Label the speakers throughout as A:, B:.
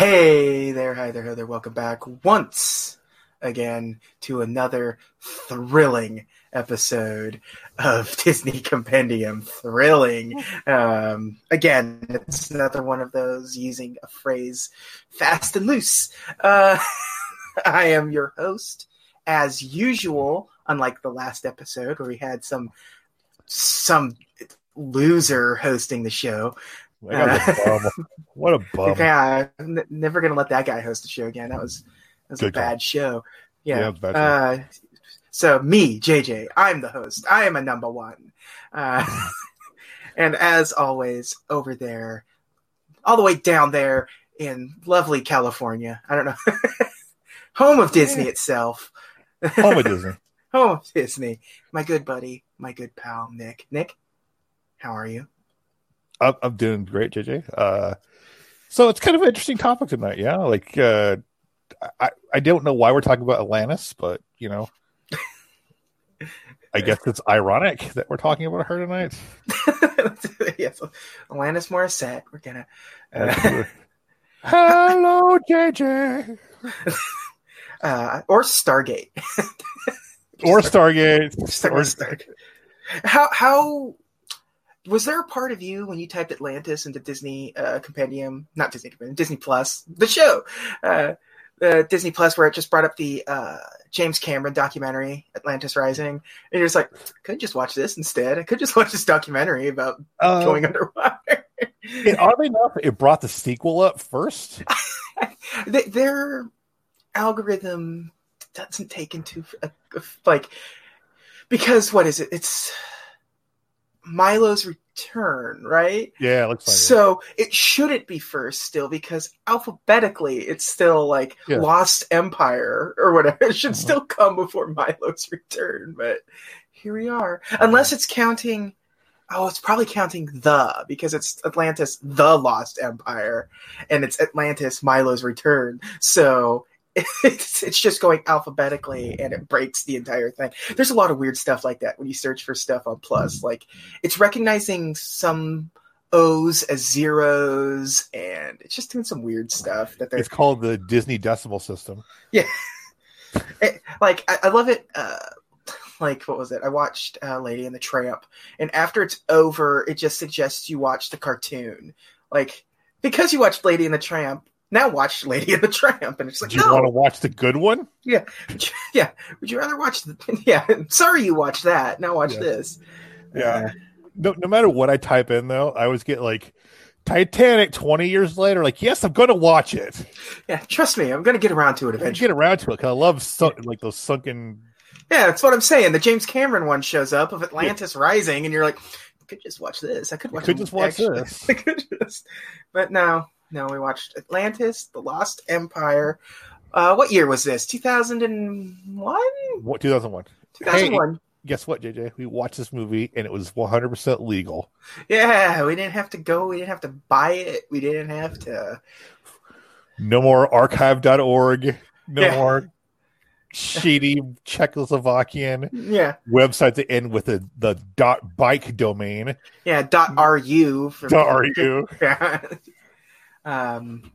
A: Hey there, hi there, hi there. Welcome back once again to another thrilling episode of Disney Compendium. Thrilling. Um, again, it's another one of those using a phrase fast and loose. Uh, I am your host, as usual, unlike the last episode where we had some some loser hosting the show
B: what
A: a
B: bum!
A: Yeah, n- never gonna let that guy host the show again. That was that was Good a call. bad show. Yeah. yeah uh, so me, JJ, I'm the host. I am a number one. Uh, and as always, over there, all the way down there in lovely California. I don't know, home of Disney itself. Home of Disney. home of Disney. My good buddy, my good pal, Nick. Nick, how are you?
B: I'm, I'm doing great, JJ. Uh, so it's kind of an interesting topic tonight. Yeah, like uh, I I don't know why we're talking about Atlantis, but you know, I guess it's ironic that we're talking about her tonight.
A: yes, Alanis Morissette. We're gonna.
B: Uh... Hello,
A: JJ. Uh,
B: or Stargate. or Stargate. Stargate. Or Stargate.
A: How how was there a part of you when you typed Atlantis into Disney uh, Compendium, not Disney Compendium, Disney Plus, the show, uh, uh, Disney Plus, where it just brought up the uh, James Cameron documentary Atlantis Rising, and you're just like, I could just watch this instead. I could just watch this documentary about um, going underwater.
B: it, oddly enough, it brought the sequel up first.
A: Their algorithm doesn't take into uh, like because what is it? It's Milo's return, right?
B: Yeah, it looks like.
A: So it, it shouldn't be first still because alphabetically it's still like yeah. Lost Empire or whatever. It should uh-huh. still come before Milo's return, but here we are. Unless it's counting oh, it's probably counting the because it's Atlantis, the Lost Empire, and it's Atlantis, Milo's Return. So it's, it's just going alphabetically and it breaks the entire thing. There's a lot of weird stuff like that when you search for stuff on Plus. Like it's recognizing some O's as zeros and it's just doing some weird stuff that
B: they're. It's called the Disney Decimal System.
A: Yeah. it, like I, I, love it. Uh, like what was it? I watched uh, Lady and the Tramp, and after it's over, it just suggests you watch the cartoon. Like because you watched Lady and the Tramp, now watch Lady of the Tramp. And it's like,
B: Do you no. want to watch the good one?
A: Yeah. yeah. Would you rather watch the, yeah. Sorry you watched that. Now watch yeah. this.
B: Yeah. Uh, no, no matter what I type in though, I always get like Titanic 20 years later. Like, yes, I'm going to watch it.
A: Yeah. Trust me. I'm going to get around to it eventually.
B: Get around to it. Cause I love sun- like those sunken.
A: Yeah. That's what I'm saying. The James Cameron one shows up of Atlantis yeah. rising and you're like, I could just watch this. I could watch, I could just watch this. I could just, but no, no, we watched Atlantis, The Lost Empire. Uh, what year was this? 2001?
B: What, 2001. 2001. Hey, guess what, JJ? We watched this movie and it was 100% legal.
A: Yeah, we didn't have to go. We didn't have to buy it. We didn't have to.
B: No more archive.org. No yeah. more shady Czechoslovakian
A: yeah.
B: website that end with the, the dot bike domain.
A: Yeah,
B: dot
A: ru. For dot ru. Yeah.
B: Um,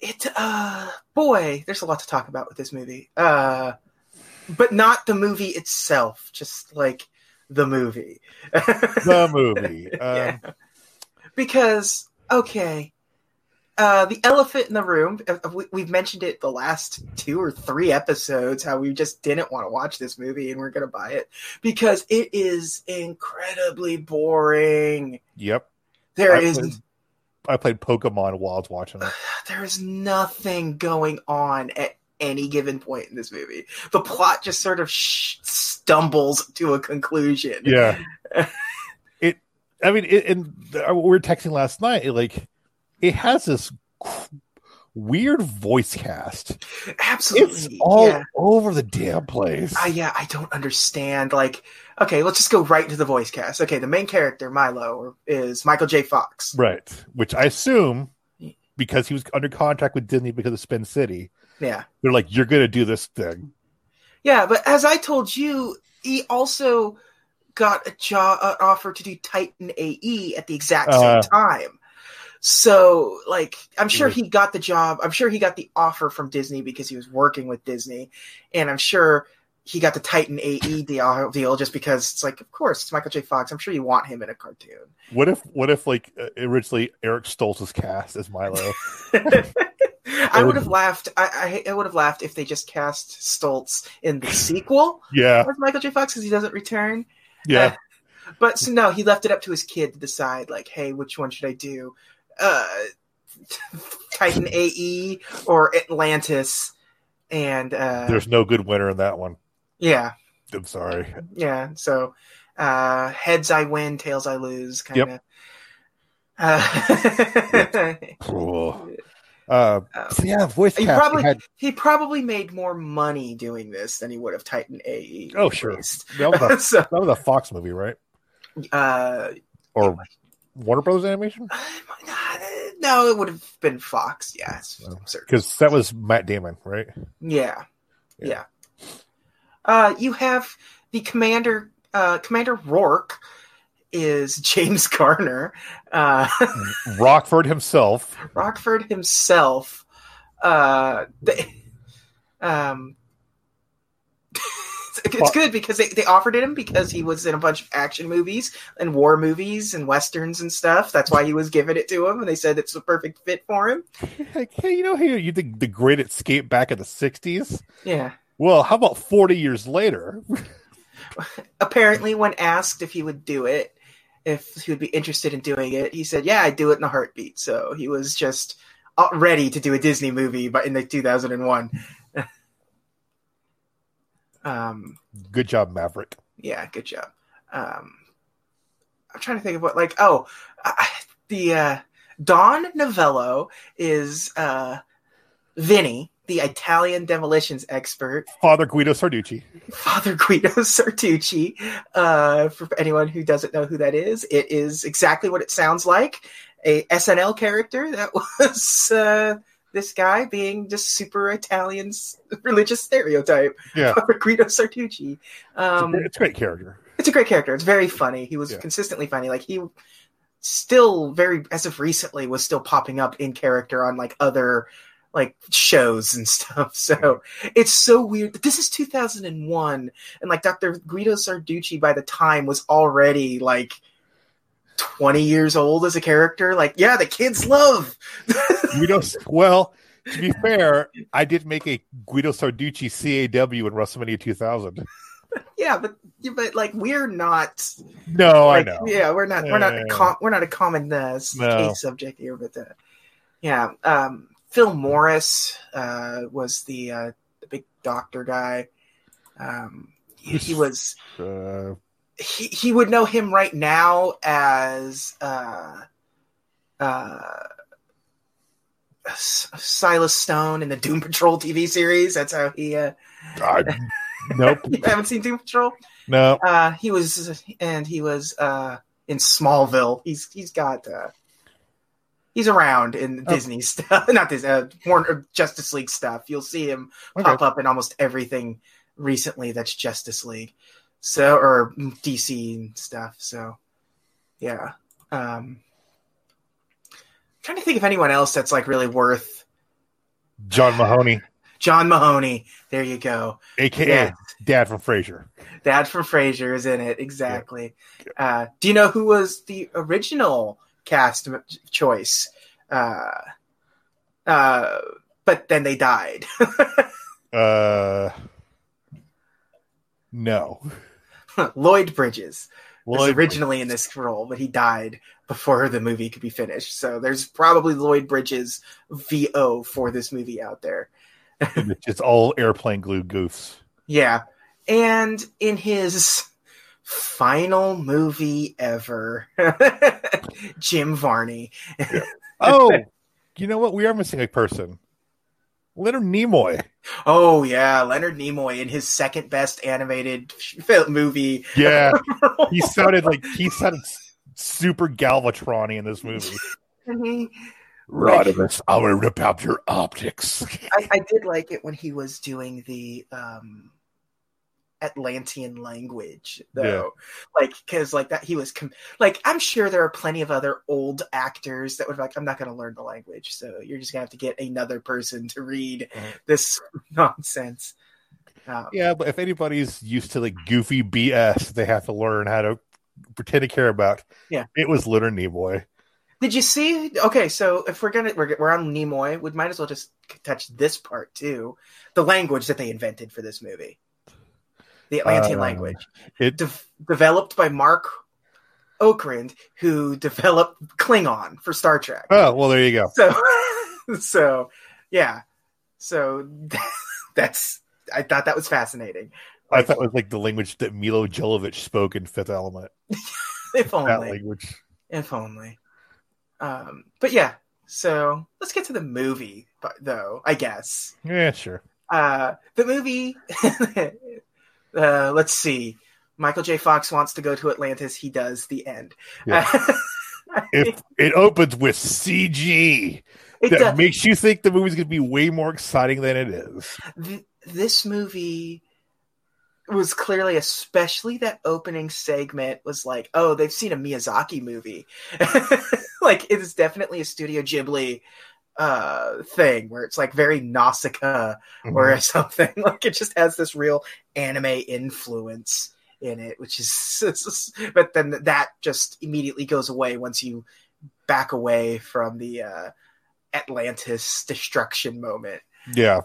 A: it uh, boy, there's a lot to talk about with this movie. Uh, but not the movie itself, just like the movie.
B: the movie. Um... Yeah.
A: Because okay, uh, the elephant in the room. Uh, uh, we, have mentioned it the last two or three episodes how we just didn't want to watch this movie and we're going to buy it because it is incredibly boring.
B: Yep.
A: there I is.
B: I played Pokemon while I was watching it.
A: There's nothing going on at any given point in this movie. The plot just sort of sh- stumbles to a conclusion.
B: Yeah. it. I mean, it, and we were texting last night. It, like, it has this weird voice cast.
A: Absolutely. It's
B: all yeah. over the damn place.
A: Uh, yeah, I don't understand. Like, okay, let's just go right into the voice cast. Okay, the main character, Milo, is Michael J. Fox.
B: Right. Which I assume because he was under contract with Disney because of Spin City.
A: Yeah.
B: They're like, you're going to do this thing.
A: Yeah, but as I told you, he also got a job offer to do Titan AE at the exact uh, same uh, time. So, like, I'm sure mm-hmm. he got the job. I'm sure he got the offer from Disney because he was working with Disney. And I'm sure he got the Titan AE deal, just because it's like, of course, it's Michael J. Fox. I'm sure you want him in a cartoon.
B: What if, what if, like, uh, originally Eric Stoltz was cast as Milo?
A: I would have laughed. I, I, I, would have laughed if they just cast Stoltz in the sequel.
B: Yeah,
A: with Michael J. Fox because he doesn't return.
B: Yeah,
A: uh, but so no, he left it up to his kid to decide. Like, hey, which one should I do? uh, Titan AE or Atlantis. And uh,
B: there's no good winner in that one.
A: Yeah.
B: I'm sorry.
A: Yeah. So uh, heads I win, tails I lose, kind of. Yep. Uh,
B: cool. Uh, so um, yeah, voice he
A: probably had... he probably made more money doing this than he would have Titan AE.
B: Oh sure, that was, a, so, that was a Fox movie, right?
A: Uh,
B: or Warner Brothers Animation? Uh,
A: no, it would have been Fox. Yes,
B: because that was Matt Damon, right?
A: Yeah, yeah. yeah. Uh, you have the commander, uh, Commander Rourke, is James Garner.
B: Uh, Rockford himself.
A: Rockford himself. Uh, they, um, it's good because they, they offered it him because he was in a bunch of action movies and war movies and westerns and stuff. That's why he was giving it to him, and they said it's the perfect fit for him.
B: Like, hey, you know, hey, you think the great escape back in the '60s.
A: Yeah.
B: Well, how about 40 years later?
A: Apparently, when asked if he would do it, if he would be interested in doing it, he said, "Yeah, I'd do it in a heartbeat." So he was just uh, ready to do a Disney movie, but in the 2001.
B: Um, good job, Maverick.
A: Yeah, good job. Um, I'm trying to think of what like oh uh, the uh, Don Novello is uh, Vinny, the Italian demolitions expert.
B: Father Guido Sarducci.
A: Father Guido Sarducci. Uh, for anyone who doesn't know who that is, it is exactly what it sounds like. A SNL character that was uh, this guy being just super Italian religious stereotype.
B: Yeah,
A: Guido Sarducci.
B: Um, it's, a, um, it's a great character.
A: It's a great character. It's very funny. He was yeah. consistently funny. Like he still very as of recently was still popping up in character on like other like shows and stuff. So it's so weird. This is 2001, and like Dr. Guido Sarducci by the time was already like 20 years old as a character. Like, yeah, the kids love.
B: Guido, well, to be fair, I did make a Guido Sarducci CAW in WrestleMania 2000.
A: Yeah, but but like we're not.
B: No, like,
A: I know. Yeah, we're not. We're not. A com- we're not a common uh, no. case subject here, but the. Uh, yeah. Um, Phil Morris uh, was the uh, the big doctor guy. Um, he, he was uh, he, he would know him right now as uh, uh, Silas Stone in the Doom Patrol TV series. That's how he. Uh, I,
B: nope. you
A: haven't seen Doom Patrol? No. Uh, he was, and he was uh, in Smallville. He's he's got. Uh, he's around in oh. Disney stuff, not Disney, uh, Warner uh, Justice League stuff. You'll see him okay. pop up in almost everything recently that's Justice League so or DC and stuff. So yeah, um, trying to think of anyone else that's like really worth
B: John Mahoney.
A: John Mahoney, there you go,
B: aka yeah. Dad from Frasier.
A: Dad from Frasier is in it exactly. Yeah. Uh, do you know who was the original cast choice? Uh, uh, but then they died.
B: uh no.
A: Lloyd Bridges Lloyd was originally Bridges. in this role, but he died before the movie could be finished. So there's probably Lloyd Bridges VO for this movie out there.
B: it's all airplane glue goofs.
A: Yeah. And in his final movie ever, Jim Varney. yeah.
B: Oh, you know what? We are missing a person. Leonard Nimoy.
A: Oh yeah, Leonard Nimoy in his second best animated movie.
B: Yeah, he sounded like he sounded super Galvatron in this movie. mm Rodimus, I gonna rip out your optics.
A: I, I, did like it when he was doing the um, Atlantean language though. Yeah. Like cuz like that he was com- like I'm sure there are plenty of other old actors that would like I'm not going to learn the language. So you're just going to have to get another person to read uh-huh. this nonsense.
B: Um, yeah, but if anybody's used to like goofy BS, they have to learn how to pretend to care about.
A: Yeah.
B: It was Litter Nimoy.
A: Did you see? Okay, so if we're gonna we're, we're on Nimoy, we might as well just touch this part too, the language that they invented for this movie. The Atlantean uh, language.
B: It De-
A: developed by Marc Okrand, who developed Klingon for Star Trek.
B: Oh, well, there you go.
A: So, so yeah. So that's, I thought that was fascinating.
B: I thought it was like the language that Milo Jovovich spoke in Fifth Element.
A: if only. That language. If only. Um, but yeah, so let's get to the movie, though, I guess.
B: Yeah, sure.
A: Uh, the movie uh, let's see. Michael J. Fox wants to go to Atlantis. He does. The end. Yeah.
B: if it opens with CG, it that does. makes you think the movie's going to be way more exciting than it is.
A: this movie was clearly, especially that opening segment, was like, oh, they've seen a Miyazaki movie. like, it is definitely a Studio Ghibli uh thing where it's like very Nausicaa mm-hmm. or something. Like it just has this real anime influence in it, which is, but then that just immediately goes away once you back away from the uh Atlantis destruction moment.
B: Yeah.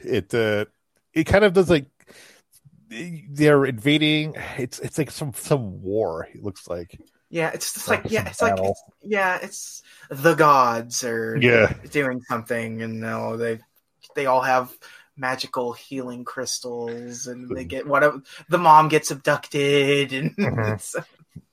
B: It uh it kind of does like they're invading it's it's like some some war it looks like
A: yeah, it's just like, yeah, it's battle. like it's, yeah, it's the gods are
B: yeah
A: doing something, and you know, they they all have magical healing crystals, and they mm-hmm. get whatever the mom gets abducted, and mm-hmm. it's,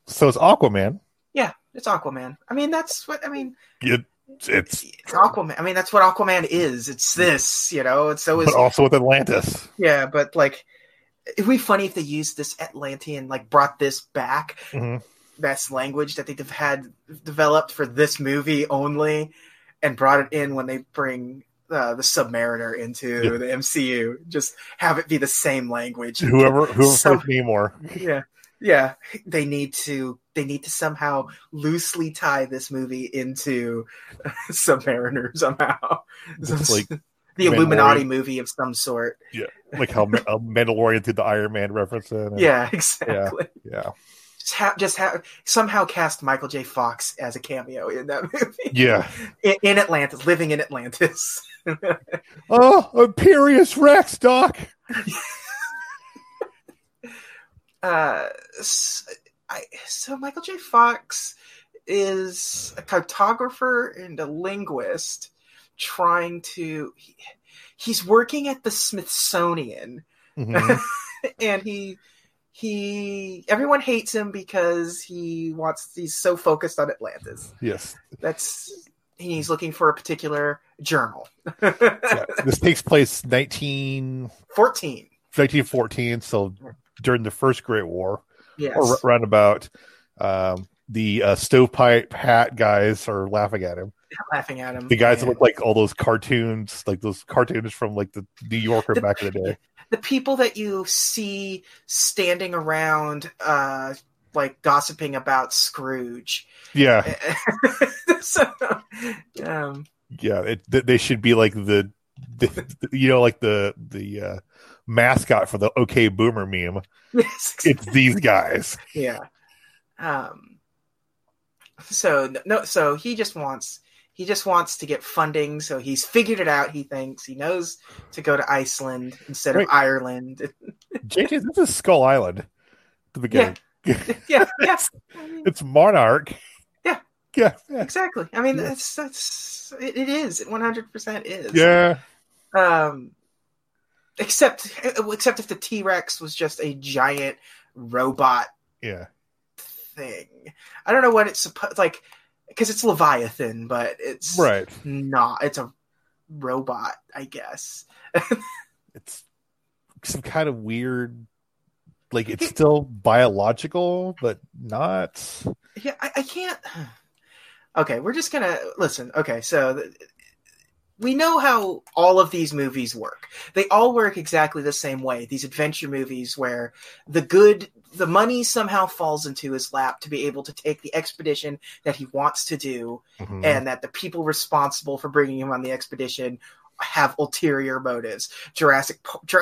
B: so it's Aquaman.
A: Yeah, it's Aquaman. I mean, that's what I mean.
B: It, it's, it's
A: Aquaman. I mean, that's what Aquaman is. It's this, you know. It's so,
B: but also with Atlantis.
A: Yeah, but like, it would be funny if they used this Atlantean, like, brought this back. Mm-hmm that's language that they've had developed for this movie only, and brought it in when they bring uh, the Submariner into yeah. the MCU. Just have it be the same language.
B: Whoever whoever Some, plays Namor.
A: Yeah, yeah. They need to they need to somehow loosely tie this movie into Submariner somehow. It's like the Illuminati movie of some sort.
B: Yeah, like how uh, Mandalorian did the Iron Man reference in.
A: yeah, exactly.
B: Yeah, yeah
A: ha- just ha- somehow cast Michael J. Fox as a cameo in that movie.
B: Yeah,
A: in, in Atlantis, living in Atlantis.
B: oh, Imperious Rex, Doc.
A: uh, so, I, so Michael J. Fox is a cartographer and a linguist trying to. He, he's working at the Smithsonian, mm-hmm. and he he everyone hates him because he wants he's so focused on Atlantis.
B: Yes.
A: That's he's looking for a particular journal. yeah.
B: This takes place 1914. 1914, so during the First Great War. Yes. Or around about um, the uh, stovepipe hat guys are laughing at him.
A: They're laughing at him.
B: The guys that look like all those cartoons, like those cartoons from like the New Yorker the, back in the day
A: the people that you see standing around uh like gossiping about Scrooge.
B: Yeah. so, um, yeah, it, they should be like the, the, you know, like the the uh, mascot for the OK Boomer meme. Yes, exactly. It's these guys.
A: Yeah. Um. So no, so he just wants he just wants to get funding, so he's figured it out. He thinks he knows to go to Iceland instead Wait, of Ireland.
B: JJ, this is Skull Island. The beginning. Yeah,
A: yeah, yeah.
B: it's, it's, Monarch.
A: Yeah,
B: yeah,
A: yeah. exactly. I mean, yeah. that's that's it, it is. It one hundred percent is.
B: Yeah.
A: Um, except except if the T Rex was just a giant robot.
B: Yeah.
A: Thing. I don't know what it's supposed like because it's Leviathan, but it's
B: right.
A: not. It's a robot, I guess.
B: it's some kind of weird, like it's still biological, but not.
A: Yeah, I, I can't. Okay, we're just gonna listen. Okay, so we know how all of these movies work. They all work exactly the same way. These adventure movies where the good, the money somehow falls into his lap to be able to take the expedition that he wants to do, mm-hmm. and that the people responsible for bringing him on the expedition have ulterior motives. Jurassic,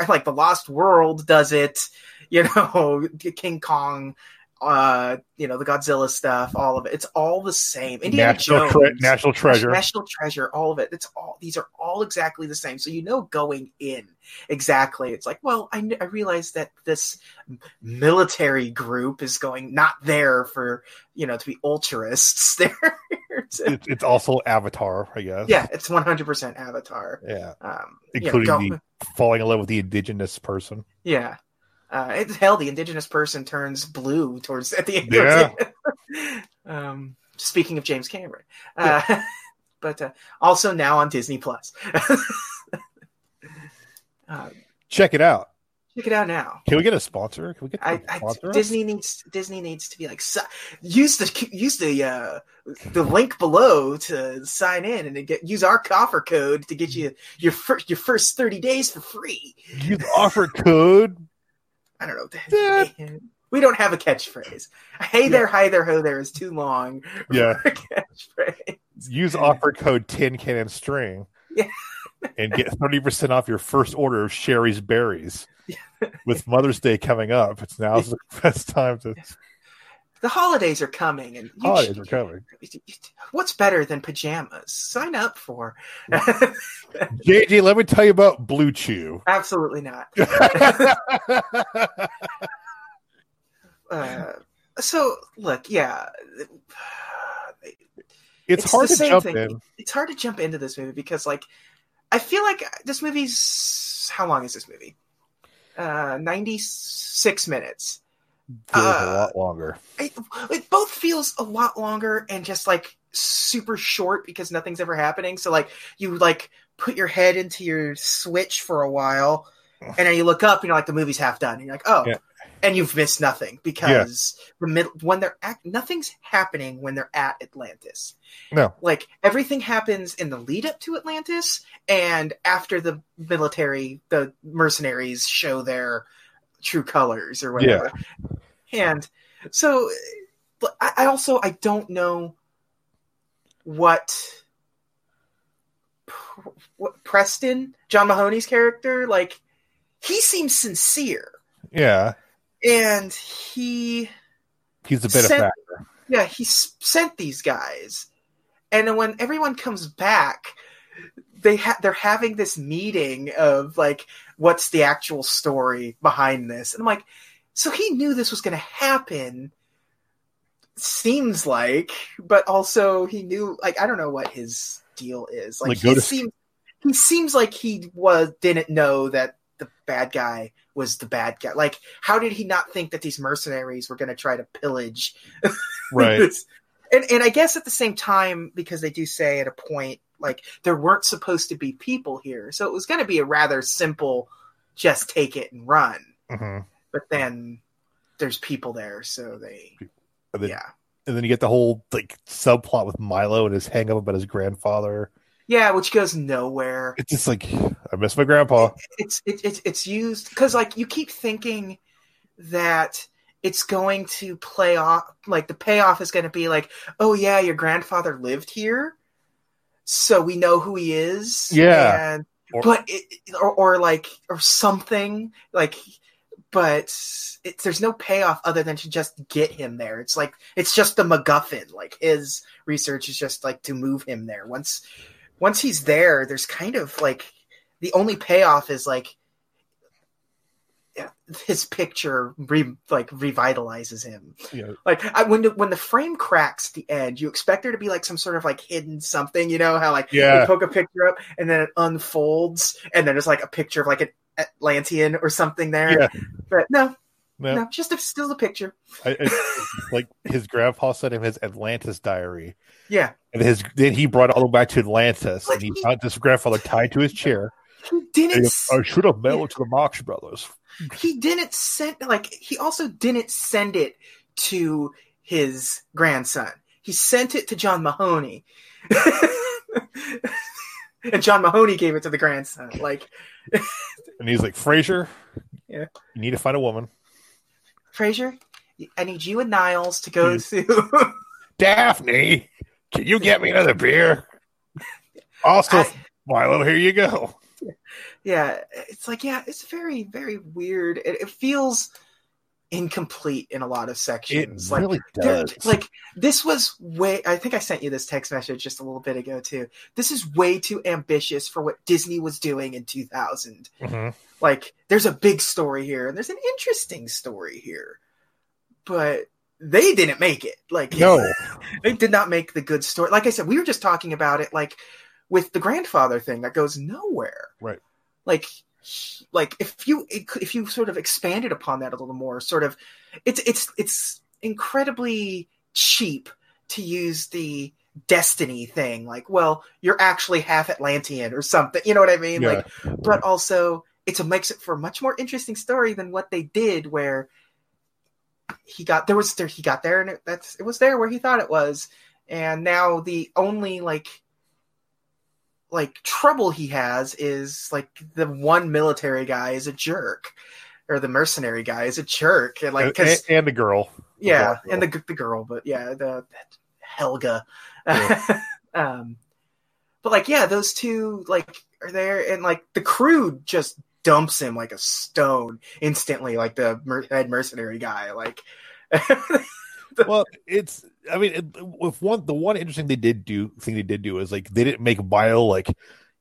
A: like the Lost World, does it. You know, King Kong uh, you know, the Godzilla stuff, all of it. It's all the same.
B: Indiana National, Jones, tre- National Treasure,
A: National Treasure, all of it. It's all these are all exactly the same. So you know, going in exactly, it's like, well, I, I realize that this military group is going not there for you know to be altruists.
B: There, it's also Avatar, I guess.
A: Yeah, it's one hundred percent Avatar.
B: Yeah, um, including you know, go... falling in love with the indigenous person.
A: Yeah, uh, hell. The indigenous person turns blue towards at the end. Yeah. The um, speaking of James Cameron, uh, yeah. but uh, also now on Disney Plus.
B: Uh, check it out.
A: Check it out now.
B: Can we get a sponsor? Can we get I,
A: Disney needs Disney needs to be like use the use the uh, the link below to sign in and get use our offer code to get you your first your first thirty days for free.
B: Use offer code
A: I don't know. We don't have a catchphrase. Hey yeah. there, hi there, ho there is too long.
B: Yeah. catchphrase. Use offer code TEN can string. Yeah. and get thirty percent off your first order of Shari's Berries. Yeah. With Mother's Day coming up, it's now's the best time to
A: the holidays are coming, and holidays should, are coming. What's better than pajamas? Sign up for.
B: JJ, let me tell you about BlueChew.
A: Absolutely not. uh, so look, yeah.
B: It's, it's hard to jump thing. in.
A: It's hard to jump into this movie because, like, I feel like this movie's how long is this movie? Uh, 96 minutes
B: a uh, lot longer.
A: It,
B: it
A: both feels a lot longer and just like super short because nothing's ever happening. So like you like put your head into your switch for a while, and then you look up and you're like the movie's half done. And you're like, oh, yeah. and you've missed nothing because yeah. the middle when they're at nothing's happening when they're at Atlantis.
B: No,
A: like everything happens in the lead up to Atlantis and after the military, the mercenaries show their true colors or whatever. Yeah. And so I also I don't know what what Preston John Mahoney's character like he seems sincere.
B: Yeah.
A: And he
B: he's a bit sent, of
A: factor. Yeah, he sent these guys. And when everyone comes back, they ha- they're having this meeting of like what's the actual story behind this? And I'm like, so he knew this was going to happen. Seems like, but also he knew. Like, I don't know what his deal is. Like, like he to- seems he seems like he was didn't know that the bad guy was the bad guy. Like, how did he not think that these mercenaries were going to try to pillage?
B: Right.
A: and and I guess at the same time, because they do say at a point like there weren't supposed to be people here, so it was going to be a rather simple, just take it and run. Mm-hmm. But then there's people there, so they,
B: and then, yeah. And then you get the whole like subplot with Milo and his up about his grandfather.
A: Yeah, which goes nowhere.
B: It's just like I miss my grandpa.
A: It's it, it's it's used because like you keep thinking that it's going to play off like the payoff is going to be like, oh yeah, your grandfather lived here, so we know who he is.
B: Yeah. And,
A: or, but it, or, or like or something like but it's there's no payoff other than to just get him there. It's like it's just the MacGuffin. Like his research is just like to move him there. Once once he's there, there's kind of like the only payoff is like his picture re, like revitalizes him. Yeah. Like I, when the, when the frame cracks at the end, you expect there to be like some sort of like hidden something, you know how like
B: yeah.
A: you poke a picture up and then it unfolds and then there's like a picture of like an Atlantean or something there. Yeah. But no, no, no just a, still a picture. I,
B: like his grandpa sent him his Atlantis diary.
A: Yeah,
B: and his then he brought all the way back to Atlantis, like, and he found this grandfather tied to his chair he
A: didn't.
B: I uh, should have mailed it to the Marx Brothers.
A: He didn't send like he also didn't send it to his grandson. He sent it to John Mahoney. and John Mahoney gave it to the grandson. Like
B: And he's like, Frasier. yeah. you need to find a woman.
A: Frasier, I need you and Niles to go to
B: Daphne. Can you get me another beer? Also, I... Milo, here you go.
A: yeah, it's like yeah, it's very very weird. It, it feels incomplete in a lot of sections.
B: It really like, does.
A: Like this was way. I think I sent you this text message just a little bit ago too. This is way too ambitious for what Disney was doing in 2000. Mm-hmm. Like there's a big story here and there's an interesting story here, but they didn't make it. Like
B: no,
A: they did not make the good story. Like I said, we were just talking about it. Like with the grandfather thing that goes nowhere.
B: Right.
A: Like like if you if you sort of expanded upon that a little more, sort of it's it's it's incredibly cheap to use the destiny thing like well you're actually half atlantean or something you know what i mean yeah. like but also it makes it for a much more interesting story than what they did where he got there was there he got there and it, that's it was there where he thought it was and now the only like like trouble he has is like the one military guy is a jerk or the mercenary guy is a jerk and like
B: and, and, the girl
A: the yeah girl. and the, the girl but yeah the, helga yeah. um but like yeah those two like are there and like the crew just dumps him like a stone instantly like the mer- head mercenary guy like
B: well, it's I mean, if one the one interesting they did do thing they did do is like they didn't make Bile like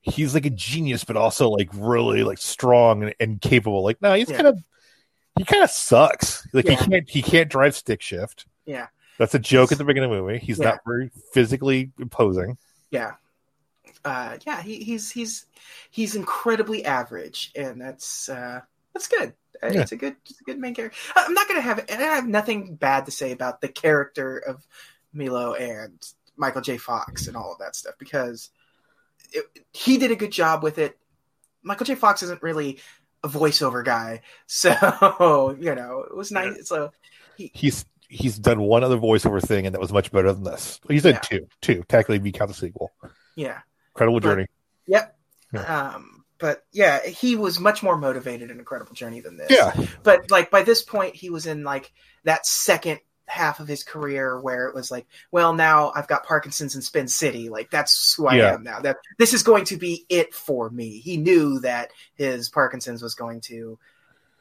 B: he's like a genius, but also like really like strong and, and capable. Like no, he's yeah. kind of he kind of sucks. Like yeah. he can't he can't drive stick shift.
A: Yeah,
B: that's a joke at the beginning of the movie. He's yeah. not very physically imposing.
A: Yeah, uh, yeah, he, he's he's he's incredibly average, and that's uh, that's good. Yeah. It's a good, it's a good main character. I'm not gonna have, and I have nothing bad to say about the character of Milo and Michael J. Fox and all of that stuff because it, he did a good job with it. Michael J. Fox isn't really a voiceover guy, so you know it was nice. Yeah. So he,
B: he's he's done one other voiceover thing, and that was much better than this. He's done yeah. two, two technically. We count the sequel.
A: Yeah,
B: incredible but, journey.
A: Yep. Yeah. Um, but yeah, he was much more motivated in Incredible Journey than this.
B: Yeah.
A: But like by this point, he was in like that second half of his career where it was like, well, now I've got Parkinson's and Spin City. Like that's who I yeah. am now. That this is going to be it for me. He knew that his Parkinson's was going to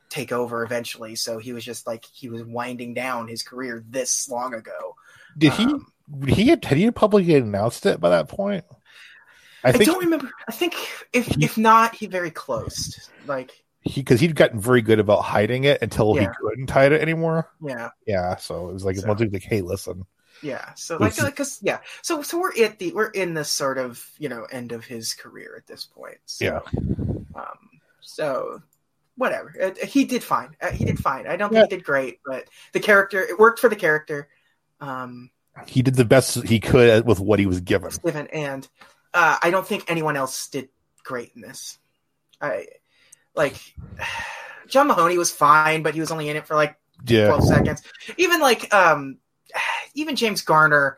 A: take over eventually, so he was just like he was winding down his career this long ago.
B: Did um, he? He had, had he publicly announced it by that point?
A: I, think, I don't remember. I think if
B: he,
A: if not, he very close. Like
B: he because he'd gotten very good about hiding it until yeah. he couldn't hide it anymore.
A: Yeah,
B: yeah. So it was like so, like, "Hey, listen."
A: Yeah. So like, because yeah. So so we're at the we're in the sort of you know end of his career at this point. So,
B: yeah. Um.
A: So whatever. Uh, uh he did fine. Uh, he did fine. I don't yeah. think he did great, but the character it worked for the character. Um,
B: he did the best he could with what he was given. Given
A: and uh, I don't think anyone else did great in this. I like John Mahoney was fine, but he was only in it for like
B: yeah. 12
A: seconds. Even like um even James Garner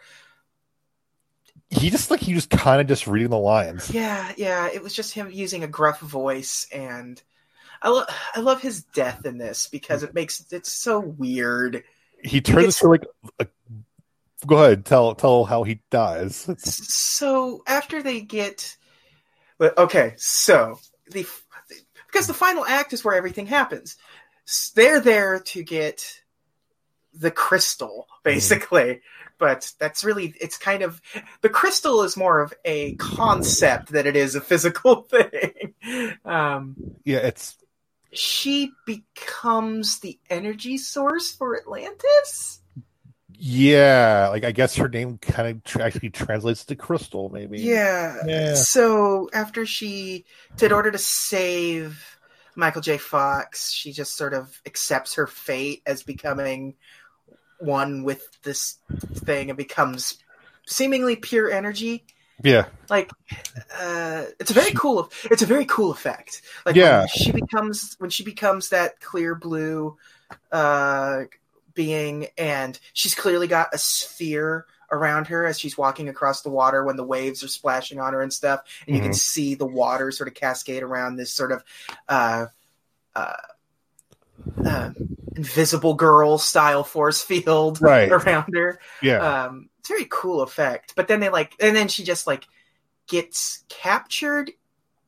B: he just like he was kind of just reading the lines.
A: Yeah, yeah, it was just him using a gruff voice and I love I love his death in this because it makes it's so weird.
B: He turns into like a go ahead tell tell how he dies.
A: so after they get, okay, so the because the final act is where everything happens. They're there to get the crystal, hmm. basically. Mm-hmm. But that's really it's kind of the crystal is more of a concept than it is a physical thing. Um,
B: yeah, it's
A: she becomes the energy source for Atlantis.
B: Yeah, like I guess her name kind of tra- actually translates to crystal, maybe.
A: Yeah. yeah. So after she, in order to save Michael J. Fox, she just sort of accepts her fate as becoming one with this thing and becomes seemingly pure energy.
B: Yeah.
A: Like uh it's a very she, cool it's a very cool effect. Like
B: yeah.
A: she becomes when she becomes that clear blue uh being, and she's clearly got a sphere around her as she's walking across the water when the waves are splashing on her and stuff. And mm-hmm. you can mm-hmm. see the water sort of cascade around this sort of uh, uh, uh, invisible girl style force field
B: right.
A: around her. Yeah. Um, it's very cool effect. But then they like, and then she just like gets captured.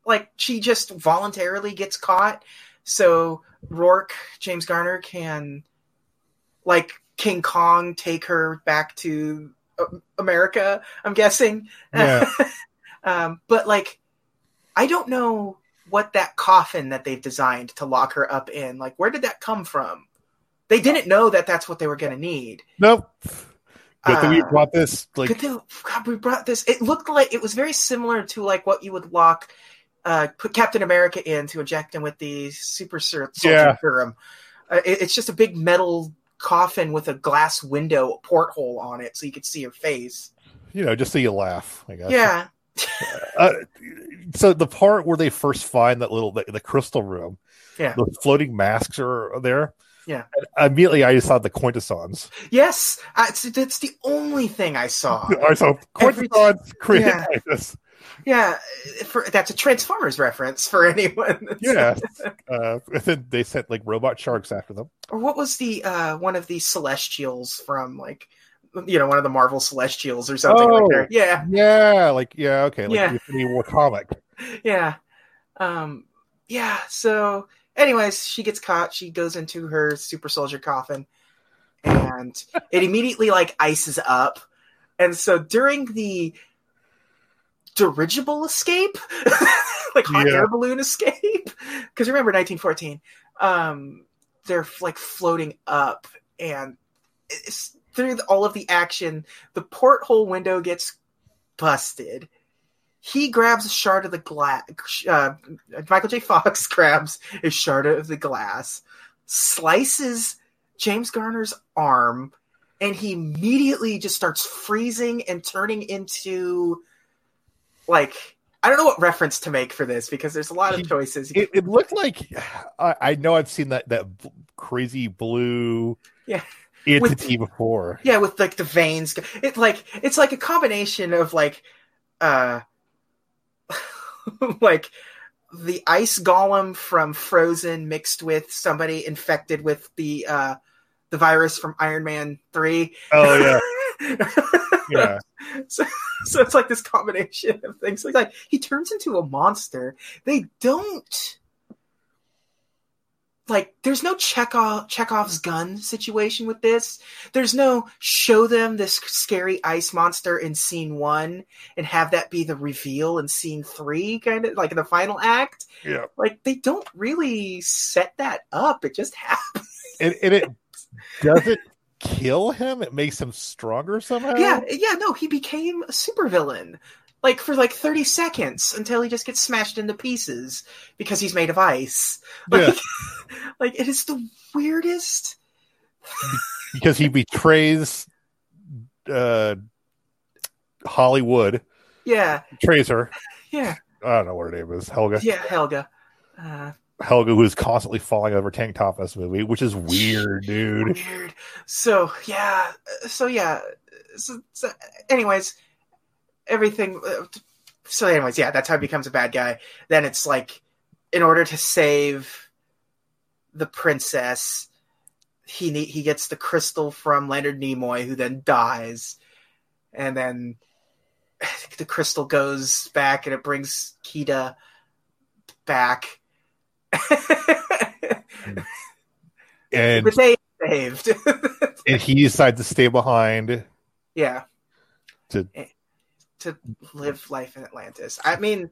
A: Like she just voluntarily gets caught. So Rourke, James Garner can like King Kong take her back to uh, America. I'm guessing. Yeah. um, but like, I don't know what that coffin that they've designed to lock her up in. Like, where did that come from? They didn't know that that's what they were going to need.
B: Nope. Good thing we um, brought this. Like, good thing
A: God, we brought this. It looked like it was very similar to like what you would lock, uh, put Captain America in to inject him with the super serum.
B: Yeah.
A: Uh, it, it's just a big metal coffin with a glass window porthole on it so you could see her face.
B: You know, just so you laugh, I guess.
A: Yeah.
B: uh, so the part where they first find that little the, the crystal room,
A: yeah,
B: the floating masks are there.
A: Yeah. And
B: immediately, I just saw the Quintessons.
A: Yes, uh, it's, the only thing I saw. I saw Quintessons, Every, yeah. Yeah, for, that's a Transformers reference for anyone.
B: yeah, uh, they sent like robot sharks after them.
A: Or what was the uh, one of the Celestials from like you know one of the Marvel Celestials or something oh, like that? Oh,
B: yeah, yeah, like yeah, okay, like yeah. the
A: War
B: comic.
A: yeah, um, yeah. So, anyways, she gets caught. She goes into her super soldier coffin, and it immediately like ices up. And so during the dirigible escape, like hot yeah. air balloon escape. Because remember 1914, um, they're like floating up, and through all of the action, the porthole window gets busted. He grabs a shard of the glass. Uh, Michael J. Fox grabs a shard of the glass, slices James Garner's arm, and he immediately just starts freezing and turning into like I don't know what reference to make for this because there's a lot of choices.
B: It, it looked like I, I, know I've seen that that crazy blue
A: yeah
B: entity with, before.
A: Yeah, with like the veins. It like it's like a combination of like uh like the ice golem from Frozen mixed with somebody infected with the uh the virus from Iron Man three.
B: Oh yeah.
A: yeah. So, so it's like this combination of things. Like, like he turns into a monster. They don't like there's no Chekhov Chekhov's gun situation with this. There's no show them this scary ice monster in scene one and have that be the reveal in scene three, kind of like in the final act.
B: Yeah,
A: like they don't really set that up. It just happens,
B: and, and it doesn't kill him, it makes him stronger somehow.
A: Yeah, yeah, no, he became a supervillain. Like for like 30 seconds until he just gets smashed into pieces because he's made of ice. Like, yeah. like it is the weirdest
B: because he betrays uh Hollywood.
A: Yeah.
B: Betrays her.
A: Yeah. I
B: don't know what her name is. Helga.
A: Yeah, Helga.
B: Uh, Helga, who's constantly falling over tank top in this movie, which is weird, dude. Weird.
A: So yeah, so yeah, so, so anyways, everything. So anyways, yeah, that's how he becomes a bad guy. Then it's like, in order to save the princess, he ne- he gets the crystal from Leonard Nimoy, who then dies, and then the crystal goes back and it brings Kida back
B: and but they saved. and he decides to stay behind.
A: Yeah.
B: To
A: to live life in Atlantis. I mean,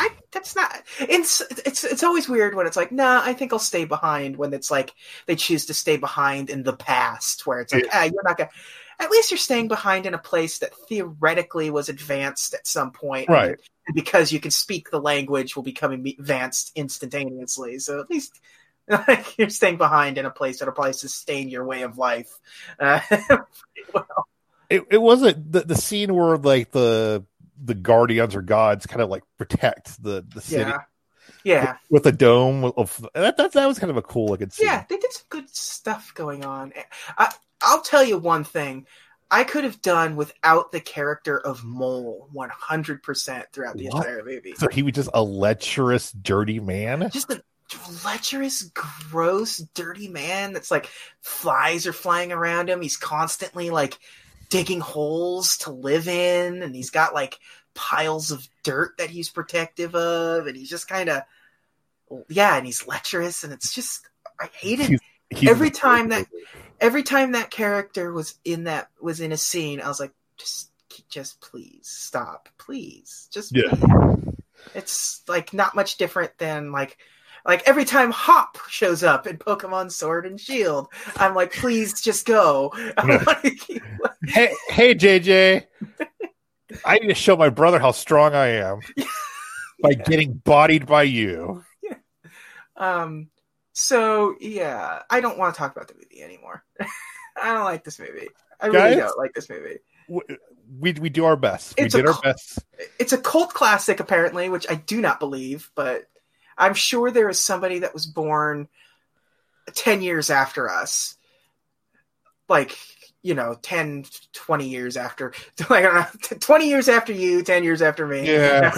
A: I that's not. It's it's it's always weird when it's like, nah, I think I'll stay behind. When it's like they choose to stay behind in the past, where it's like, yeah. ah, you're not gonna at least you're staying behind in a place that theoretically was advanced at some point.
B: Right.
A: And because you can speak the language will become advanced instantaneously. So at least like, you're staying behind in a place that'll probably sustain your way of life. Uh,
B: well. It, it wasn't the, the scene where like the the guardians or gods kind of like protect the the city. Yeah.
A: Yeah,
B: with, a dome of that, that, that was kind of a cool
A: looking
B: scene.
A: Yeah, they did some good stuff going on. I'll tell you one thing. I could have done without the character of Mole 100% throughout the what? entire movie.
B: So he was just a lecherous, dirty man?
A: Just a lecherous, gross, dirty man that's like flies are flying around him. He's constantly like digging holes to live in, and he's got like piles of dirt that he's protective of, and he's just kind of, yeah, and he's lecherous, and it's just, I hate it. He's, he's Every time that every time that character was in that was in a scene, I was like, just just please stop, please, just yeah. Please. It's like not much different than like like every time Hop shows up in Pokemon Sword and Shield, I'm like, please just go. like,
B: hey, hey, JJ, I need to show my brother how strong I am by yeah. getting bodied by you. Yeah.
A: Um, so yeah, I don't want to talk about the movie anymore. I don't like this movie. I Guys, really don't like this movie.
B: We we do our best. It's we did a, our
A: best. It's a cult classic apparently, which I do not believe, but I'm sure there is somebody that was born 10 years after us. Like, you know, 10, 20 years after, like, I don't know, 20 years after you, 10 years after me. Yeah.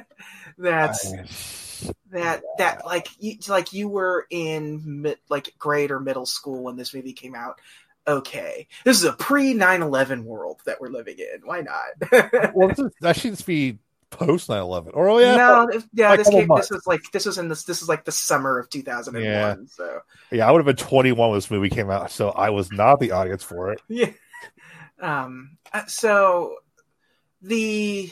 A: That's that that like you like you were in mid, like grade or middle school when this movie came out okay this is a pre 9-11 world that we're living in why not
B: well this is, that should just be post 9-11 or oh yeah no if,
A: yeah like this came, this is like this was in this this is like the summer of 2001 yeah.
B: so yeah i would have been 21 when this movie came out so i was not the audience for it yeah
A: um uh, so the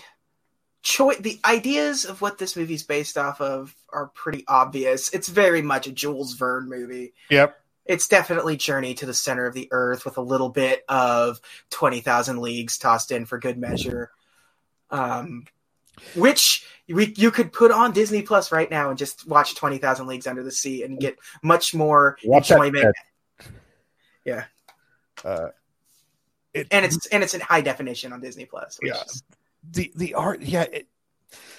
A: choice the ideas of what this movie's based off of are pretty obvious. It's very much a Jules Verne movie. Yep. It's definitely Journey to the Center of the Earth with a little bit of 20,000 Leagues tossed in for good measure. Um, which we, you could put on Disney Plus right now and just watch 20,000 Leagues Under the Sea and get much more watch enjoyment. Yeah. Uh, it, and it's and it's in high definition on Disney Plus.
B: yeah, is, the the art, yeah. It,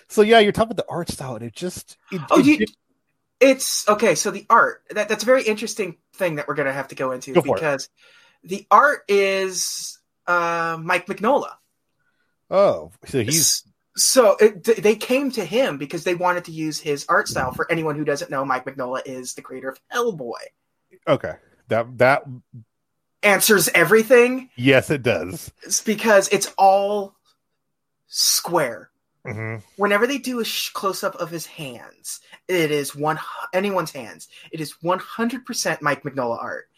B: so yeah, you're talking about the art style, and it just it, oh, it, you,
A: it's okay. So the art that that's a very interesting thing that we're gonna have to go into go because the art is uh, Mike Mignola. Oh, so he's so it, they came to him because they wanted to use his art style. For anyone who doesn't know, Mike Mignola is the creator of Hellboy.
B: Okay, that that
A: answers everything.
B: Yes, it does. It's
A: because it's all square. Mm-hmm. Whenever they do a sh- close up of his hands, it is one anyone's hands. It is one hundred percent Mike Mignola art,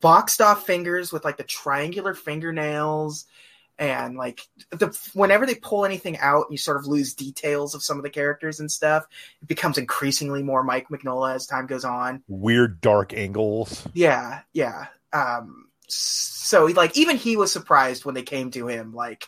A: boxed off fingers with like the triangular fingernails, and like the whenever they pull anything out, you sort of lose details of some of the characters and stuff. It becomes increasingly more Mike Mignola as time goes on.
B: Weird dark angles.
A: Yeah, yeah. Um, so like even he was surprised when they came to him like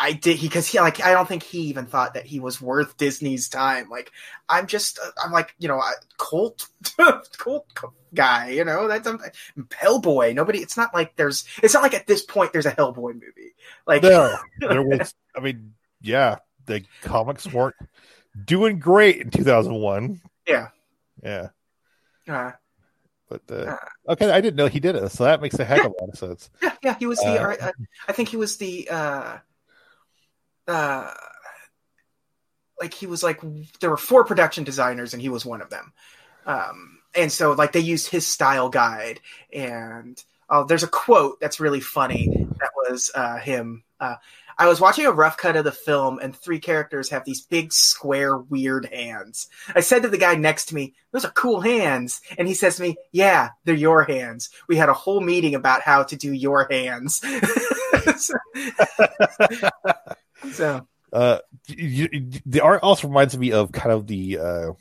A: I did because he, like I don't think he even thought that he was worth Disney's time. Like I'm just uh, I'm like you know Colt Colt guy. You know that's I'm, um, Hellboy. Nobody. It's not like there's. It's not like at this point there's a Hellboy movie. Like
B: no, there was. I mean, yeah, the comics weren't doing great in 2001. Yeah. Yeah. Uh, but uh, uh, okay, I didn't know he did it, so that makes a heck yeah, of a lot of sense.
A: Yeah, yeah, he was the. Uh, I think he was the. Uh, uh, like he was like there were four production designers and he was one of them. Um, and so like they used his style guide and uh, there's a quote that's really funny that was uh, him. Uh, I was watching a rough cut of the film, and three characters have these big, square, weird hands. I said to the guy next to me, Those are cool hands. And he says to me, Yeah, they're your hands. We had a whole meeting about how to do your hands.
B: So uh, you, the art also reminds me of kind of the uh,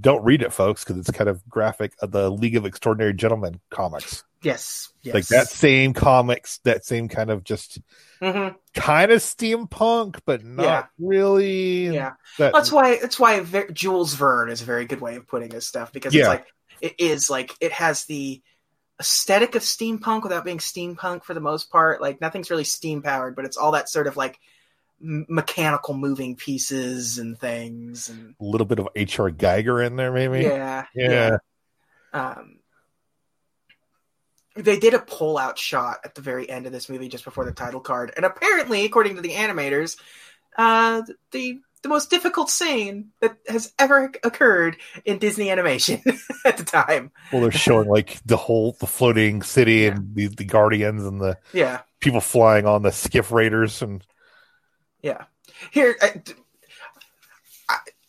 B: don't read it, folks, because it's kind of graphic of uh, the League of Extraordinary Gentlemen comics. Yes, yes. like that same comics, that same kind of just mm-hmm. kind of steampunk, but not yeah. really. Yeah,
A: that, that's why that's why v- Jules Verne is a very good way of putting this stuff because yeah. it's like it is like it has the aesthetic of steampunk without being steampunk for the most part. Like nothing's really steam powered, but it's all that sort of like mechanical moving pieces and things and a
B: little bit of hr giger in there maybe yeah
A: yeah, yeah. Um, they did a pull out shot at the very end of this movie just before the title card and apparently according to the animators uh, the the most difficult scene that has ever occurred in Disney animation at the time.
B: Well, they're showing like the whole the floating city yeah. and the, the guardians and the yeah people flying on the skiff raiders and
A: yeah. Here, I,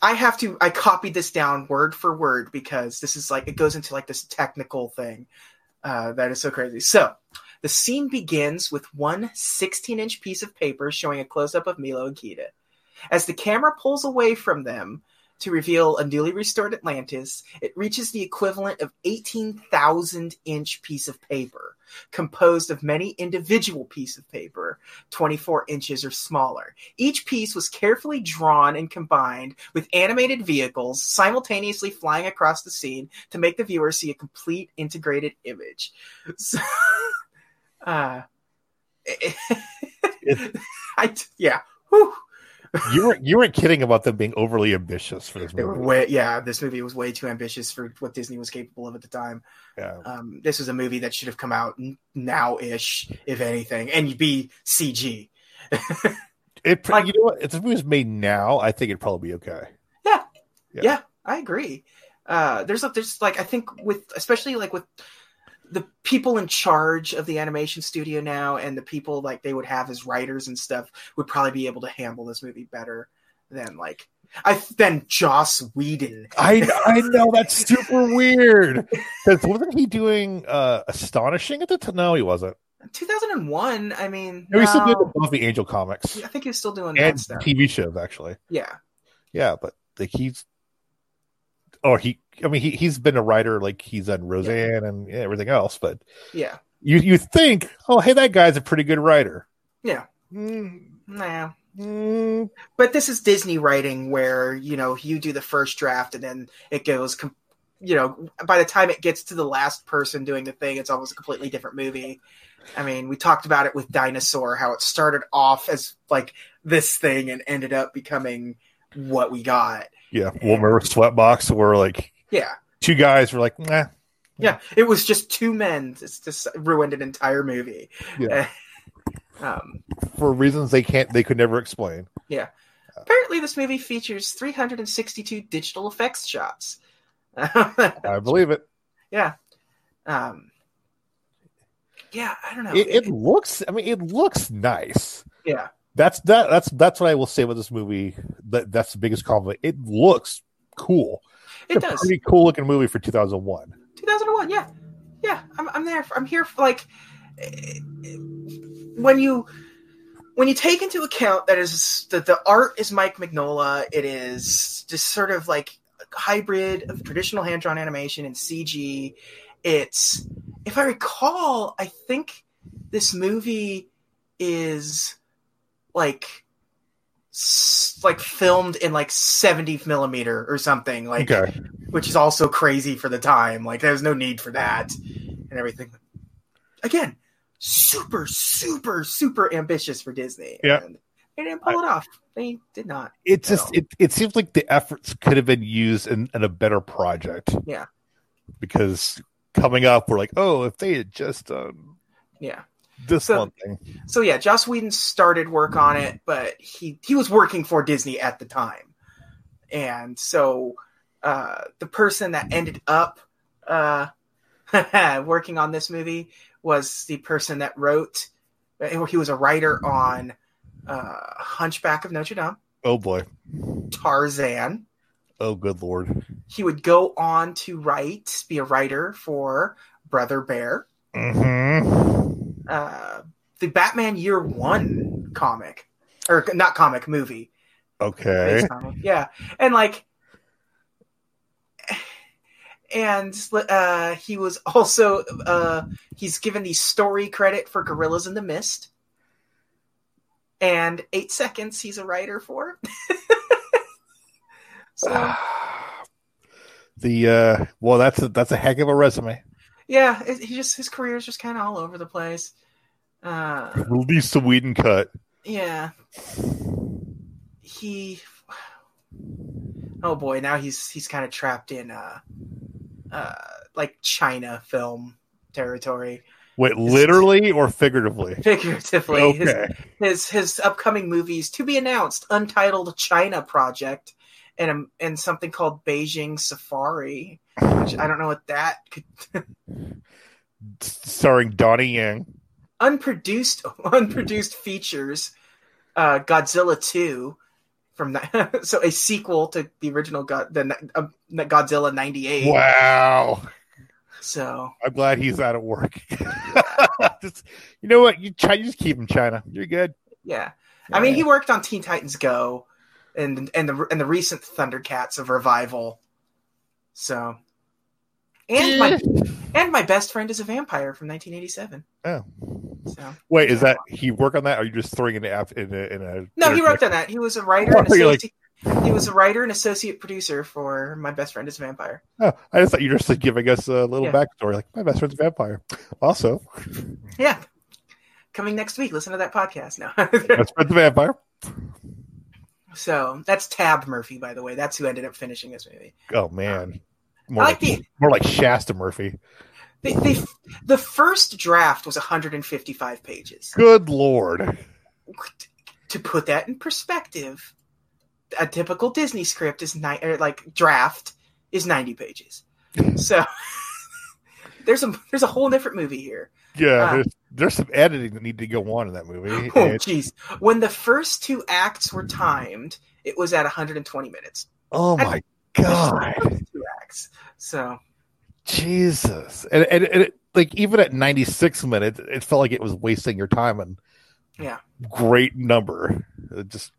A: I, have to. I copied this down word for word because this is like it goes into like this technical thing uh, that is so crazy. So the scene begins with one 16-inch piece of paper showing a close-up of Milo and Kida. As the camera pulls away from them, to reveal a newly restored Atlantis, it reaches the equivalent of 18,000 inch piece of paper, composed of many individual pieces of paper, 24 inches or smaller. Each piece was carefully drawn and combined with animated vehicles simultaneously flying across the scene to make the viewer see a complete integrated image. So, uh, I, yeah. Whew
B: you were you weren't kidding about them being overly ambitious for this
A: movie. They were way, yeah, this movie was way too ambitious for what Disney was capable of at the time. Yeah. Um, this was a movie that should have come out now ish, if anything, and you'd be CG.
B: it like, you know what? If the movie was made now, I think it'd probably be okay.
A: Yeah, yeah, yeah I agree. Uh, there's there's like I think with especially like with the people in charge of the animation studio now and the people like they would have as writers and stuff would probably be able to handle this movie better than like I than Joss Whedon.
B: I I know that's super weird because wasn't he doing uh astonishing at the time? No, he wasn't.
A: 2001. I mean, no, no. he's
B: still doing both the Angel comics.
A: I think he's still doing and
B: TV shows actually. Yeah, yeah, but like he's oh he I mean he he's been a writer like he's on Roseanne yeah. and everything else, but yeah, you you think oh hey that guy's a pretty good writer. Yeah.
A: Mm. Nah. Mm. But this is Disney writing where you know you do the first draft and then it goes. Com- you know, by the time it gets to the last person doing the thing, it's almost a completely different movie. I mean, we talked about it with Dinosaur, how it started off as like this thing and ended up becoming what we got.
B: Yeah, we'll Wilmer Sweatbox were like yeah, two guys were like
A: Yeah, it was just two men. It's just ruined an entire movie. Yeah. um,
B: for reasons they can't, they could never explain.
A: Yeah. Apparently, this movie features 362 digital effects shots.
B: I believe it.
A: Yeah. Um, yeah, I don't know.
B: It, it, it looks. I mean, it looks nice. Yeah that's that that's that's what I will say about this movie. That that's the biggest compliment. It looks cool. It's it does. pretty cool looking movie for 2001.
A: 2001, yeah, yeah. I'm I'm there. For, I'm here for like when you when you take into account that is that the art is Mike Mignola, it is just sort of like hybrid of traditional hand drawn animation and CG. It's if I recall, I think this movie is like like filmed in like 70 millimeter or something like okay. which is also crazy for the time like there's no need for that and everything again super super super ambitious for disney yeah and they didn't pull it off they did not
B: it just it, it seems like the efforts could have been used in, in a better project yeah because coming up we're like oh if they had just um yeah
A: this so, one thing. So yeah, Joss Whedon started work on it, but he he was working for Disney at the time, and so uh, the person that ended up uh, working on this movie was the person that wrote. Eh, he was a writer on uh, Hunchback of Notre Dame.
B: Oh boy,
A: Tarzan.
B: Oh good lord.
A: He would go on to write, be a writer for Brother Bear. Mm-hmm uh, the Batman Year One comic, or not comic movie. Okay. Yeah, and like, and uh, he was also uh, he's given the story credit for Gorillas in the Mist, and Eight Seconds he's a writer for.
B: so. the uh, well, that's a, that's a heck of a resume
A: yeah, it, he just his career is just kind of all over the place.
B: Uh, Release the Whedon cut.
A: Yeah, he. Oh boy, now he's he's kind of trapped in uh, uh, like China film territory.
B: Wait, literally or figuratively? Figuratively.
A: Okay. His, his, his upcoming movies to be announced, Untitled China Project, and and something called Beijing Safari, which I don't know what that could.
B: Starring Donnie Yen.
A: Unproduced, unproduced features, uh, Godzilla two, from that, so a sequel to the original God, the uh, Godzilla ninety eight. Wow.
B: So I'm glad he's out of work. just, you know what? You, try, you just keep him, China. You're good.
A: Yeah. yeah. I mean, he worked on Teen Titans Go and and the and the recent Thundercats of revival. So, and my and my best friend is a vampire from 1987. Oh, so,
B: wait, is that he work on that? Or are you just throwing an in, in a, in a
A: No, he worked on that. He was a writer. Oh, associate, He was a writer and associate producer for My Best Friend Is a Vampire.
B: Oh, I just thought you were just like giving us a little yeah. backstory, like My Best Friend's a Vampire. Also, yeah,
A: coming next week. Listen to that podcast now. Best Friend's a Vampire. So that's Tab Murphy, by the way. That's who ended up finishing this movie.
B: Oh man, more like, the, more like Shasta Murphy.
A: the first draft was 155 pages.
B: Good lord!
A: To put that in perspective, a typical Disney script is ni- like draft is 90 pages. so there's a there's a whole different movie here yeah,
B: wow. Ah. there's, there's some editing that needed to go on in that movie. Oh,
A: jeez. When the first two acts were timed, it was at 120 minutes. Oh my god! Two
B: acts. So, Jesus, and and, and it, like even at 96 minutes, it felt like it was wasting your time. And yeah, great number. It just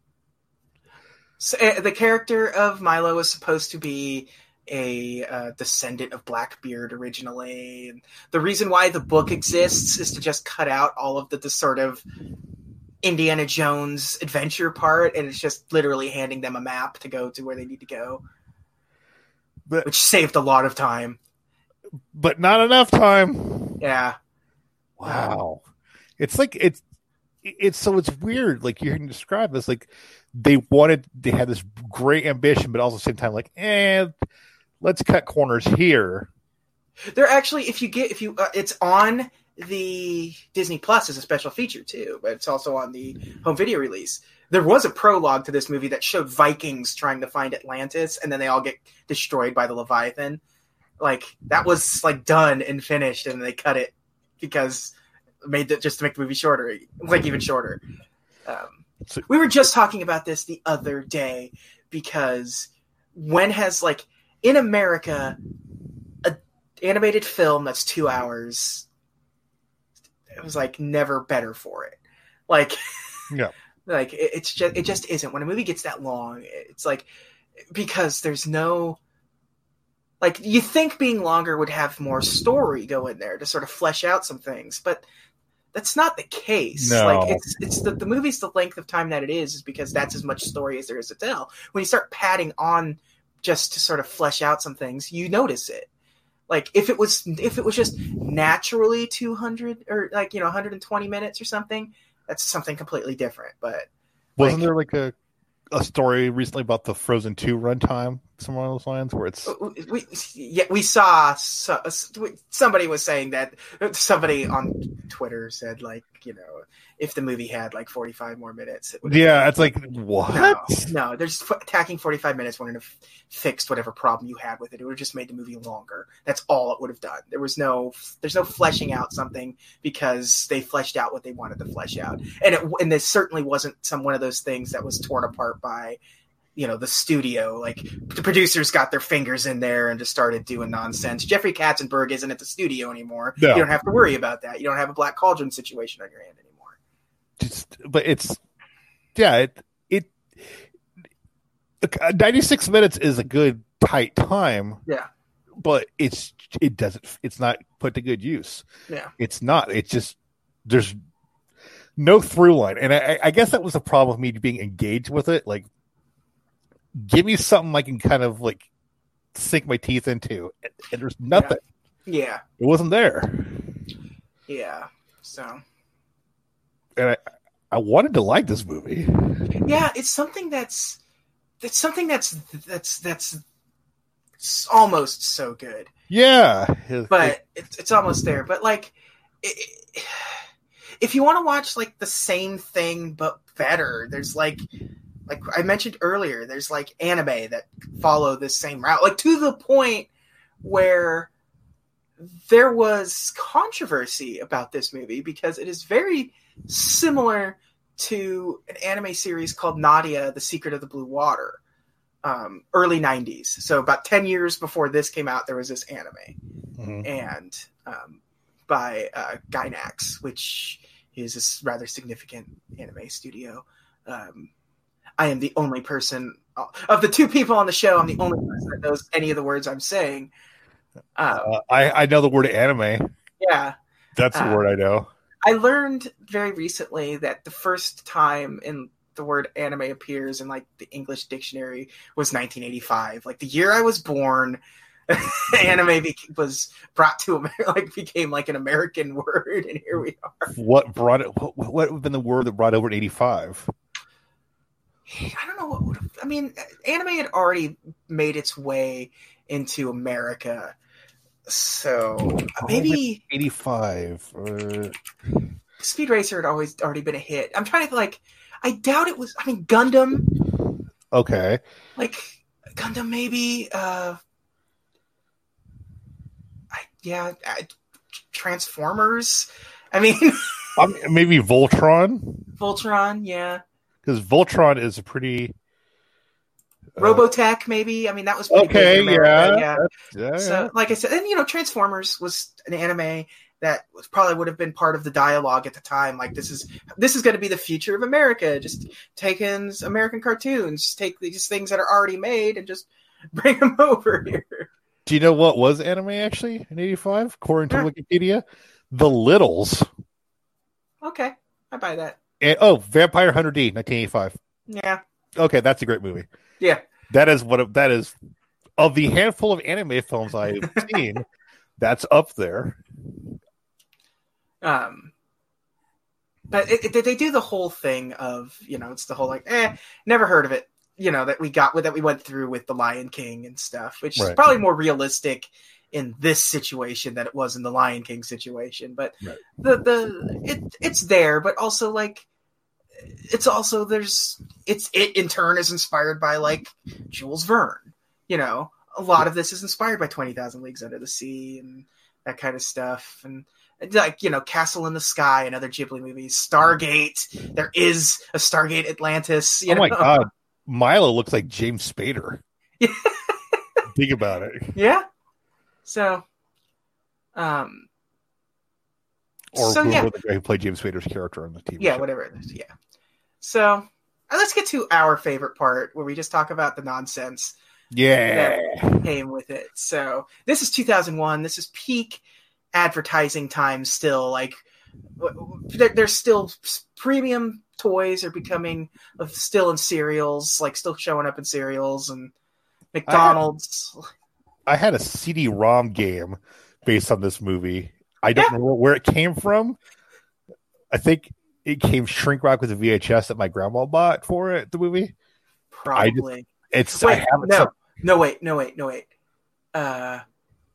A: so, uh, the character of Milo was supposed to be a uh, descendant of Blackbeard originally. And the reason why the book exists is to just cut out all of the, the sort of Indiana Jones adventure part, and it's just literally handing them a map to go to where they need to go, but, which saved a lot of time.
B: But not enough time. Yeah. Wow. It's like it's it's so it's weird. Like you're describe this, like they wanted they had this great ambition, but also at the same time, like, eh, let's cut corners here.
A: They're actually, if you get, if you, uh, it's on the Disney Plus as a special feature too, but it's also on the home video release. There was a prologue to this movie that showed Vikings trying to find Atlantis, and then they all get destroyed by the Leviathan. Like that was like done and finished, and they cut it because made that just to make the movie shorter, like even shorter. Um, we were just talking about this the other day because when has like in America, an animated film that's two hours, it was like never better for it. Like, yeah, like it, it's just it just isn't. When a movie gets that long, it's like because there's no like you think being longer would have more story go in there to sort of flesh out some things, but that's not the case. No. Like it's it's the, the movie's the length of time that it is is because that's as much story as there is to tell. When you start padding on just to sort of flesh out some things, you notice it. Like if it was if it was just naturally 200 or like you know 120 minutes or something, that's something completely different. But
B: wasn't like, there like a a story recently about the Frozen Two runtime somewhere on those lines where it's uh,
A: we yeah we saw so, somebody was saying that uh, somebody on Twitter said like you know if the movie had like 45 more minutes it
B: yeah it's like what
A: no, no they're just attacking 45 minutes wouldn't have fixed whatever problem you had with it it would have just made the movie longer that's all it would have done there was no there's no fleshing out something because they fleshed out what they wanted to flesh out and it and this certainly wasn't some one of those things that was torn apart by you know the studio like the producers got their fingers in there and just started doing nonsense jeffrey katzenberg isn't at the studio anymore no. you don't have to worry about that you don't have a black cauldron situation on your hand anymore
B: just, but it's yeah it it uh, 96 minutes is a good tight time yeah but it's it doesn't it's not put to good use yeah it's not it's just there's no through line and i, I guess that was the problem with me being engaged with it like give me something I can kind of like sink my teeth into. And, and there's nothing. Yeah. yeah. It wasn't there.
A: Yeah. So.
B: And I, I wanted to like this movie.
A: Yeah, it's something that's that's something that's that's that's almost so good. Yeah, but it's, it's almost there. But like, it, if you want to watch like the same thing but better, there's like like I mentioned earlier, there's like anime that follow this same route, like to the point where there was controversy about this movie because it is very similar to an anime series called Nadia: The Secret of the Blue Water, um, early '90s. So about ten years before this came out, there was this anime, mm-hmm. and um, by uh, Gainax, which is a rather significant anime studio. Um, I am the only person uh, of the two people on the show. I'm the only person that knows any of the words I'm saying.
B: Um, uh, I I know the word anime. Yeah, that's the uh, word I know.
A: I learned very recently that the first time in the word anime appears in like the English dictionary was 1985, like the year I was born. anime be- was brought to America, like became like an American word, and here we are.
B: What brought it? What, what would have been the word that brought over in '85?
A: I don't know what would have. I mean, anime had already made its way into America, so
B: maybe eighty five or uh,
A: Speed Racer had always already been a hit. I'm trying to like, I doubt it was. I mean, Gundam. Okay. Like Gundam, maybe. Uh, I yeah, I, Transformers. I mean,
B: um, maybe Voltron.
A: Voltron, yeah
B: because Voltron is a pretty
A: uh, Robotech, maybe. I mean, that was okay. Yeah, yeah. yeah. So, yeah. like I said, and you know, Transformers was an anime that was probably would have been part of the dialogue at the time. Like, this is this is going to be the future of America. Just take ins American cartoons, take these things that are already made, and just bring them over here.
B: Do you know what was anime actually in '85? According to Wikipedia, The Littles.
A: Okay, I buy that.
B: And, oh, Vampire Hunter D, 1985. Yeah. Okay, that's a great movie. Yeah. That is what that is of the handful of anime films I've seen. that's up there.
A: Um, but it, it, they do the whole thing of you know it's the whole like eh never heard of it you know that we got with that we went through with the Lion King and stuff, which right. is probably more realistic in this situation than it was in the Lion King situation. But right. the the it it's there, but also like it's also there's it's it in turn is inspired by like Jules Verne. You know, a lot of this is inspired by Twenty Thousand Leagues Under the Sea and that kind of stuff and like you know castle in the sky and other ghibli movies stargate there is a stargate atlantis oh know? my
B: god milo looks like james spader think about it
A: yeah so, um, or so,
B: yeah. the guy who played James Spader's character on the TV.
A: Yeah, show. whatever it is. Yeah. So uh, let's get to our favorite part where we just talk about the nonsense. Yeah. came with it. So this is 2001. This is peak advertising time still. Like, there's still premium toys are becoming still in cereals, like still showing up in cereals and McDonald's. I,
B: I had a CD-ROM game based on this movie. I don't yeah. know where it came from. I think it came shrink wrap with a VHS that my grandma bought for it. The movie, probably.
A: Just, it's wait, no, some... no, wait, no, wait, no, wait. Uh,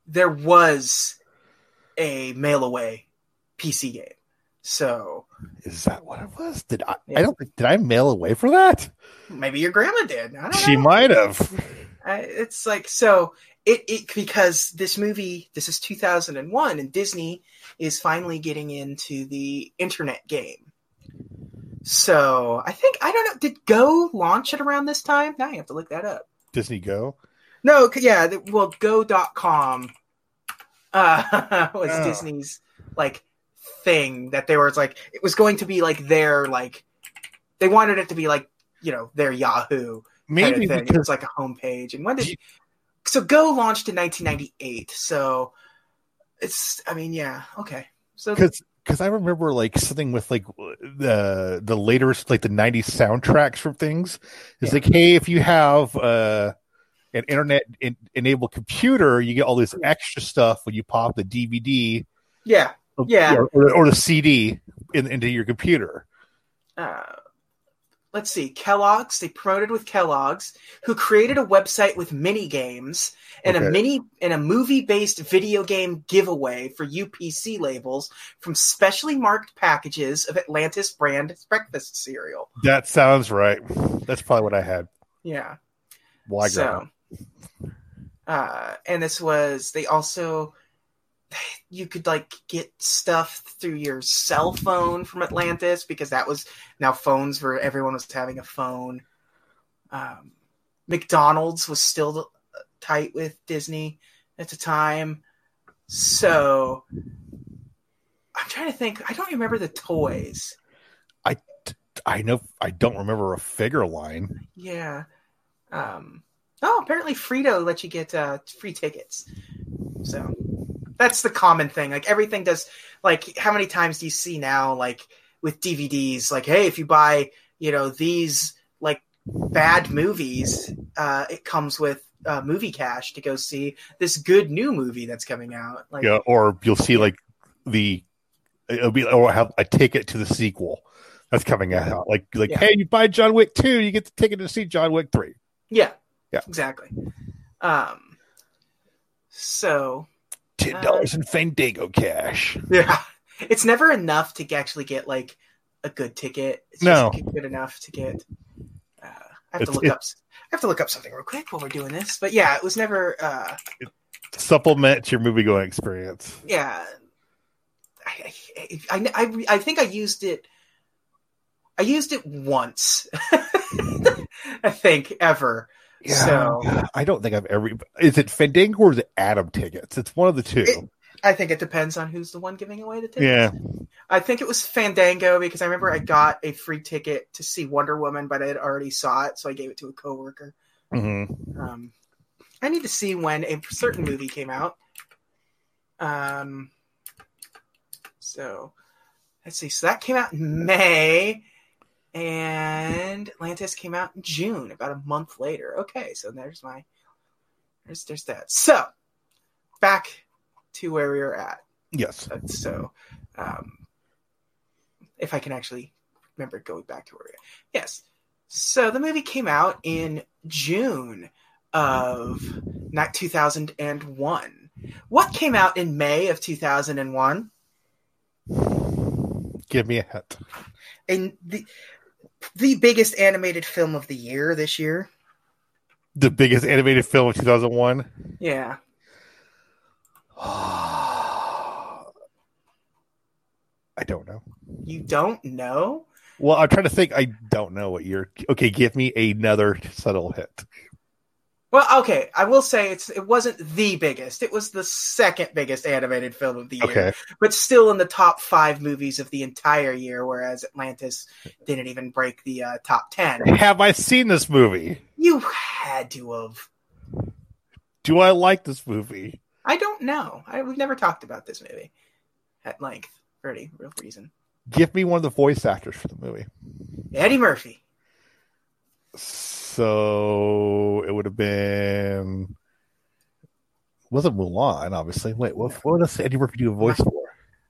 A: there was a mail away PC game. So
B: is that what it was? Did I? Yeah. I don't think did I mail away for that?
A: Maybe your grandma did.
B: she might have.
A: it's like so it, it because this movie this is 2001 and disney is finally getting into the internet game so i think i don't know did go launch it around this time now you have to look that up
B: disney go
A: no yeah well go.com uh, was oh. disney's like thing that they were like it was going to be like their like they wanted it to be like you know their yahoo maybe kind of because was like a homepage and when did you, so Go launched in 1998. So it's, I mean, yeah, okay. So
B: because because I remember like something with like the the later like the 90s soundtracks from things. It's yeah. like, hey, if you have uh an internet in- enabled computer, you get all this extra stuff when you pop the DVD. Yeah. yeah. Or, or, or, the CD in, into your computer. Uh,
A: let's see, Kellogg's. They promoted with Kellogg's, who created a website with mini games and okay. a mini and a movie-based video game giveaway for UPC labels from specially marked packages of Atlantis brand breakfast cereal.
B: That sounds right. That's probably what I had.
A: Yeah.
B: Why well, so,
A: uh, and this was they also you could like get stuff through your cell phone from Atlantis because that was now phones where everyone was having a phone. Um, McDonald's was still tight with Disney at the time. So I'm trying to think. I don't remember the toys.
B: I I know I don't remember a figure line.
A: Yeah. Um, oh, apparently Frito let you get uh, free tickets. So that's the common thing. Like everything does. Like how many times do you see now? Like with DVDs, like hey, if you buy you know these like bad movies, uh, it comes with uh, movie cash to go see this good new movie that's coming out.
B: Like, yeah, or you'll see like the it'll be or oh, have a ticket to the sequel that's coming out. Like like yeah. hey, you buy John Wick two, you get the ticket to see John Wick three.
A: Yeah,
B: yeah,
A: exactly. Um, so
B: ten dollars in Fandango cash.
A: Yeah, it's never enough to actually get like a good ticket. It's
B: no,
A: just good enough to get. Uh, I have it's, to look up. I have to look up something real quick while we're doing this. But yeah, it was never. Uh,
B: supplement your movie going experience.
A: Yeah, I I, I I, I think I used it. I used it once. I think ever yeah, so I
B: don't think I've ever. Is it Fandango or is it Atom tickets? It's one of the two. It,
A: I think it depends on who's the one giving away the
B: tickets. Yeah.
A: I think it was Fandango because I remember I got a free ticket to see Wonder Woman, but I had already saw it, so I gave it to a coworker.
B: Mm-hmm. Um,
A: I need to see when a certain movie came out. Um, so let's see. So that came out in May and Atlantis came out in June, about a month later. Okay, so there's my there's there's that. So back to where we were at.
B: Yes. Uh,
A: so, um, if I can actually remember going back to where we were. Yes. So the movie came out in June of not 2001. What came out in May of 2001?
B: Give me a hint.
A: And the the biggest animated film of the year this year.
B: The biggest animated film of 2001?
A: Yeah. I
B: don't know.
A: You don't know?
B: Well, I'm trying to think. I don't know what you're. Okay, give me another subtle hit.
A: Well, okay, I will say it's it wasn't the biggest. It was the second biggest animated film of the
B: year, okay.
A: but still in the top five movies of the entire year. Whereas Atlantis didn't even break the uh, top ten.
B: Have I seen this movie?
A: You had to have.
B: Do I like this movie?
A: I don't know. I, we've never talked about this movie at length for any real reason.
B: Give me one of the voice actors for the movie.
A: Eddie Murphy.
B: So- so it would have been wasn't Mulan, obviously. Wait, what? What does Eddie Murphy do a voice for?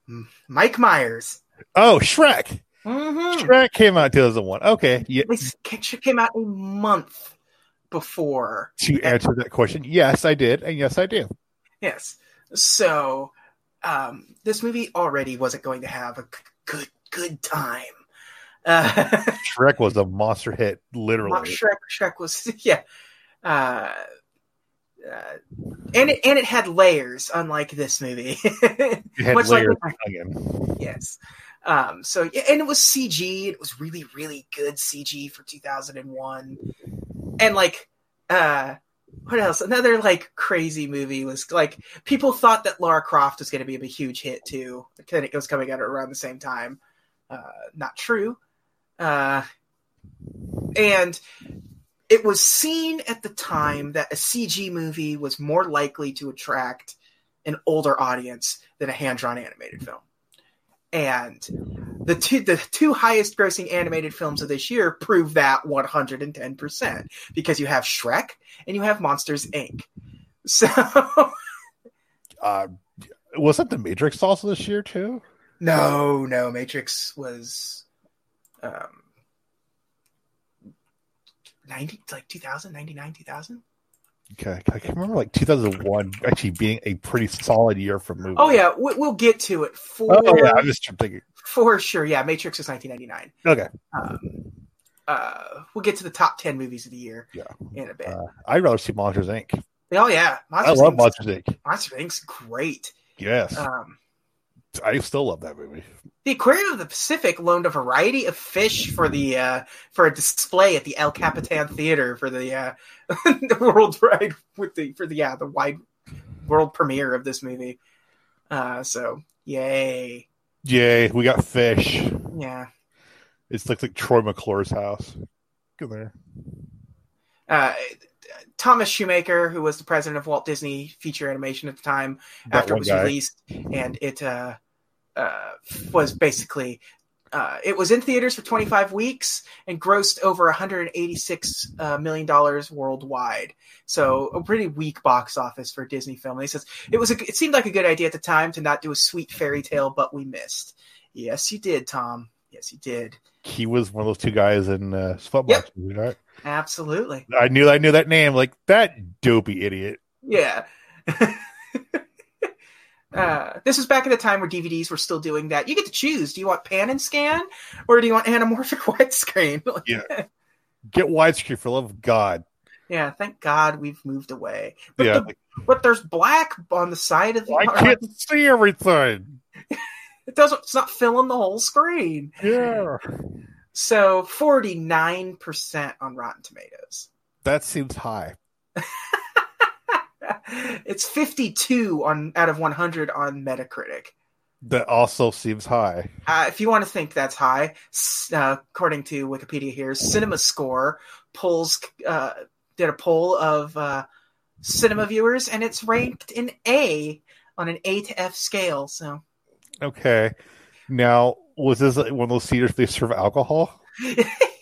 A: Mm, Mike Myers.
B: Oh, Shrek. Mm-hmm. Shrek came out 2001. Okay,
A: yeah. Shrek came out a month before.
B: To answer that question, yes, I did, and yes, I do.
A: Yes. So, um, this movie already wasn't going to have a good good time.
B: Uh, Shrek was a monster hit, literally.
A: Shrek, Shrek was yeah, uh, uh, and it and it had layers, unlike this movie. Much like yes. Um, so yeah, and it was CG. It was really, really good CG for 2001. And like, uh, what else? Another like crazy movie was like people thought that Lara Croft was going to be a huge hit too. Then it was coming out around the same time. Uh, not true. Uh, and it was seen at the time that a CG movie was more likely to attract an older audience than a hand drawn animated film. And the two, the two highest grossing animated films of this year prove that 110% because you have Shrek and you have Monsters Inc. So.
B: uh, wasn't The Matrix also this year, too?
A: No, no. Matrix was um, 90 like 2000 99 2000 okay
B: i can remember like 2001 actually being a pretty solid year for movies
A: oh yeah we, will get to it for oh yeah i'm just thinking for sure yeah matrix is 1999
B: okay
A: um, uh, we'll get to the top 10 movies of the year
B: yeah. in a bit uh, i'd rather see monsters inc
A: oh yeah
B: monsters i love
A: Inc's,
B: monsters inc
A: monsters inc's great
B: yes um I still love that movie.
A: The Aquarium of the Pacific loaned a variety of fish for the uh, for a display at the El Capitan Theater for the uh, the world ride with the for the yeah uh, the wide world premiere of this movie. Uh, so yay,
B: yay, we got fish.
A: Yeah,
B: it looks like Troy McClure's house. Go there.
A: Uh, Thomas Schumacher, who was the president of Walt Disney Feature Animation at the time, that after it was guy. released, and it uh, uh, was basically uh, it was in theaters for 25 weeks and grossed over 186 uh, million dollars worldwide. So a pretty weak box office for a Disney film. And he says it was a, it seemed like a good idea at the time to not do a sweet fairy tale, but we missed. Yes, you did, Tom. Yes, he did.
B: He was one of those two guys in uh, yep. right?
A: Absolutely.
B: I knew I knew that name. Like that dopey idiot.
A: Yeah. Uh, this was back at the time where DVDs were still doing that. You get to choose. Do you want pan and scan or do you want anamorphic widescreen? yeah.
B: Get widescreen for love of God.
A: Yeah, thank God we've moved away. But,
B: yeah.
A: The, but there's black on the side of the.
B: I can't see everything.
A: it doesn't. It's not filling the whole screen.
B: Yeah.
A: So forty nine percent on Rotten Tomatoes.
B: That seems high.
A: it's 52 on out of 100 on Metacritic.
B: That also seems high.
A: Uh, if you want to think that's high, uh, according to Wikipedia here, Cinema Score polls uh, did a poll of uh, cinema viewers, and it's ranked in A on an A to F scale. So,
B: okay, now was this one of those theaters they serve alcohol?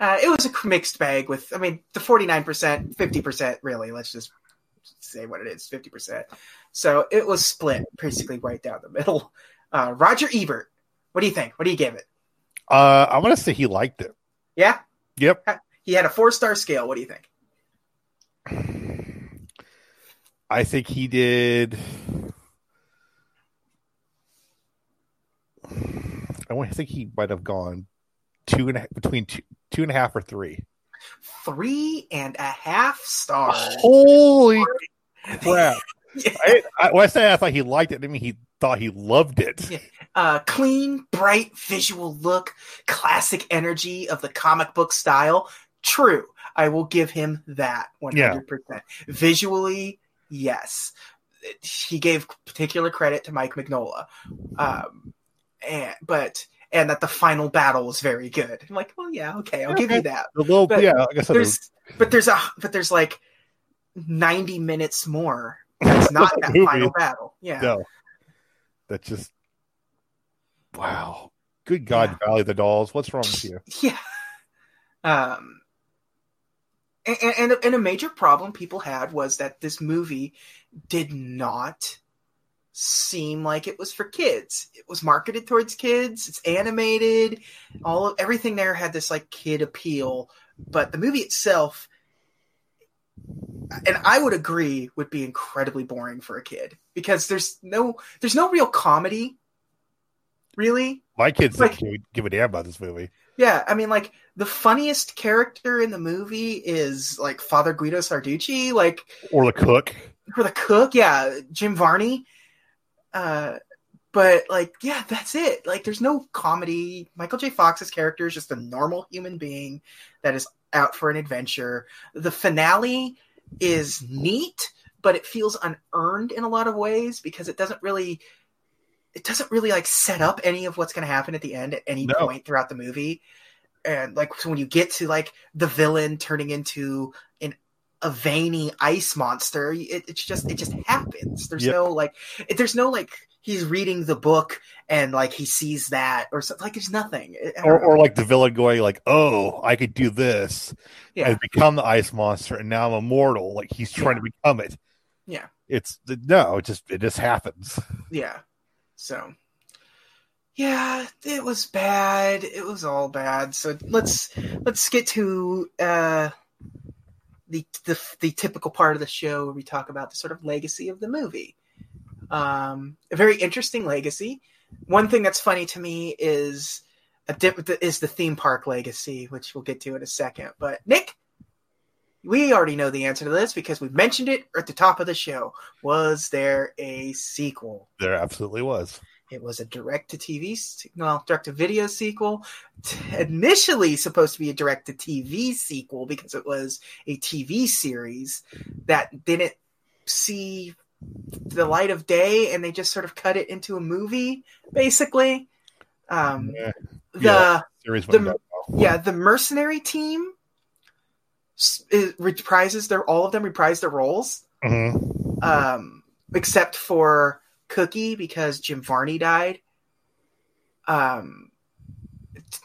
A: Uh, it was a mixed bag with, I mean, the 49%, 50%, really. Let's just say what it is 50%. So it was split basically right down the middle. Uh, Roger Ebert, what do you think? What do you give it?
B: Uh, I want to say he liked it.
A: Yeah?
B: Yep. Uh,
A: he had a four star scale. What do you think?
B: I think he did. I think he might have gone two and between two, two and a half or three?
A: Three and a half stars.
B: Holy crap! yeah. I, I, when I say I thought he liked it, I mean he thought he loved it.
A: Yeah. Uh, clean, bright visual look, classic energy of the comic book style. True, I will give him that one hundred percent. Visually, yes, he gave particular credit to Mike Mignola, um, but and that the final battle was very good. I'm like, well, yeah, okay, I'll give you that. A little, but yeah, I guess there's, but there's a, but there's like 90 minutes more. That's not that final battle. Yeah. No.
B: That just, wow. Good God, yeah. Valley the Dolls. What's wrong with you?
A: Yeah. Um, and, and, and a major problem people had was that this movie did not seem like it was for kids. It was marketed towards kids. It's animated. All of everything there had this like kid appeal, but the movie itself and I would agree would be incredibly boring for a kid because there's no there's no real comedy really.
B: My kids like, give a damn about this movie.
A: Yeah, I mean, like the funniest character in the movie is like Father Guido Sarducci, like
B: or the cook, or
A: the cook. Yeah, Jim Varney. Uh, but like, yeah, that's it. Like, there's no comedy. Michael J. Fox's character is just a normal human being that is out for an adventure. The finale is neat, but it feels unearned in a lot of ways because it doesn't really it doesn't really like set up any of what's going to happen at the end at any no. point throughout the movie and like so when you get to like the villain turning into an a veiny ice monster. It, it's just it just happens. There's yep. no like it, there's no like he's reading the book and like he sees that or something like it's nothing
B: or, or like the villain going like oh i could do this yeah. i've become the ice monster and now i'm immortal like he's trying yeah. to become it
A: yeah
B: it's no it just it just happens
A: yeah so yeah it was bad it was all bad so let's let's get to uh the, the, the typical part of the show where we talk about the sort of legacy of the movie. Um, a very interesting legacy. One thing that's funny to me is a dip, is the theme park legacy, which we'll get to in a second. But Nick, we already know the answer to this because we mentioned it at the top of the show. Was there a sequel?
B: There absolutely was.
A: It was a direct to TV, well, direct to video sequel. initially supposed to be a direct to TV sequel because it was a TV series that didn't see the light of day and they just sort of cut it into a movie, basically. Um, yeah. The, yeah, the, yeah, the mercenary team reprises their all of them reprise their roles, mm-hmm. um, except for Cookie because Jim Varney died um,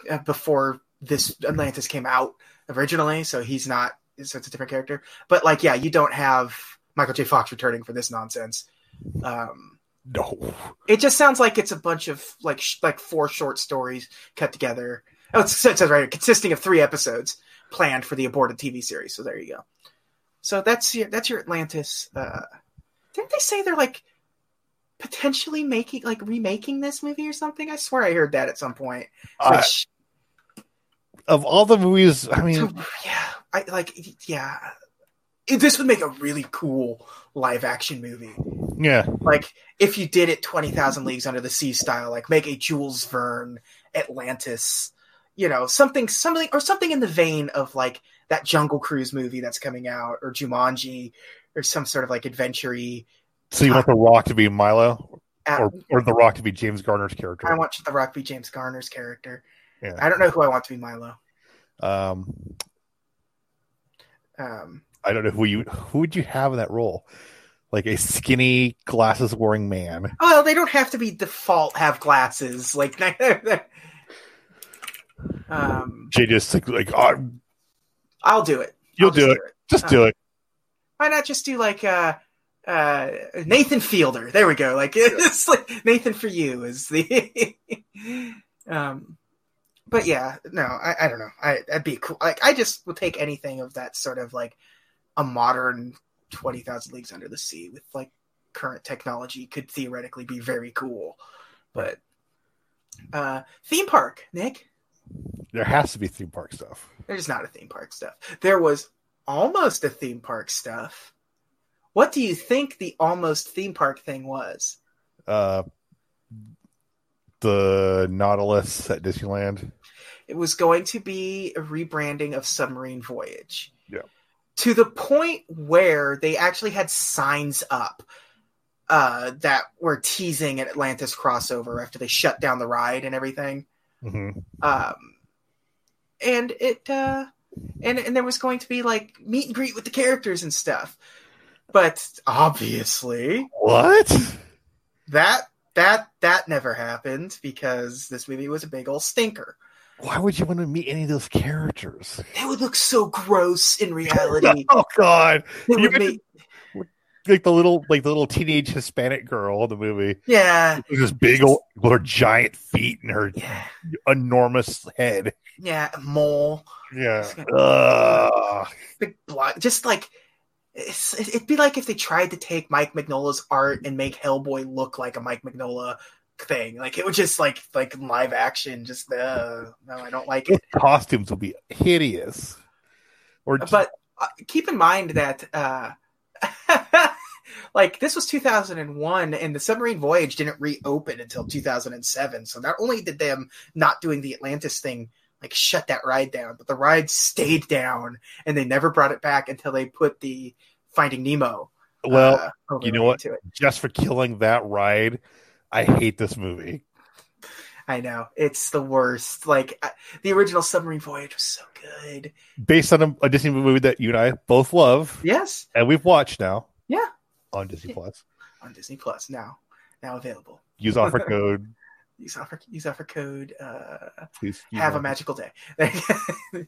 A: uh, before this Atlantis came out originally, so he's not so it's a different character. But like, yeah, you don't have Michael J. Fox returning for this nonsense. Um,
B: no,
A: it just sounds like it's a bunch of like sh- like four short stories cut together. Oh, it says right here, consisting of three episodes planned for the aborted TV series. So there you go. So that's your that's your Atlantis. Uh, didn't they say they're like potentially making like remaking this movie or something. I swear I heard that at some point. Uh, Which,
B: of all the movies, I mean,
A: yeah, I like yeah. This would make a really cool live action movie.
B: Yeah,
A: like if you did it twenty thousand leagues under the sea style, like make a Jules Verne Atlantis, you know, something, something, or something in the vein of like that Jungle Cruise movie that's coming out, or Jumanji, or some sort of like adventure
B: so you want the Rock to be Milo, uh, or or the Rock to be James Garner's character?
A: I want the Rock to be James Garner's character. Yeah. I don't know who I want to be Milo. Um,
B: um, I don't know who you who would you have in that role? Like a skinny glasses wearing man.
A: Oh, well, they don't have to be default have glasses. Like,
B: um, Jay just like, like uh,
A: I'll do it.
B: You'll do it. do it. Just um, do uh, it.
A: Why not just do like uh uh, Nathan Fielder. There we go. Like it's like Nathan for you is the. um, but yeah, no, I, I don't know. I that'd be cool. Like I just will take anything of that sort of like a modern twenty thousand leagues under the sea with like current technology could theoretically be very cool. But uh theme park, Nick.
B: There has to be theme park stuff.
A: There's not a theme park stuff. There was almost a theme park stuff what do you think the almost theme park thing was?
B: Uh, the Nautilus at Disneyland.
A: It was going to be a rebranding of Submarine Voyage.
B: Yeah.
A: To the point where they actually had signs up uh, that were teasing an Atlantis crossover after they shut down the ride and everything. Mm-hmm. Um, and it uh, and and there was going to be like meet and greet with the characters and stuff. But obviously,
B: what
A: that that that never happened because this movie was a big old stinker.
B: Why would you want to meet any of those characters?
A: They would look so gross in reality.
B: oh God! They you would make... like the little like the little teenage Hispanic girl in the movie.
A: Yeah,
B: with this big old with her giant feet and her yeah. enormous head.
A: Yeah, mole.
B: Yeah, uh...
A: big block. Just like it's, it'd be like if they tried to take Mike Mignola's art and make Hellboy look like a Mike Mignola thing. Like it would just like like live action. Just uh, no, I don't like it.
B: His costumes would be hideous.
A: Or just... but uh, keep in mind that uh, like this was 2001, and the submarine voyage didn't reopen until 2007. So not only did them not doing the Atlantis thing like shut that ride down, but the ride stayed down and they never brought it back until they put the Finding Nemo.
B: Well, uh, you know what? Just for killing that ride, I hate this movie. I
A: know it's the worst. Like I, the original Submarine Voyage was so good,
B: based on a, a, Disney movie that you and I both love.
A: Yes,
B: and we've watched now.
A: Yeah,
B: on Disney Plus.
A: On Disney Plus now, now available.
B: Use offer code
A: use offer use offer code. Uh, have a magical day.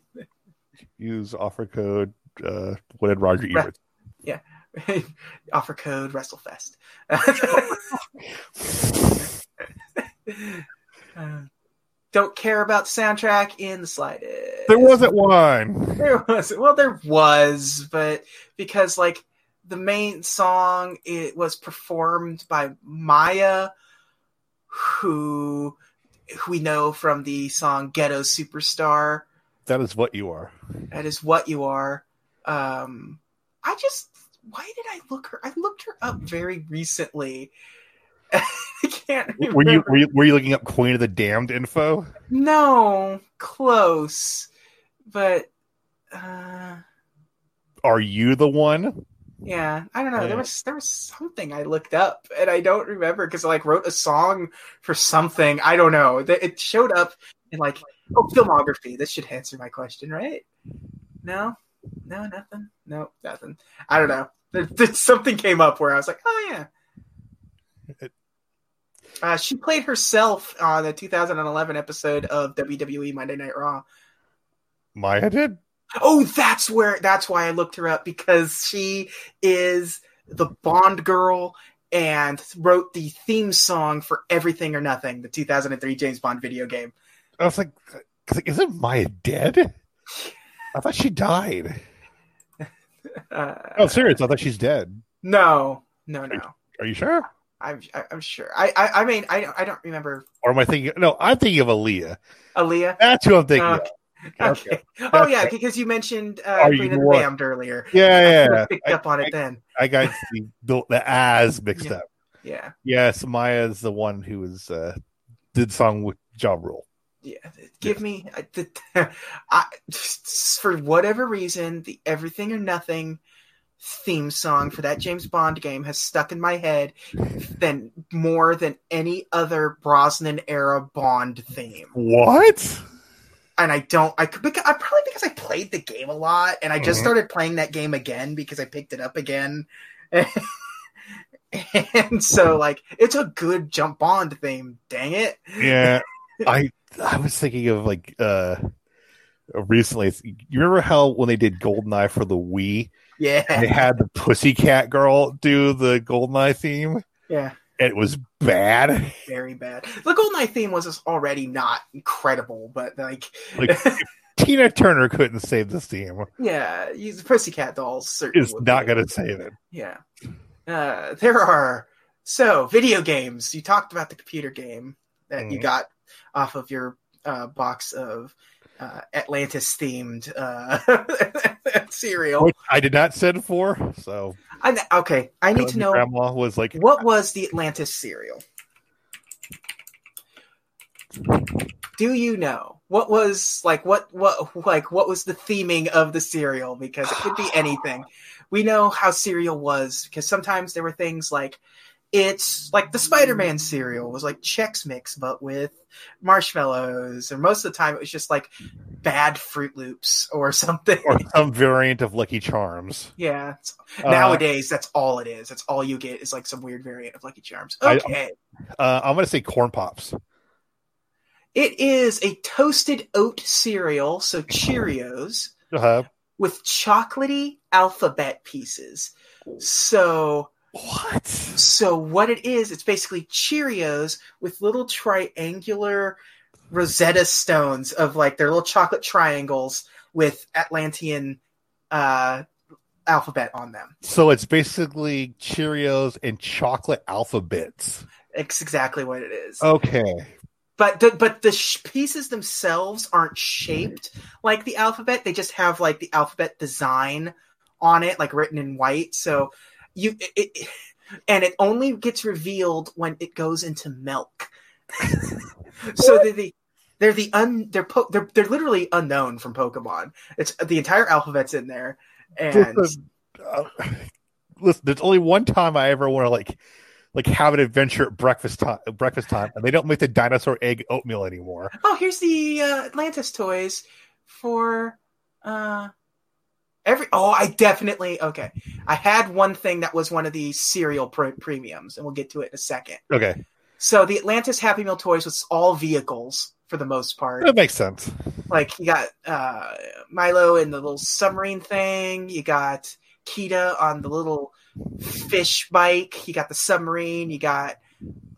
B: use offer code. Uh, what did Roger
A: Ebert? Yeah, offer code WrestleFest. uh, don't care about soundtrack in the slightest.
B: There wasn't one. There
A: wasn't. Well, there was, but because like the main song, it was performed by Mya who we know from the song Ghetto Superstar.
B: That is what you are.
A: That is what you are. Um, I just, why did I look her? I looked her up very recently. I
B: can't remember. Were you, were you were you looking up Queen of the Damned info?
A: No, close, but uh,
B: are you the one?
A: Yeah, I don't know. Yeah. There was there was something I looked up and I don't remember because I like wrote a song for something. I don't know. It showed up in like oh filmography. This should answer my question, right? No, no, nothing. No, nothing. I don't know. There, there, something came up where I was like, oh yeah. Uh, she played herself on the 2011 episode of WWE Monday Night Raw.
B: Mya did.
A: Oh, that's where that's why I looked her up because she is the Bond girl and wrote the theme song for Everything or Nothing, the 2003 James Bond video game.
B: I was like, like isn't Mya dead? I thought she died. Uh, oh, serious? I thought she's dead.
A: No, no,
B: no. Are you, are you sure?
A: I'm I'm sure. I, I I, mean I I don't remember.
B: Or am I thinking? No, I'm thinking of Aaliyah.
A: Aaliyah.
B: That's who I'm thinking. Uh,
A: Okay. Oh yeah, because you mentioned uh, and Bammed earlier.
B: Yeah,
A: yeah. I picked I, up on
B: I,
A: it then.
B: I got the, the, the as mixed
A: yeah.
B: up.
A: Yeah.
B: Yeah, Mya is the one who uh, did song with Ja Rule.
A: Yeah, give me I, the, I, for whatever reason the Everything or Nothing theme song for that James Bond game has stuck in my head than more than any other Brosnan era Bond theme.
B: What?
A: and I don't. I could. I probably because I played the game a lot, and I just mm-hmm. started playing that game again because I picked it up again. and so, like, it's a good jump bond theme. Dang it!
B: Yeah, I I was thinking of like uh recently. You remember how when they did Goldeneye for the Wii?
A: Yeah,
B: they had the Pussycat Girl do the Goldeneye theme.
A: Yeah,
B: it was bad.
A: Very bad. The Goldeneye theme was already not incredible, but like,
B: like Tina Turner couldn't save this theme.
A: Yeah, the Pussycat Dolls
B: certainly is not going to save it.
A: Yeah, uh, there are so video games. You talked about the computer game that mm-hmm. you got off of your uh, box of uh, Atlantis themed uh, cereal. Which
B: I did not send for, so
A: I, okay. I need to know.
B: Grandma was like,
A: "What was the Atlantis cereal?" Do you know what was like what what like what was the theming of the cereal? Because it could be anything. We know how cereal was because sometimes there were things like it's like the Spider-Man cereal was like Chex Mix, but with marshmallows. And most of the time, it was just like bad Froot Loops or something, or
B: some variant of Lucky Charms.
A: Yeah. Uh, Nowadays, that's all it is. That's all you get is like some weird variant of Lucky Charms. Okay.
B: I, uh, I'm gonna say Corn Pops.
A: It is a toasted oat cereal, so Cheerios, uh-huh. with chocolaty alphabet pieces. So
B: what?
A: So what it is, it's basically Cheerios with little triangular Rosetta stones of like their little chocolate triangles with Atlantean uh, alphabet on them.
B: So it's basically Cheerios and chocolate alphabets.
A: It's exactly what it is.
B: Okay.
A: But the, but the sh- pieces themselves aren't shaped like the alphabet. They just have like the alphabet design on it, like written in white. So you it, it, and it only gets revealed when it goes into milk. so they're the they're the un they're po- they're they're literally Unown from Pokemon. It's the entire alphabet's in there, and
B: listen, uh, listen there's only one time I ever want to like like have an adventure at breakfast time breakfast time and they don't make the dinosaur egg oatmeal anymore
A: oh here's the uh, atlantis toys for uh Every oh, I definitely okay. I had one thing that was one of the cereal premiums, and we'll get to it in a second.
B: Okay.
A: So the Atlantis Happy Meal toys was all vehicles for the most part.
B: That makes sense.
A: Like you got uh, Milo in the little submarine thing. You got Kida on the little fish bike. You got the submarine. You got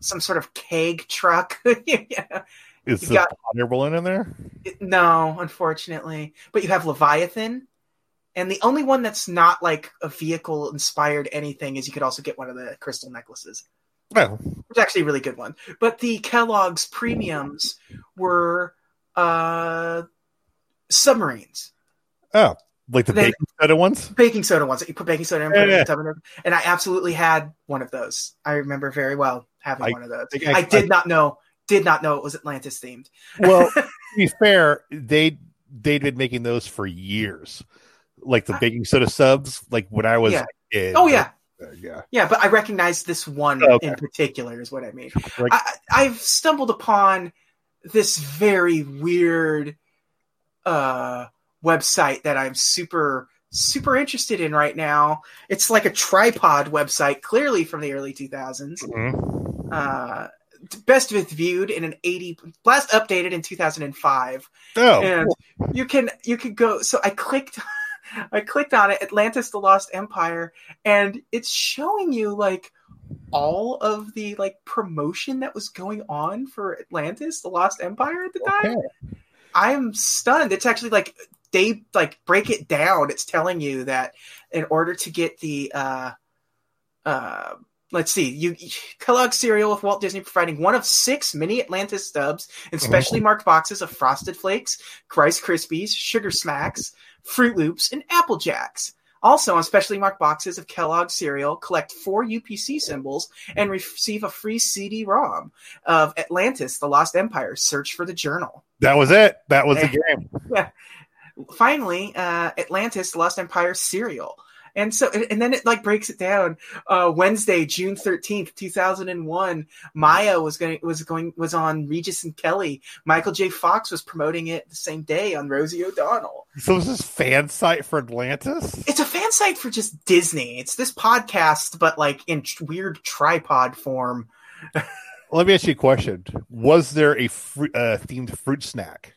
A: some sort of keg truck.
B: yeah. Is you the got, balloon in there?
A: It, no, unfortunately. But you have Leviathan. And the only one that's not like a vehicle inspired anything is you could also get one of the crystal necklaces.
B: Well,
A: oh. it's actually a really good one. But the Kellogg's premiums were uh, submarines.
B: Oh, like the baking soda ones?
A: Baking soda ones. You put baking soda in, yeah, yeah. in and I absolutely had one of those. I remember very well having I, one of those. I, I, I did not know did not know it was Atlantis themed. well,
B: to be fair, they they'd been making those for years like the baking soda subs, like when I was
A: yeah. oh yeah. Uh, yeah. Yeah, but I recognize this one oh, okay. in particular is what I mean. Like, I, I've stumbled upon this very weird uh, website that I'm super super interested in right now. It's like a tripod website, clearly from the early 2000s. Mm-hmm. Uh, best viewed in an 80 last updated in 2005. Oh, and cool. you can you can go. So I clicked. I clicked on it, Atlantis the Lost Empire, and it's showing you like all of the like promotion that was going on for Atlantis the Lost Empire at the time. Okay. I'm stunned. It's actually like they like break it down. It's telling you that in order to get the uh uh let's see, you Kellogg cereal with Walt Disney providing one of six mini Atlantis stubs and specially oh. marked boxes of Frosted Flakes, Rice Krispies, Sugar Smacks, Froot Loops, and Apple Jacks. Also, on specially marked boxes of Kellogg cereal, collect four UPC symbols and receive a free CD-ROM of Atlantis: The Lost Empire. Search for the journal.
B: That was it. That was
A: the
B: game. Yeah.
A: Finally, uh, Atlantis: The Lost Empire cereal. And so, and then it like breaks it down. Uh, Wednesday, June thirteenth, two thousand and one, Mya was going was going was on Regis and Kelly. Michael J. Fox was promoting it the same day on Rosie O'Donnell.
B: So is this fan site for Atlantis?
A: It's a fan site for just Disney. It's this podcast, but like in weird tripod form.
B: Let me ask you a question: Was there a fr- uh, themed fruit snack?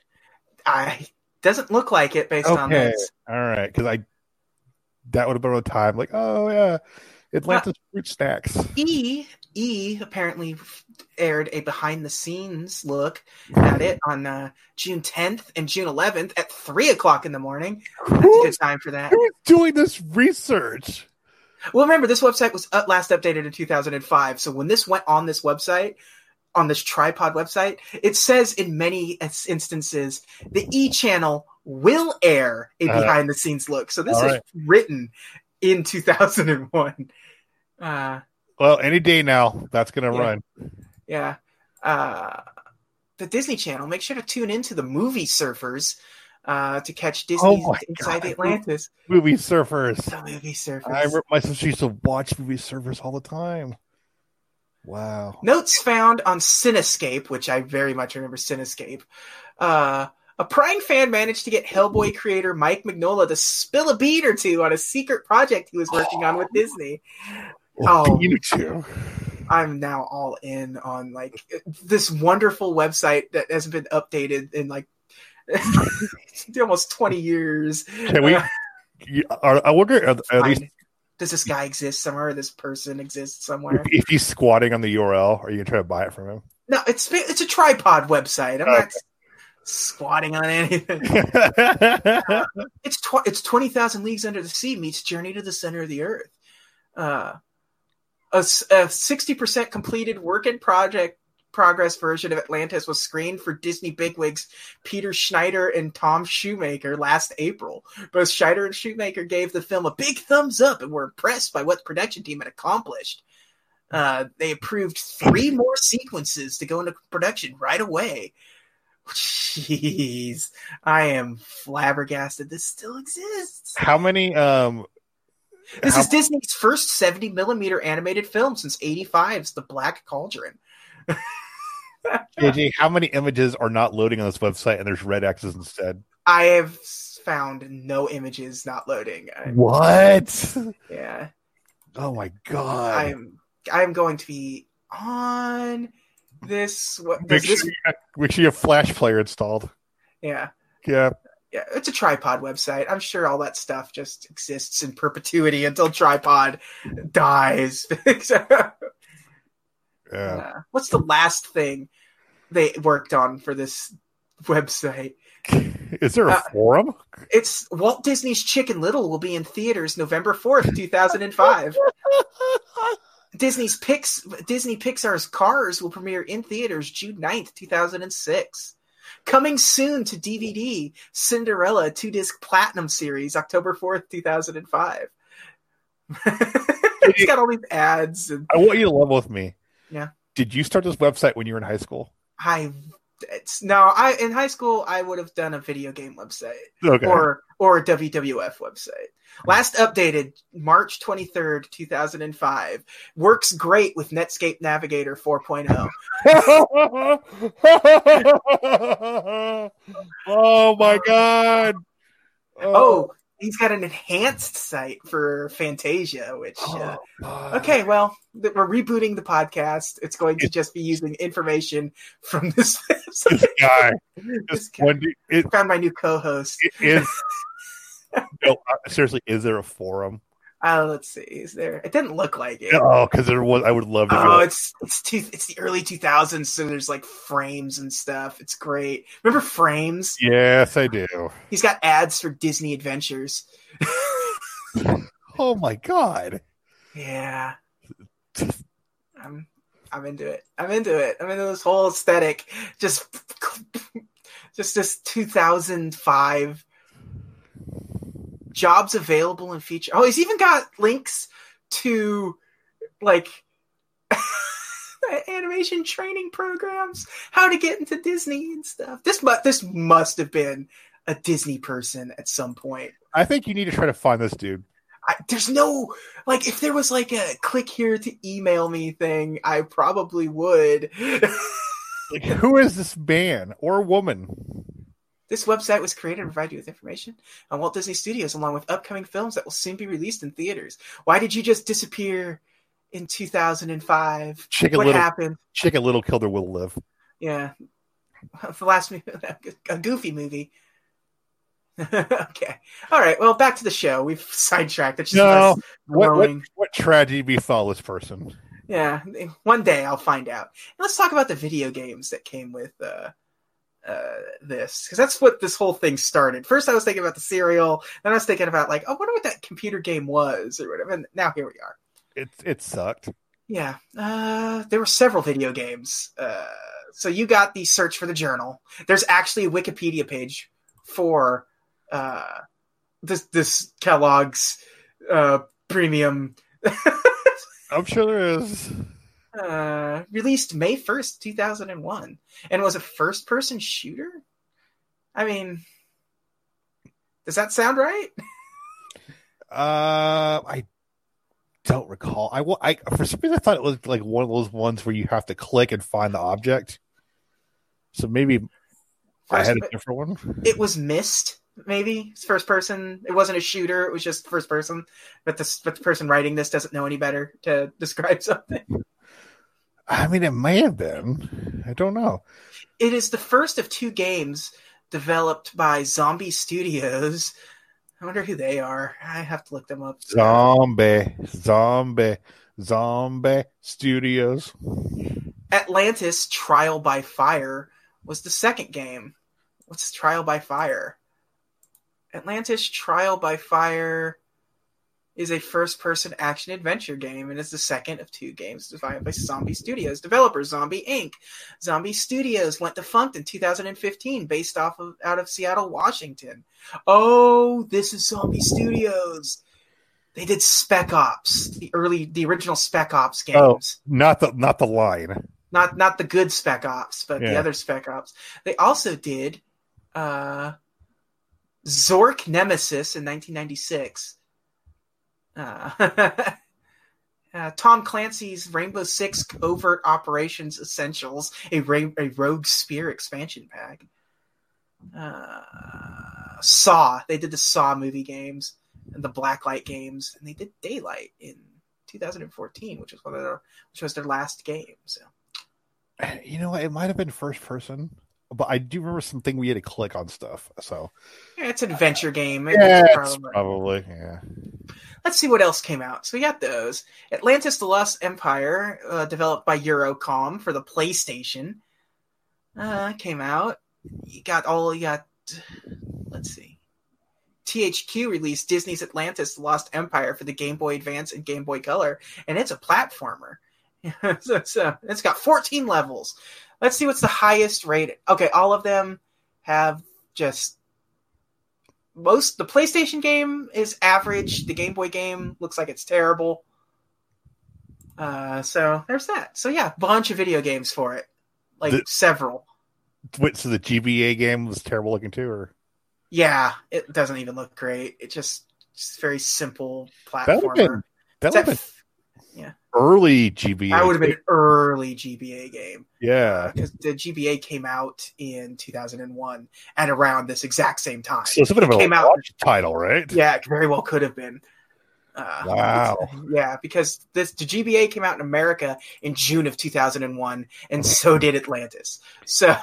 A: I doesn't look like it based okay. on this.
B: All right, because I that would have been a time like, oh yeah, Atlantis uh, fruit snacks.
A: E E apparently aired a behind the scenes look at it on uh, June 10th and June 11th at three o'clock in the morning. That's a good time for that.
B: Who's doing this research?
A: Well, remember this website was uh, last updated in 2005. So when this went on this website, on this tripod website, it says in many instances the E channel will air a uh, behind the scenes look. So this is right. written in 2001. Uh,
B: well, any day now, that's going to yeah. run.
A: Yeah. Uh, the Disney Channel. Make sure to tune into the movie Surfers uh, to catch oh Disney oh Inside God. Atlantis.
B: Movie Surfers. The movie Surfers. I remember my sister used to watch movie Surfers all the time.
A: Wow. Notes found on Cinescape, which I very much remember Cinescape. Uh, a prying fan managed to get Hellboy creator Mike Mignola to spill a bead or two on a secret project he was working oh, on with oh. Disney. Oh, I'm now all in on like this wonderful website that hasn't been updated in like almost 20 years. Can we? Uh, I wonder are, are these does this guy exist somewhere? This person exists somewhere.
B: If, he's squatting on the URL, are you gonna try to buy it from him?
A: No, it's it's a tripod website. I'm okay. not squatting on anything. uh, it's tw- it's twenty thousand leagues under the sea meets Journey to the Center of the Earth. Uh, a sixty percent completed work in project progress version of Atlantis was screened for Disney bigwigs Peter Schneider and Tom Schumacher last April. Both Schneider and Schumacher gave the film a big thumbs up and were impressed by what the production team had accomplished. Uh, they approved three more sequences to go into production right away. Jeez, I am flabbergasted. This still exists.
B: How many? Um,
A: this how... is Disney's first 70 millimeter animated film since 85's The Black Cauldron.
B: JJ, how many images are not loading on this website and there's red X's instead?
A: I have found no images not loading. what?
B: Yeah. Oh my god. I'm
A: I'm going to be on this what make
B: sure, you have, make sure you have Flash Player installed.
A: Yeah. Yeah. Yeah, it's a tripod website. I'm sure all that stuff just exists in perpetuity until tripod dies. so, yeah. Uh, what's the last thing they worked on for this website?
B: Is there a uh, forum?
A: It's Walt Disney's Chicken Little will be in theaters November 4th, 2005. Disney's Pix Disney Pixar's Cars will premiere in theaters June 9th, 2006. Coming soon to DVD, Cinderella two disc platinum series, October 4th, 2005. it's got all these ads. And...
B: I want you to level with me. Yeah. Did you start this website when you were in high school?
A: I it's no i in high school i would have done a video game website okay. or or a wwf website last updated march 23rd 2005 works great with netscape navigator
B: 4.0 oh my god
A: oh, oh he's got an enhanced site for Fantasia, which oh, uh, okay, well, th- we're rebooting the podcast. It's going to just be using information from this. this guy, this guy. It, found my new co-host.
B: no, uh, seriously, is there a forum?
A: Uh, let's see. Is there? It didn't look like it.
B: Oh, because there was. I would love to.
A: Oh, it's it's too. it's the early two thousands, so there's like frames and stuff. It's great. Remember frames?
B: Yes, I do.
A: He's got ads for Disney Adventures.
B: oh my god. Yeah.
A: I'm I'm into it. I'm into it. I'm into this whole aesthetic. Just just this 2005 jobs available in feature. Oh, he's even got links to like animation training programs, how to get into Disney and stuff. This must this must have been a Disney person at some point.
B: I think you need to try to find this dude.
A: I, there's no like if there was like a click here to email me thing, I probably would.
B: like, who is this man or woman?
A: This website was created to provide you with information on Walt Disney Studios along with upcoming films that will soon be released in theaters. Why did you just disappear in 2005? Chicken what Little,
B: happened? Chicken Little killed her. Will Live.
A: Yeah. The last movie, a goofy movie. okay. All right. Well, back to the show. We've sidetracked. It's just
B: no. What, what, what tragedy befall this person?
A: Yeah. One day I'll find out. And let's talk about the video games that came with uh, uh, this because that's what this whole thing started. First, I was thinking about the serial, then I was thinking about like, oh, I wonder what that computer game was or whatever. And now here we are.
B: It it sucked.
A: Yeah, uh, there were several video games. Uh, so you got the search for the journal. There's actually a Wikipedia page for uh, this this Kellogg's uh, premium.
B: I'm sure there is
A: uh, released May 1st, 2001, and was a first person shooter. I mean, does that sound right?
B: uh, I don't recall. I, I for some reason I thought it was like one of those ones where you have to click and find the object. So maybe first, I
A: had a different one. It was missed. Maybe it's first person. It wasn't a shooter. It was just first person. But the but the person writing this doesn't know any better to describe something.
B: I mean, it may have been. I don't know.
A: It is the first of two games developed by Zombie Studios. I wonder who they are. I have to look them up.
B: Zombie, zombie, zombie studios.
A: Atlantis Trial by Fire was the second game. What's Trial by Fire? Atlantis Trial by Fire is a first-person action-adventure game, and is the second of two games developed by Zombie Studios. Developer Zombie Inc. Zombie Studios went defunct in 2015, based off of out of Seattle, Washington. Oh, this is Zombie Studios. They did Spec Ops, the early, the original Spec Ops games.
B: Oh, not the not the line.
A: Not not the good Spec Ops, but yeah. the other Spec Ops. They also did uh, Zork Nemesis in 1996 uh, uh, Tom Clancy's Rainbow Six Covert Operations Essentials, a, ra- a Rogue Spear expansion pack. Uh, Saw. They did the Saw movie games and the Blacklight games, and they did Daylight in 2014, which was one of their, which was their last game. So,
B: you know, it might have been first person but I do remember something we had to click on stuff. So
A: yeah, it's an adventure game. yeah, probably. probably. Yeah. Let's see what else came out. So we got those Atlantis: The Lost Empire, uh, developed by Eurocom for the PlayStation, uh, came out. You got all you got. Let's see. THQ released Disney's Atlantis: The Lost Empire for the Game Boy Advance and Game Boy Color, and it's a platformer. so, so it's got 14 levels. Let's see what's the highest rated. Okay, all of them have just most the PlayStation game is average. The Game Boy game looks like it's terrible. Uh, so there's that. So yeah, bunch of video games for it, like the, several.
B: Wait, so the GBA game was terrible looking too, or?
A: Yeah, it doesn't even look great. It just, very simple platform. That would have been, that would have been
B: early GBA. That
A: would have been early GBA game. Yeah, because the GBA came out in 2001 at around this exact same time. So it's a bit it of a
B: came out, title, right?
A: Yeah, it very well could have been. Uh, wow. Yeah, because this the GBA came out in America in June of 2001, and so did Atlantis. So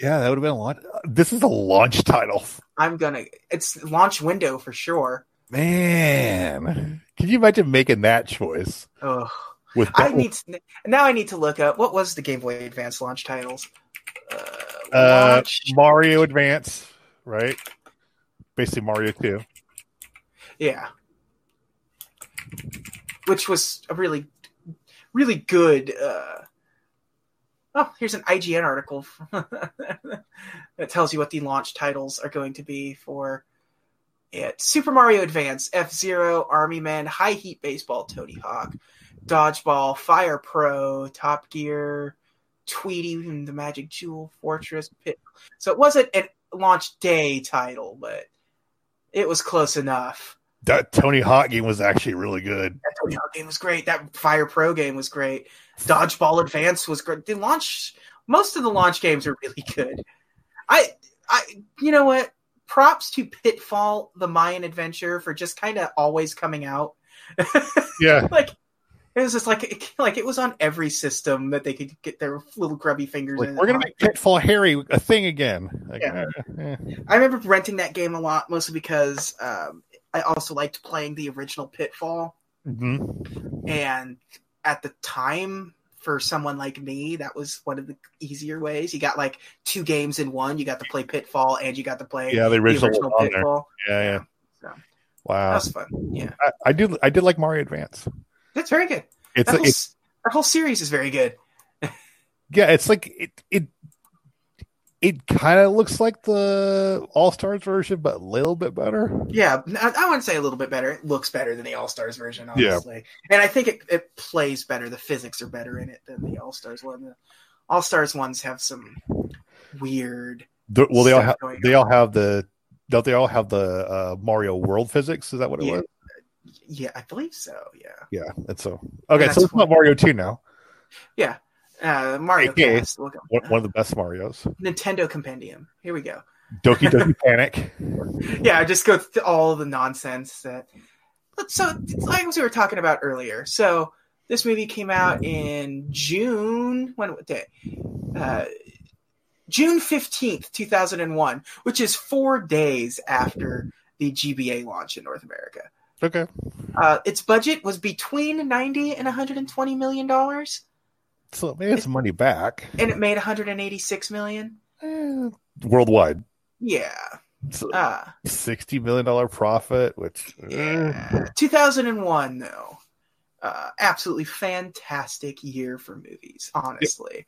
B: yeah, that would have been a launch. Uh, this is a launch title.
A: I'm gonna. It's launch window for sure.
B: Man, can you imagine making that choice? Oh,
A: I need to, now. I need to look up what was the Game Boy Advance launch titles. Uh,
B: uh Mario Advance, right? Basically, Mario Two. Yeah,
A: which was a really, really good. Uh, oh, here's an IGN article that tells you what the launch titles are going to be for it. Super Mario Advance, F Zero, Army Men, High Heat Baseball, Tony Hawk, Dodgeball, Fire Pro, Top Gear, Tweety, the Magic Jewel, Fortress, Pit. So it wasn't a launch day title, but it was close enough.
B: That Tony Hawk game was actually really good.
A: That
B: Tony Hawk
A: game was great. That Fire Pro game was great. Dodgeball Advance was great. The launch, most of the launch games are really good. I, I, you know what? props to Pitfall, The Mayan Adventure for just kind of always coming out. Yeah. like it was just like it, like it was on every system that they could get their little grubby fingers like,
B: in. We're gonna make Pitfall Harry a thing again. Like, yeah.
A: Uh, I remember renting that game a lot, mostly because um, I also liked playing the original Pitfall. Mm-hmm. And at the time, for someone like me, that was one of the easier ways. You got like two games in one. You got to play Pitfall and you got to play yeah the original, the original
B: Pitfall. Yeah, yeah. So, wow, that was fun. Yeah, I, I do. I did like Mario Advance.
A: That's very good. It's that, a, whole, it's, that whole series is very good.
B: yeah, it's like it. It it kind of looks like the All Stars version, but a little bit better.
A: Yeah, I, I wouldn't say a little bit better. It looks better than the All Stars version, honestly. Yeah. And I think it, it plays better. The physics are better in it than the All Stars one. The All Stars ones have some weird.
B: The,
A: well,
B: they all have. They on. all have the. Don't they all have the uh, Mario World physics? Is that what it yeah. was?
A: Yeah, I believe so. Yeah.
B: Yeah, and so okay, and so it's not Mario Two now.
A: Yeah, uh, Mario AKA, Cast. one,
B: of the best Mario's.
A: Nintendo Compendium. Here we go. Doki Doki Panic. yeah, just go through all the nonsense that. So, like we were talking about earlier, so this movie came out in June. When what day? Uh, June fifteenth, two thousand and one, which is four days after the GBA launch in North America. Okay. Uh, its budget was between ninety and one hundred and twenty million dollars
B: so made had some money back.
A: And it made 186 million eh,
B: worldwide. Yeah. So uh, ah. sixty million dollar profit, which eh.
A: yeah. eh. 2001 though, uh, absolutely fantastic year for movies, honestly,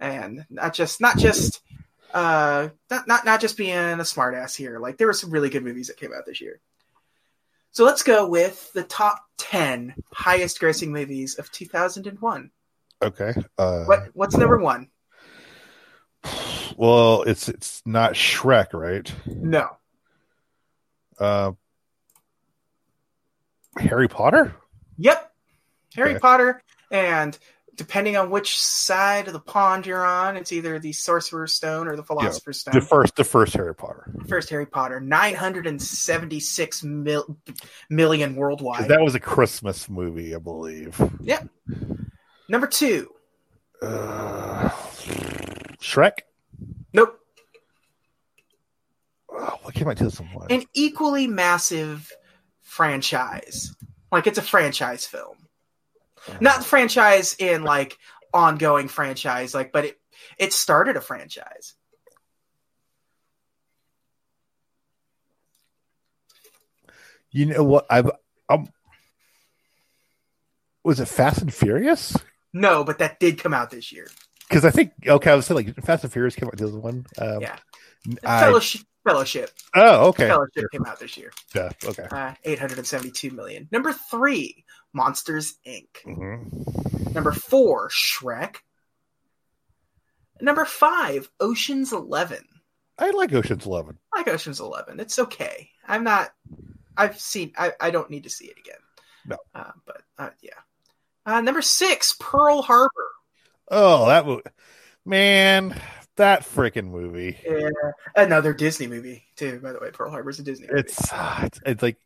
A: yeah. and not just not just uh, not not not just being a smartass here. Like there were some really good movies that came out this year. So let's go with the top ten highest grossing movies of 2001. Okay. Uh, what What's number one?
B: Well, it's it's not Shrek, right? No. Uh, Harry Potter.
A: Yep. Harry okay. Potter, and depending on which side of the pond you're on, it's either the Sorcerer's Stone or the Philosopher's yeah,
B: Stone. The first, the first Harry Potter. The
A: first Harry Potter, 976 mil- million worldwide.
B: That was a Christmas movie, I believe. Yep. Yeah.
A: Number two. Uh,
B: Shrek? Nope.
A: Oh, can I tell someone? An equally massive franchise. Like it's a franchise film. Not franchise in like ongoing franchise, like, but it it started a franchise.
B: You know what? I've um, was it Fast and Furious?
A: No, but that did come out this year.
B: Because I think okay, I was saying like Fast and Furious came out this one. Um, yeah, I,
A: Fellowship. Fellowship.
B: Oh, okay. Fellowship
A: came out this year. Yeah. Okay. Uh, Eight hundred and seventy-two million. Number three, Monsters Inc. Mm-hmm. Number four, Shrek. Number five, Ocean's Eleven.
B: I like Ocean's Eleven.
A: I like Ocean's Eleven. It's okay. I'm not. I've seen. I, I don't need to see it again. No. Uh, but uh, yeah. Uh, number six, Pearl Harbor.
B: Oh, that movie, man, that freaking movie. Yeah,
A: another uh, Disney movie too. By the way, Pearl Harbor's a Disney.
B: It's, uh, it's, it's like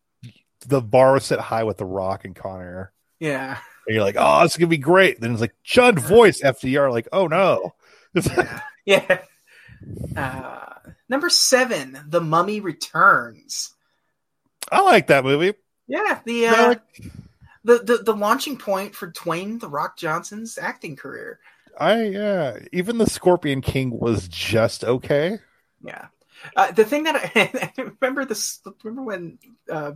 B: the bar was set high with The Rock and Con Air. Yeah, and you're like, oh, it's gonna be great. Then it's like Chud voice FDR. Like, oh no. yeah. yeah.
A: Uh, number seven, The Mummy Returns.
B: I like that movie.
A: Yeah, the uh, the, the, the launching point for Dwayne the Rock Johnson's acting career.
B: I yeah, even the Scorpion King was just okay.
A: Yeah, uh, the thing that I, I, remember this. Remember when uh,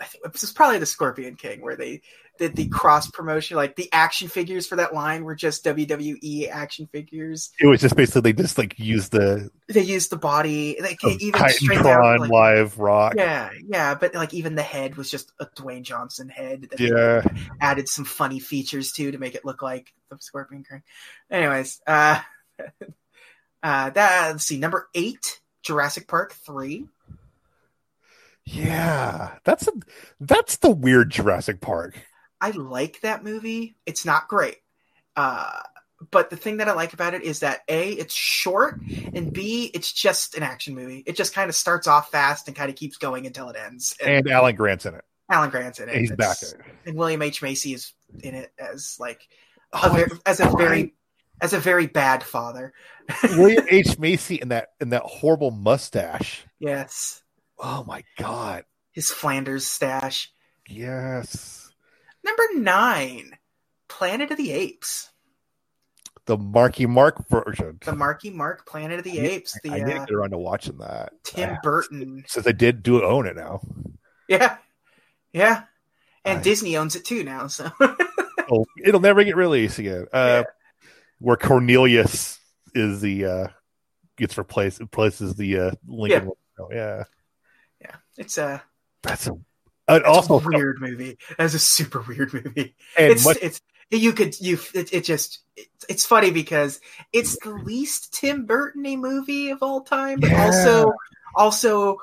A: I think this is probably the Scorpion King where they that the cross promotion, like the action figures for that line were just WWE action figures.
B: It was just basically they just like used the
A: they used the body, like even Titantron out like, live rock. Yeah, yeah, but like even the head was just a Dwayne Johnson head. yeah, added some funny features too to make it look like the Scorpion King. Anyways, uh, uh, that let's see, number eight, Jurassic Park three.
B: Yeah, that's a that's the weird Jurassic Park.
A: I like that movie. It's not great. Uh, but the thing that I like about it is that A, it's short, and B, it's just an action movie. It just kind of starts off fast and kind of keeps going until it ends.
B: And, and Alan Grant's in it.
A: Alan Grant's in it. He's it's, back in it. And William H. Macy is in it as like oh, as a very as a very bad father.
B: William H. Macy in that in that horrible mustache. Yes. Oh my god.
A: His Flanders stash. Yes Number nine, Planet of the Apes.
B: The Marky Mark version.
A: The Marky Mark Planet of the I Apes.
B: Need,
A: the, I
B: need uh, to get around to watching that. Tim uh, Burton. Since I did do own it now.
A: Yeah. Yeah. And I, Disney owns it too now, so
B: it'll, oh, it'll, never get released again. Uh, yeah. where Cornelius is the uh, gets replaced replaces the uh, Lincoln
A: yeah.
B: Oh, yeah.
A: Yeah. It's a uh, that's a an it's awful weird movie. That's a super weird movie. And it's much- it's you could you it, it just it, it's funny because it's the least Tim Burtony movie of all time, but yeah. also also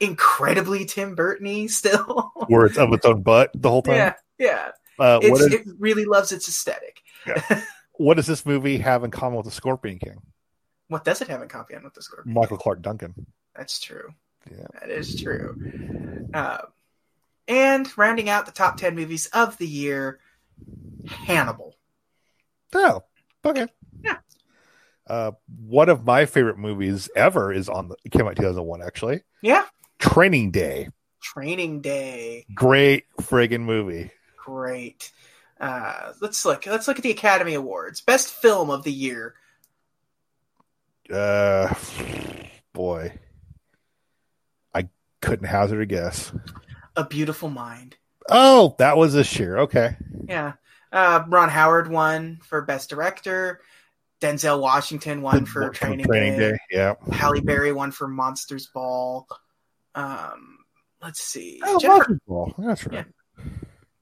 A: incredibly Tim Burtony still.
B: Where it's of its own butt the whole time. Yeah, yeah.
A: Uh, it really loves its aesthetic.
B: Yeah. what does this movie have in common with the Scorpion King?
A: What does it have in common with the
B: Scorpion? Michael King? Clarke Duncan.
A: That's true. Yeah, that is true. Uh, and rounding out the top 10 movies of the year, Hannibal. Oh, okay.
B: Yeah. Uh, one of my favorite movies ever is on the came out 2001 actually. Yeah. Training Day.
A: Training Day.
B: Great friggin' movie.
A: Great. Uh, let's look. Let's look at the Academy Awards. Best film of the year.
B: Uh, boy, I couldn't hazard a guess.
A: A Beautiful Mind.
B: Oh, that was this year. Okay.
A: Yeah. Uh, Ron Howard won for Best Director. Denzel Washington won for Training, for training Day. Day. Yeah. Halle Berry won for Monsters Ball. Um, let's see. Oh, Jennifer, Ball. That's right. Yeah.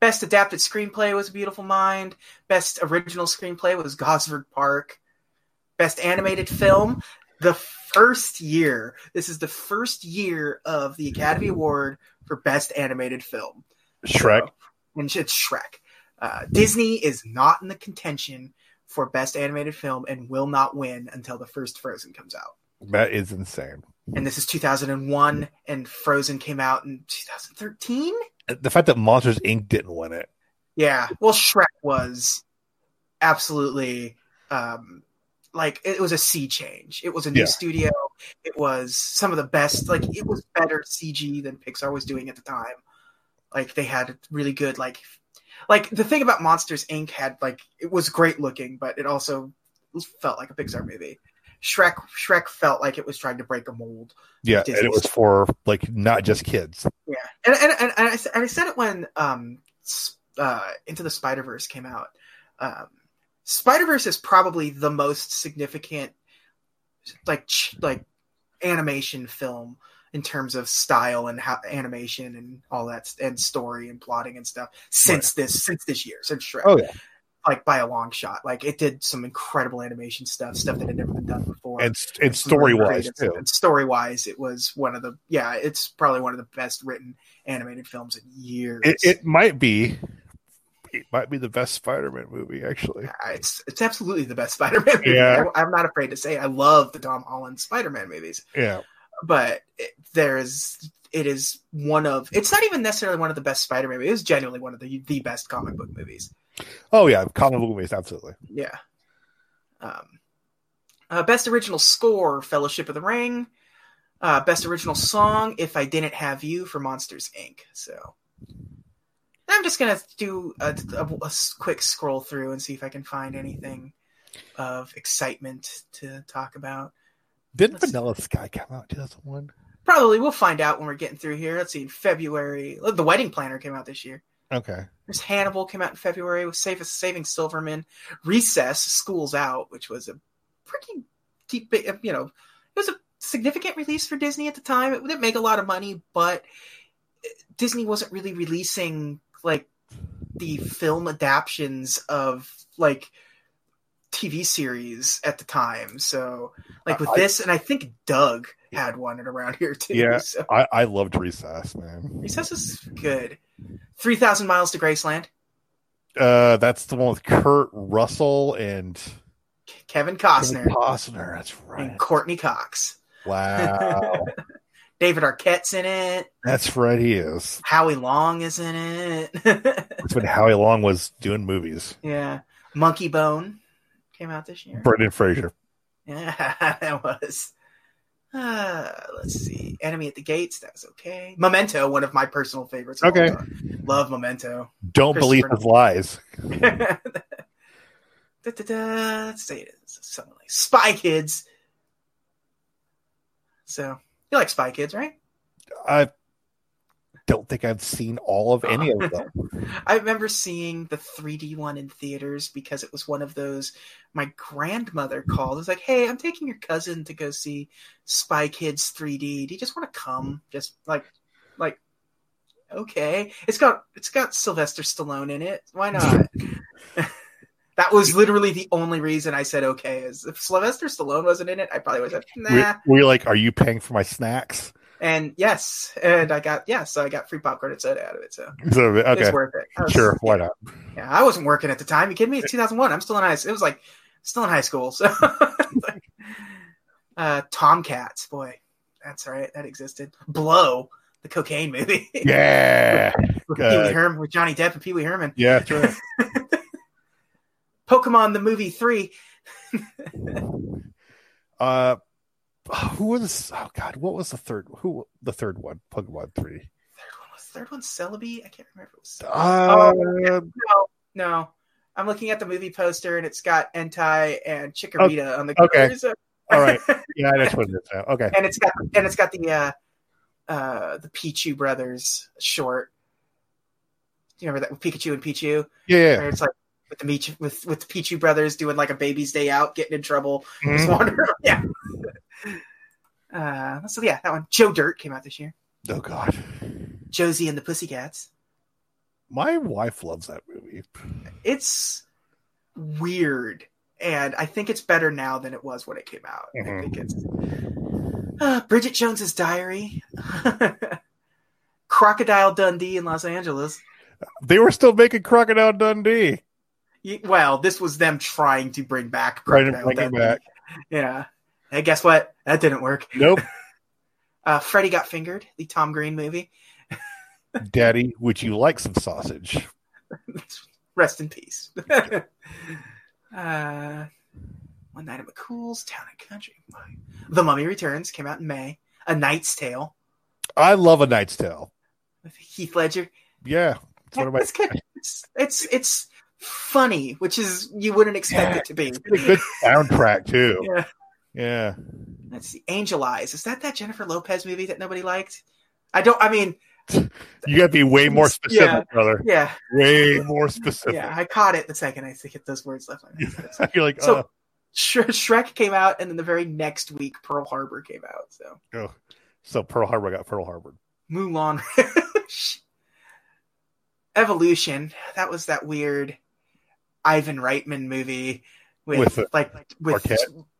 A: Best adapted screenplay was Beautiful Mind. Best original screenplay was Gosford Park. Best animated film, the first year. This is the first year of the Academy Award for best animated film.
B: Shrek. So,
A: and it's Shrek. Uh, Disney is not in the contention for best animated film and will not win until the first Frozen comes out.
B: That is insane.
A: And this is 2001, and Frozen came out in 2013.
B: The fact that Monsters Inc. didn't win it.
A: Yeah, well, Shrek was absolutely um, like it was a sea change. It was a new yeah. studio. It was some of the best. Like it was better CG than Pixar was doing at the time. Like they had really good like like the thing about Monsters Inc. had like it was great looking, but it also felt like a Pixar movie. Shrek Shrek felt like it was trying to break a mold.
B: Yeah, and it was for like not just kids.
A: Yeah, and and, and, I, and I said it when um uh, Into the Spider Verse came out. Um, Spider Verse is probably the most significant like like animation film in terms of style and how animation and all that and story and plotting and stuff since right. this since this year since Shrek.
B: Oh yeah.
A: Like by a long shot, like it did some incredible animation stuff, stuff that had never been done before,
B: and, and story wise too.
A: And story wise, it was one of the yeah, it's probably one of the best written animated films in years.
B: It, it might be it might be the best Spider-Man movie, actually.
A: Uh, it's, it's absolutely the best Spider-Man movie. Yeah. I, am not afraid to say I love the Tom Holland Spider-Man movies.
B: Yeah,
A: but there is it is one of it's not even necessarily one of the best Spider-Man movies. It's genuinely one of the the best comic book movies.
B: Oh yeah, comic book movies, absolutely.
A: Yeah. Um, uh, best original score: Fellowship of the Ring. Uh, best original song: If I Didn't Have You for Monsters Inc. So I'm just gonna do a, a, a, quick scroll through and see if I can find anything of excitement to talk about.
B: did Vanilla see. Sky come out 2001?
A: Probably. We'll find out when we're getting through here. Let's see. February, the Wedding Planner came out this year.
B: Okay.
A: There's Hannibal came out in February with Saving Silverman. Recess, School's Out, which was a pretty deep, uh, you know, it was a significant release for Disney at the time. It didn't make a lot of money, but uh, Disney wasn't really releasing like the film adaptations of like TV series at the time. So like with I, this, and I think Doug had one around here too.
B: Yeah, so. I, I loved Recess, man.
A: Recess is good. Three thousand miles to Graceland.
B: Uh, that's the one with Kurt Russell and
A: Kevin Costner. Kevin
B: Costner, that's right. And
A: Courteney Cox.
B: Wow.
A: David Arquette's in it.
B: That's right, he is.
A: Howie Long is in it.
B: That's when Howie Long was doing movies.
A: Yeah, Monkey Bone came out this year.
B: Brendan Fraser.
A: Yeah, that was. Uh, let's see. Enemy at the Gates. That was okay. Memento, one of my personal favorites.
B: Okay.
A: Love Memento.
B: Don't believe his lies.
A: da, da, da, let's say it is something like Spy Kids. So you like Spy Kids, right?
B: I don't think I've seen all of any of them.
A: I remember seeing the 3D one in theaters because it was one of those my grandmother called. It was like, "Hey, I'm taking your cousin to go see Spy Kids 3D. Do you just want to come?" Just like like okay. It's got it's got Sylvester Stallone in it. Why not? That was literally the only reason I said okay. Is if Sylvester Stallone wasn't in it, I probably would have.
B: Nah. Were are like, are you paying for my snacks?
A: And yes, and I got yeah, so I got free popcorn and soda out of it. So,
B: so okay. it's worth it. Was, sure, why
A: not? Yeah, I wasn't working at the time. you kidding me? It's 2001. I'm still in high. It was like still in high school. So, uh, Tomcats, boy, that's right, that existed. Blow the cocaine
B: movie. Yeah.
A: with, uh, Pee Wee Herman with Johnny Depp and Pee Wee Herman.
B: Yeah, true.
A: Pokemon the movie three.
B: uh, who was oh god, what was the third? Who the third one? Pokemon three.
A: Third one was third one Celebi. I can't remember.
B: uh, oh, no,
A: no. I'm looking at the movie poster and it's got Entei and Chikorita oh, on the
B: cover. Okay. All right. Yeah, I just what it is now. Okay.
A: And it's got and it's got the uh uh the Pichu brothers short. Do you remember that Pikachu and
B: Pichu? Yeah. yeah.
A: it's like with the Peach with with the Peachy brothers doing like a baby's day out, getting in trouble. Mm-hmm. yeah. Uh, so yeah, that one. Joe Dirt came out this year.
B: Oh God.
A: Josie and the Pussycats.
B: My wife loves that movie.
A: It's weird, and I think it's better now than it was when it came out. Mm-hmm. I think it's uh, Bridget Jones's Diary. Crocodile Dundee in Los Angeles.
B: They were still making Crocodile Dundee
A: well, this was them trying to bring back
B: trying
A: to bring
B: it back.
A: Yeah, and guess what? That didn't work.
B: Nope.
A: uh, Freddy got fingered. The Tom Green movie.
B: Daddy, would you like some sausage?
A: Rest in peace. uh, One Night at McCool's, Town and Country. The Mummy Returns came out in May. A Knight's Tale.
B: I love A Knight's Tale.
A: Heath Ledger.
B: Yeah, it's one of my.
A: It's, it's it's funny, which is you wouldn't expect yeah, it to be.
B: It's a good soundtrack too. yeah.
A: yeah. Let's see. Angel Eyes. Is that that Jennifer Lopez movie that nobody liked? I don't. I mean,
B: you got to be way more specific, yeah, brother.
A: Yeah.
B: Way more specific.
A: Yeah, I caught it the second I hit those words left.
B: You're like, so uh.
A: Sh- Shrek came out, and then the very next week, Pearl Harbor came out. So.
B: Oh, so Pearl Harbor got Pearl Harbor.
A: Mulan, Evolution. That was that weird Ivan Reitman movie with, with uh, like with Marquette?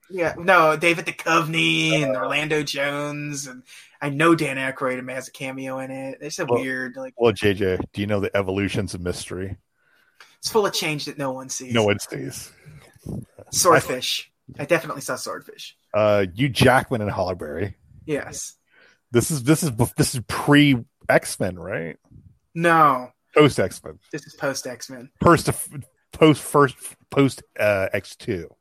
A: yeah no David Duchovny uh, and oh. Orlando Jones and I know Dan Aykroyd has a cameo in it. It's a well, weird like.
B: Well, JJ, do you know the evolution's a mystery?
A: It's full of change that no one sees.
B: No one sees.
A: Swordfish. I, I definitely saw swordfish.
B: Uh, Hugh Jackman and Halle Berry.
A: Yes.
B: This is this is this is pre X Men, right?
A: No.
B: Post X Men.
A: This is post
B: X
A: Men.
B: First post first post uh, X two.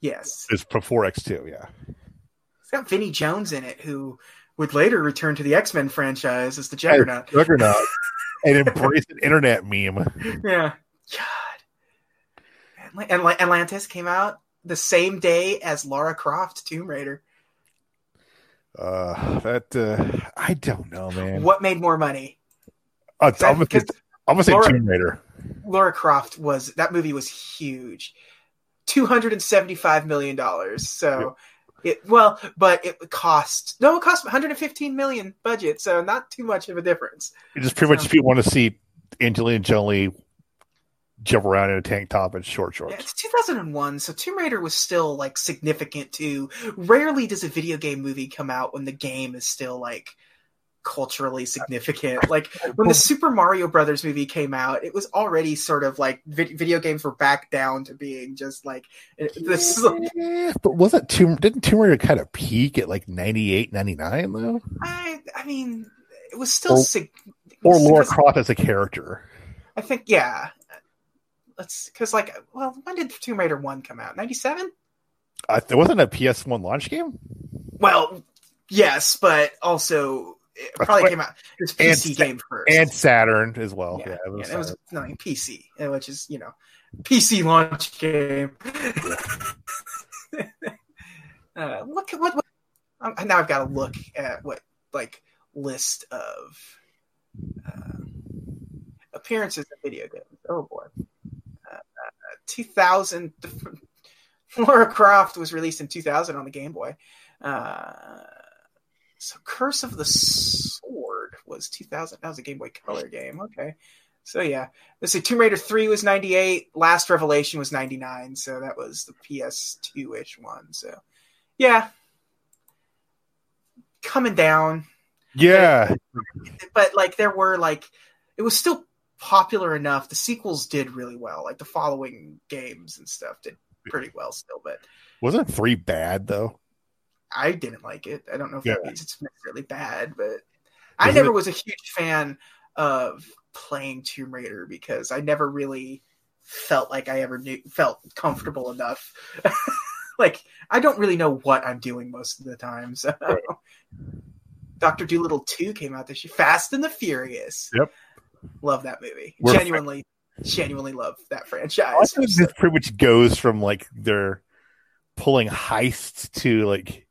A: Yes,
B: it's before X two. Yeah,
A: it's got Vinnie Jones in it, who would later return to the X Men franchise as the Juggernaut.
B: juggernaut, and embrace an internet meme.
A: Yeah, God, and Atlantis came out the same day as Lara Croft Tomb Raider.
B: Uh, that uh, I don't know, man.
A: What made more money?
B: Uh, I'm, gonna, I'm gonna say Laura, Tomb Raider.
A: Laura Croft was that movie was huge, two hundred and seventy five million dollars. So. It, well, but it cost no, it cost 115 million budget, so not too much of a difference.
B: It just pretty much if people want to see Angelina Jolie jump around in a tank top and short shorts. Yeah,
A: it's 2001, so Tomb Raider was still like significant too. Rarely does a video game movie come out when the game is still like culturally significant. Like when the Super Mario Brothers movie came out, it was already sort of like vi- video games were back down to being just like eh, this.
B: Yeah, but wasn't Tomb didn't Tomb Raider kind of peak at like 98, 99 though?
A: I I mean, it was still or, sig-
B: or Laura Croft as a character.
A: I think yeah. Let's because like well, when did Tomb Raider one come out? Ninety seven. Uh,
B: there wasn't a PS one launch game.
A: Well, yes, but also it probably came out. It was PC and, game first,
B: and Saturn as well. Yeah, yeah it
A: was,
B: it
A: was no, like PC, which is you know, PC launch game. uh, look at what, what now I've got to look at what like list of uh, appearances in video games. Oh boy, uh, uh 2000. Flora Croft was released in 2000 on the Game Boy. Uh, so Curse of the Sword was 2000. That was a Game Boy Color game. Okay. So yeah, let's see. Tomb Raider 3 was 98. Last Revelation was 99. So that was the PS2 ish one. So yeah, coming down.
B: Yeah. But,
A: but like there were like it was still popular enough. The sequels did really well. Like the following games and stuff did pretty well still. But
B: wasn't three bad though?
A: I didn't like it. I don't know if yeah. that means it's necessarily bad, but Isn't I never it... was a huge fan of playing Tomb Raider because I never really felt like I ever knew felt comfortable enough. like I don't really know what I'm doing most of the time. So right. Doctor Dolittle two came out this year. Fast and the Furious.
B: Yep.
A: Love that movie. We're genuinely, genuinely love that franchise. So.
B: This pretty much goes from like their pulling heists to like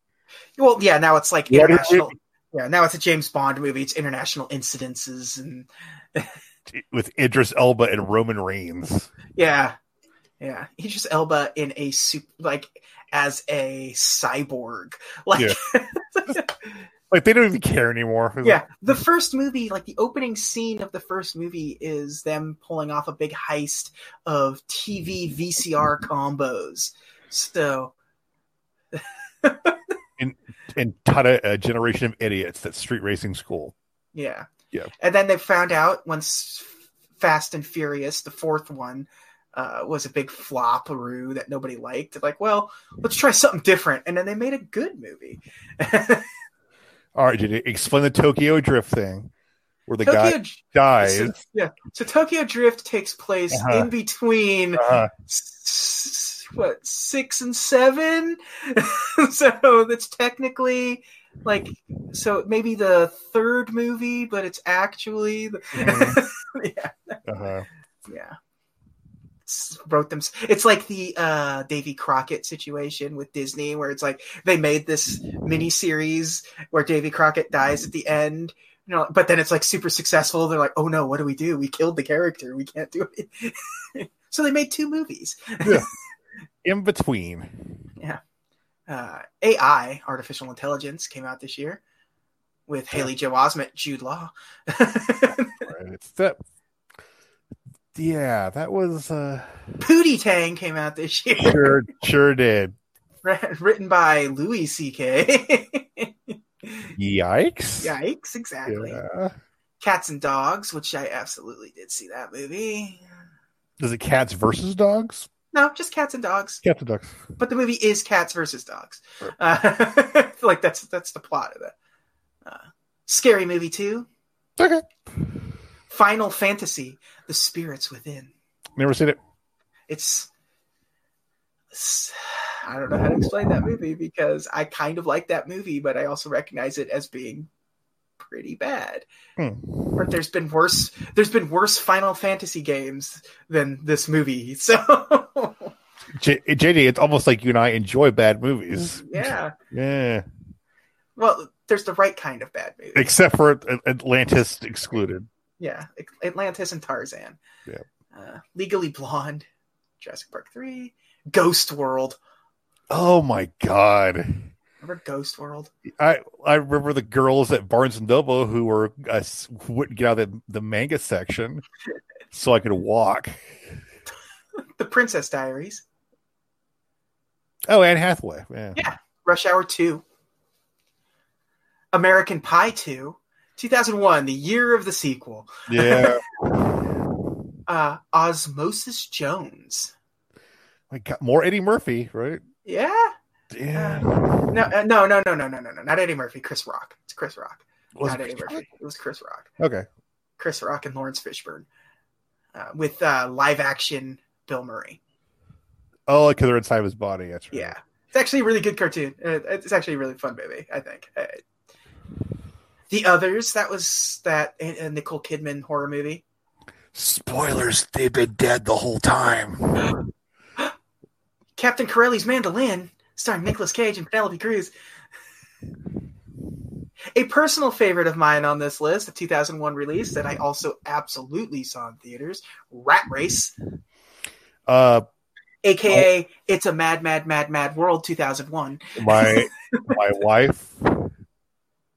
A: well, yeah, now it's like what international. Yeah, now it's a James Bond movie. It's international incidences and
B: with Idris Elba and Roman Reigns.
A: Yeah, yeah, Idris Elba in a super like as a cyborg. Like, yeah.
B: like they don't even care anymore.
A: Yeah, the first movie, like the opening scene of the first movie, is them pulling off a big heist of TV VCR combos. So.
B: and taught a, a generation of idiots that street racing school.
A: Yeah. Yeah. And then they found out once Fast and Furious, the fourth one, uh, was a big floparoo that nobody liked. They're like, well, let's try something different. And then they made a good movie. All
B: right, did you explain the Tokyo Drift thing where the Tokyo, guy dies? So,
A: yeah. So Tokyo Drift takes place uh-huh. in between uh-huh what six and seven, so that's technically like so maybe the third movie, but it's actually the, mm-hmm. yeah, uh-huh. yeah. wrote them. It's like the uh, Davy Crockett situation with Disney, where it's like they made this mini series where Davy Crockett dies at the end, you know, but then it's like super successful. They're like, oh no, what do we do? We killed the character. We can't do it. so they made two movies. Yeah
B: in between.
A: Yeah. Uh, AI, artificial intelligence, came out this year with yeah. Haley Joel Osment, Jude Law. it's that.
B: Yeah, that was. Uh...
A: Pootie Tang came out this year.
B: Sure, sure did.
A: Written by Louis
B: C.K. Yikes!
A: Yikes! Exactly. Yeah. Cats and Dogs, which I absolutely did see that movie.
B: Is it Cats versus Dogs?
A: No, just cats and dogs. Cats and dogs. But the movie is cats versus dogs. Right. Uh, like that's that's the plot of it. Uh, scary movie too.
B: Okay.
A: Final Fantasy: The Spirits Within.
B: Never seen it.
A: It's, it's I don't know how to explain that movie because I kind of like that movie, but I also recognize it as being pretty bad. Mm. Or there's been worse there's been worse Final Fantasy games than this movie. So J-
B: JD, it's almost like you and I enjoy bad movies.
A: Yeah. Yeah. Well, there's the right kind of bad movie.
B: Except for Atlantis excluded.
A: Yeah, Atlantis and Tarzan. Yeah. Uh, Legally Blonde, Jurassic Park 3, Ghost World.
B: Oh my god.
A: Remember Ghost World?
B: I I remember the girls at Barnes and Noble who were uh, wouldn't get out of the, the manga section, so I could walk.
A: the Princess Diaries.
B: Oh, Anne Hathaway.
A: Yeah. yeah. Rush Hour Two. American Pie Two. 2001, the year of the sequel.
B: Yeah.
A: uh, Osmosis Jones.
B: My God, more Eddie Murphy, right?
A: Yeah. Damn.
B: Uh, no, uh, no,
A: no, no, no, no, no, no, not Eddie Murphy. Chris Rock. It's Chris Rock. Was not Eddie Murphy. Rock? It was Chris Rock.
B: Okay.
A: Chris Rock and Laurence Fishburne uh, with uh, live action Bill Murray.
B: Oh, because they're inside his body.
A: That's
B: right.
A: Yeah, it's actually a really good cartoon. Uh, it's actually a really fun movie. I think. Uh, the others. That was that a Nicole Kidman horror movie.
B: Spoilers. They've been dead the whole time.
A: Captain Corelli's mandolin starring Nicolas Cage and Penelope Cruz. A personal favorite of mine on this list, a 2001 release that I also absolutely saw in theaters, Rat Race.
B: Uh,
A: AKA, oh, It's a Mad, Mad, Mad, Mad World 2001.
B: My, my wife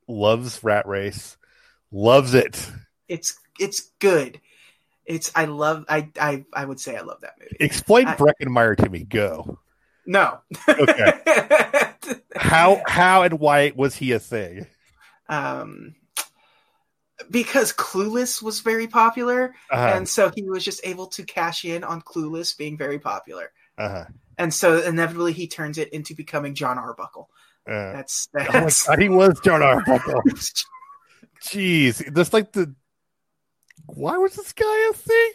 B: loves Rat Race, loves it.
A: It's, it's good. It's, I love, I, I, I would say I love that movie.
B: Explain Breckin Meyer to me. Go. No. okay. how how and why was he a thing?
A: Um because Clueless was very popular, uh-huh. and so he was just able to cash in on Clueless being very popular.
B: Uh-huh.
A: And so inevitably he turns it into becoming Jon Arbuckle. Uh, that's, that's...
B: Oh God, he was Jon Arbuckle. Jeez, that's like the why was this guy a thing?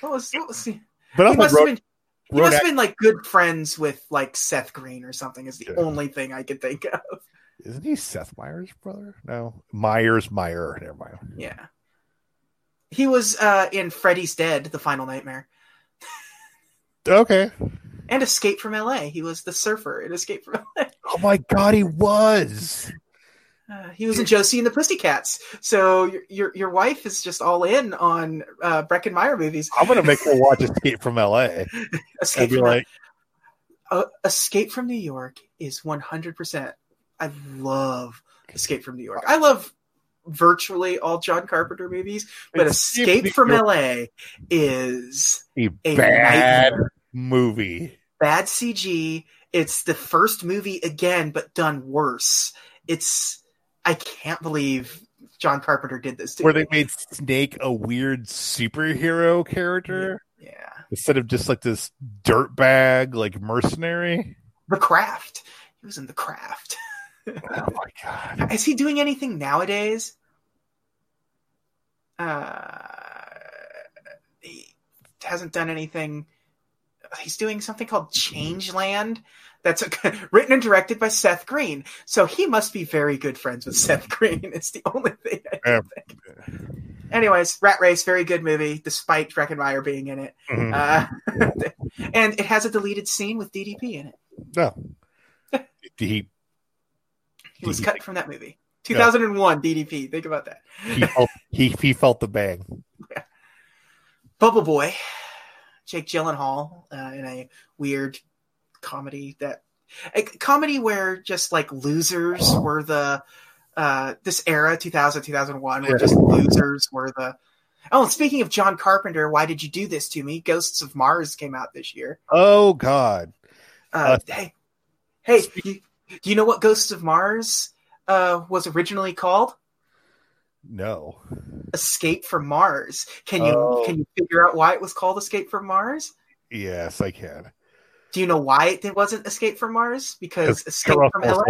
A: What was, what was he? But he must, wrote... been, he must have been like good friends with like Seth Green or something. Is the yeah. only thing I could think of.
B: Isn't he Seth Meyers' brother? No, Myers Meyer. Never
A: mind. Yeah, he was uh, in Freddy's Dead: The Final Nightmare.
B: okay.
A: And Escape from L.A. He was the surfer in Escape from L.A.
B: oh my god, he was.
A: Uh, he was in Josie and the Pussycats. So your, your wife is just all in on uh, Meyer movies.
B: I'm gonna make her watch Escape from L.A.
A: Escape from like, uh, Escape from New York is 100. percent I love Escape from New York. I love virtually all John Carpenter movies, but Escape, Escape from York. L.A. is
B: a, a bad nightmare. movie.
A: Bad CG. It's the first movie again, but done worse. It's I can't believe John Carpenter did this
B: Where they made Snake a weird superhero character.
A: Yeah. yeah.
B: Instead of just like this dirtbag, like mercenary.
A: The craft. He was in the craft. oh my god. Is he doing anything nowadays? Uh he hasn't done anything. He's doing something called Changeland, that's written and directed by Seth Green. So he must be very good friends with Seth Green. It's the only thing I can think. Anyways, Rat Race, very good movie, despite Breckin Meyer being in it. Mm-hmm. Uh, and it has a deleted scene with DDP in it.
B: No. he,
A: he was cut from that movie. 2001 DDP. Think about that. he,
B: felt, he, he felt the bang. Yeah.
A: Bubble Boy, Jake Gyllenhaal uh, in a weird comedy that a comedy where just like losers oh. were the uh this era 2000 2001 where just losers were the oh and speaking of john carpenter why did you do this to me ghosts of mars came out this year
B: oh god
A: uh, uh, hey hey do you know what ghosts of mars uh was originally called
B: no
A: escape from mars can you oh. can you figure out why it was called escape from mars
B: yes i can
A: do you know why it wasn't Escape from Mars? Because Escape from LA,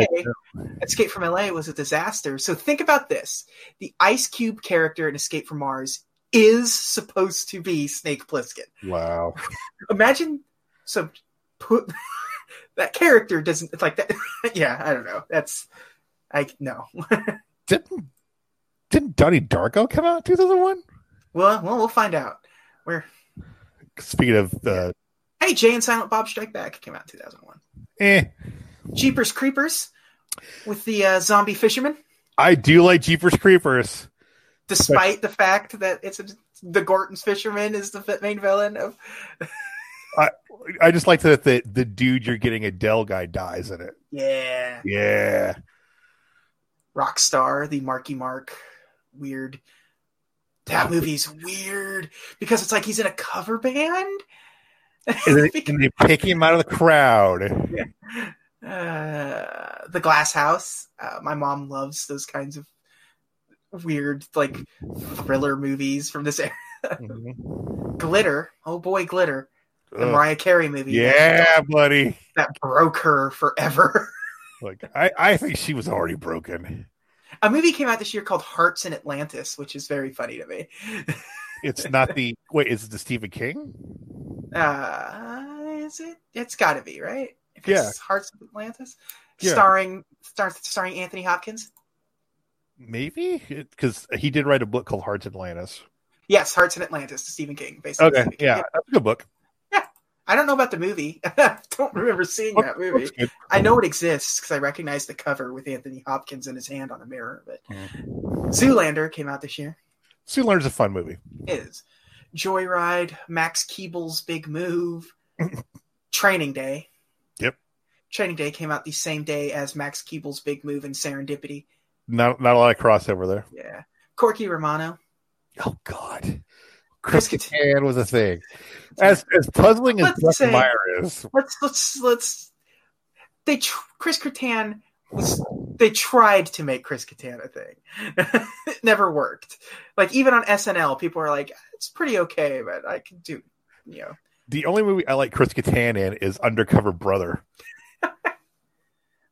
A: Escape from LA was a disaster. So think about this: the Ice Cube character in Escape from Mars is supposed to be Snake Plissken.
B: Wow!
A: Imagine so put that character doesn't It's like that. yeah, I don't know. That's I no.
B: didn't didn't Donnie Darko come out two thousand one?
A: Well, well, we'll find out. Where
B: speaking of uh,
A: Hey, Jay and Silent Bob Strike Back came out in 2001.
B: Eh.
A: Jeepers Creepers with the uh, zombie fisherman.
B: I do like Jeepers Creepers.
A: Despite but... the fact that it's a, the Gorton's fisherman is the main villain of.
B: I I just like that the, the dude you're getting a Dell guy dies in it.
A: Yeah.
B: Yeah.
A: Rockstar, the Marky Mark, weird. That movie's weird because it's like he's in a cover band
B: and, they, and they pick him out of the crowd.
A: Yeah. Uh, the Glass House. Uh, my mom loves those kinds of weird, like thriller movies from this era. Mm-hmm. glitter. Oh boy, glitter. The Ugh. Mariah Carey movie.
B: Yeah, buddy.
A: That broke her forever.
B: like I, I think she was already broken.
A: A movie came out this year called Hearts in Atlantis, which is very funny to me.
B: it's not the wait, is it the Stephen King?
A: Uh, is it? It's got to be right.
B: If yeah.
A: Hearts of Atlantis, yeah. starring star, starring Anthony Hopkins.
B: Maybe because he did write a book called Hearts Atlantis.
A: Yes, Hearts in Atlantis, Stephen King.
B: Basically, okay, King. yeah, that's a good book. Yeah,
A: I don't know about the movie. I don't remember seeing that movie. I know it exists because I recognize the cover with Anthony Hopkins in his hand on a mirror. But mm. Zoolander came out this year.
B: Zoolander's a fun movie. It
A: is. Joyride, Max Keeble's Big Move, Training Day.
B: Yep.
A: Training Day came out the same day as Max Keeble's Big Move and Serendipity.
B: Not not a lot of crossover there.
A: Yeah. Corky Romano.
B: Oh God. Chris Kattan was a thing. As as puzzling as Jeff
A: Meyer is. Let's let's let's they Chris Kattan was they tried to make Chris Kattan a thing. it never worked. Like even on SNL, people are like, it's pretty okay, but I can do you know.
B: The only movie I like Chris Kattan in is Undercover Brother.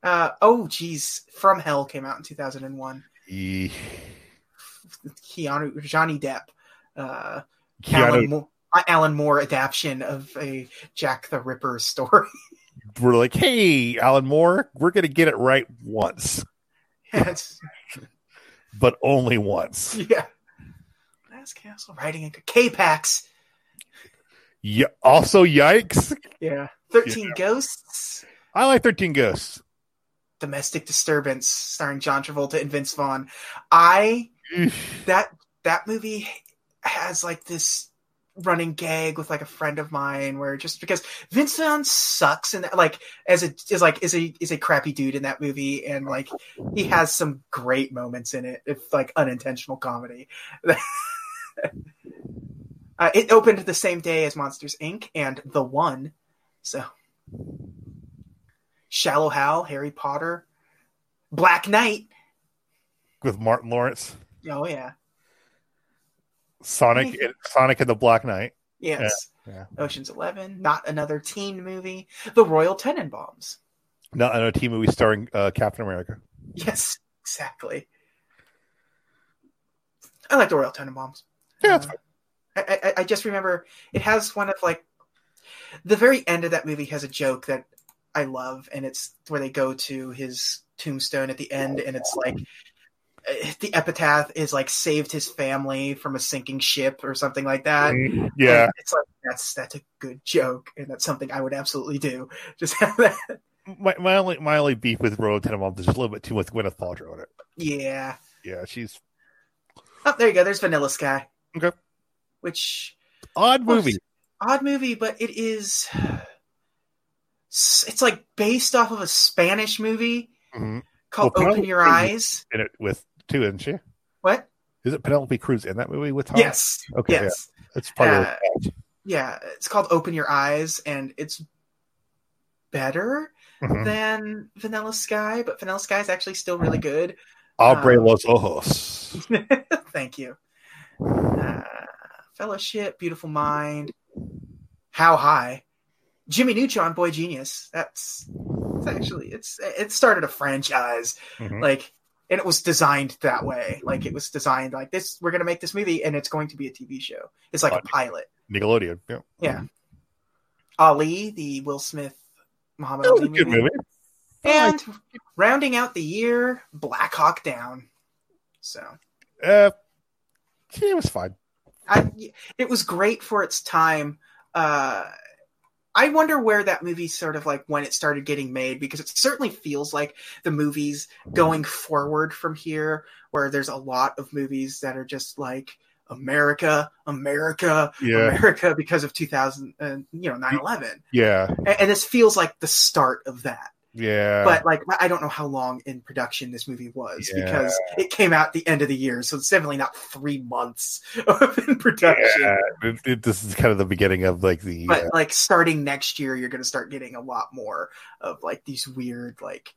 A: uh, oh geez, From Hell came out in two thousand and one. E... Keanu Johnny Depp. Uh, Keanu... Alan, Alan Moore adaptation of a Jack the Ripper story.
B: we're like, hey, Alan Moore, we're going to get it right once. Yes. but only once. Yeah.
A: That's Castle riding into K Pax.
B: Yeah. Also, yikes.
A: Yeah. 13 yeah. Ghosts.
B: I like 13 Ghosts.
A: Domestic Disturbance, starring John Travolta and Vince Vaughn. I, that, that movie has like this running gag with like a friend of mine where just because Vincent sucks and like as a is like is a is a crappy dude in that movie and like he has some great moments in it It's like unintentional comedy. uh, it opened the same day as Monsters Inc. and The One, so Shallow Hal, Harry Potter, Black Knight
B: with Martin Lawrence.
A: Oh yeah.
B: Sonic, and, Sonic and the Black Knight.
A: Yes. Yeah. yeah. Ocean's Eleven, not another teen movie. The Royal Tenenbaums.
B: Not another teen movie starring uh, Captain America.
A: Yes, exactly. I like the Royal Tenenbaums.
B: Yeah, uh,
A: I, I, I just remember it has one of like the very end of that movie has a joke that I love, and it's where they go to his tombstone at the end, and it's like uh, the epitaph is like saved his family from a sinking ship or something like that. Mm,
B: yeah,
A: and it's like that's that's a good joke, and that's something I would absolutely do. Just have that. My,
B: my only my only beef with Road to is just a little bit too much Gwyneth Paltrow in it.
A: Yeah,
B: yeah, she's.
A: Oh, there you go. There's Vanilla Sky.
B: Okay.
A: Which
B: odd movie.
A: odd movie, but it is. It's like based off of a Spanish movie. Mm-hmm called well, Open Your Eyes.
B: In it with too, isn't she?
A: What?
B: Is it Penelope Cruz in that movie with
A: Tom? Yes. Okay. Yes. Yeah. part uh, of Yeah. It's called Open Your Eyes, and it's better mm-hmm. than Vanilla Sky, but Vanilla Sky is actually still really good. Abre um, los ojos. thank you. Uh, Fellowship, Beautiful Mind, How High, Jimmy Neutron, Boy Genius. That's it's actually it's it started a franchise. Mm-hmm. Like and it was designed that way. Like it was designed like this. We're gonna make this movie, and it's going to be a TV show. It's like uh, a pilot.
B: Nickelodeon. Yeah.
A: Yeah. Ali, the Will Smith Muhammad that Ali movie. movie. And rounding out the year, Black Hawk Down. So.
B: Uh, it was fine.
A: I, it was great for its time. Uh, I wonder where that movie sort of like when it started getting made because it certainly feels like the movies going forward from here, where there's a lot of movies that are just like America, America, yeah. America because of 2000, and, you know, 9 11.
B: Yeah. And,
A: and, this feels like the start of that.
B: Yeah.
A: But like I don't know how long in production this movie was yeah. because it came out the end of the year, so it's definitely not three months of in production.
B: Yeah. It, it, this is kind of the beginning of like the
A: But uh, like starting next year you're gonna start getting a lot more of like these weird like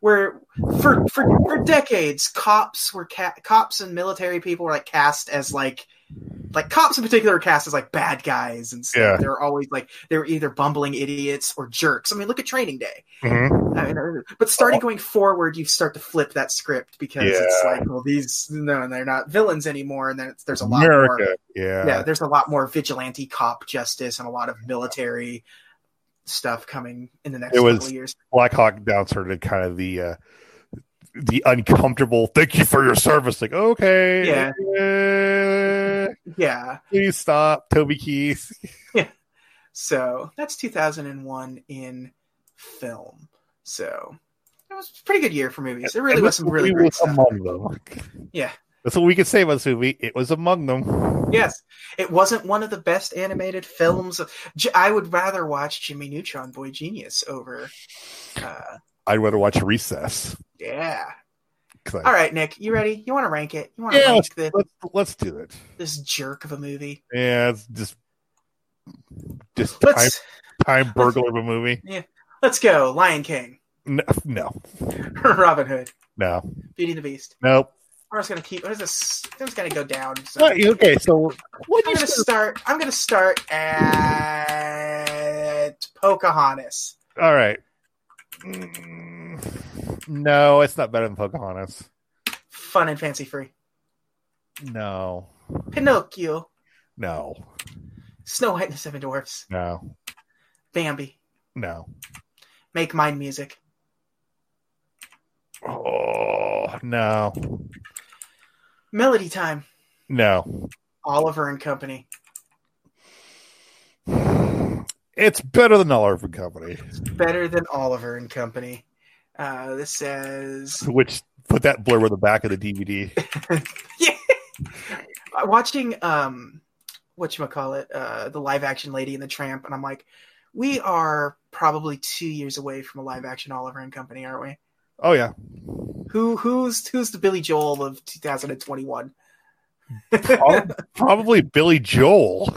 A: where for for for decades cops were ca- cops and military people were like cast as like like cops in particular are cast as like bad guys and stuff. Yeah. They're always like they're either bumbling idiots or jerks. I mean, look at Training Day. Mm-hmm. I mean, uh, but starting going forward, you start to flip that script because yeah. it's like, well, these no, they're not villains anymore, and then there's a lot America. more.
B: Yeah,
A: yeah, there's a lot more vigilante cop justice and a lot of military stuff coming in the next
B: it was years. Black Hawk Down started kind of the uh, the uncomfortable thank you for your service like okay
A: yeah yeah
B: please stop toby keith
A: yeah so that's 2001 in film so it was a pretty good year for movies it really was some really great stuff. among them yeah
B: that's what we could say about this movie it was among them
A: yes it wasn't one of the best animated films i would rather watch jimmy neutron boy genius over
B: uh, I'd rather watch Recess. Yeah.
A: All right, Nick, you ready? You want to rank it? You want to yeah, rank
B: this? Let's, let's, do it.
A: This jerk of a movie.
B: Yeah, it's just just time, time burglar of a movie.
A: Yeah, let's go. Lion King.
B: No, no.
A: Robin Hood.
B: No.
A: Beauty and the Beast.
B: Nope. I'm
A: just gonna keep. I'm just, gonna go down.
B: So. Okay, so
A: what? I'm gonna start. I'm gonna start at Pocahontas.
B: All right. Mm, no, it's not better than Pocahontas.
A: Fun and fancy free.
B: No.
A: Pinocchio.
B: No.
A: Snow White and the Seven Dwarfs.
B: No.
A: Bambi.
B: No.
A: Make mine music.
B: Oh no.
A: Melody time.
B: No.
A: Oliver and Company.
B: It's better than Oliver and Company. It's
A: better than Oliver and Company. Uh, this says
B: which put that blur on the back of the DVD.
A: yeah, uh, watching um, what you call it, uh, the live action Lady and the Tramp, and I'm like, we are probably two years away from a live action Oliver and Company, aren't we?
B: Oh yeah.
A: Who who's who's the Billy Joel of 2021?
B: probably Billy Joel.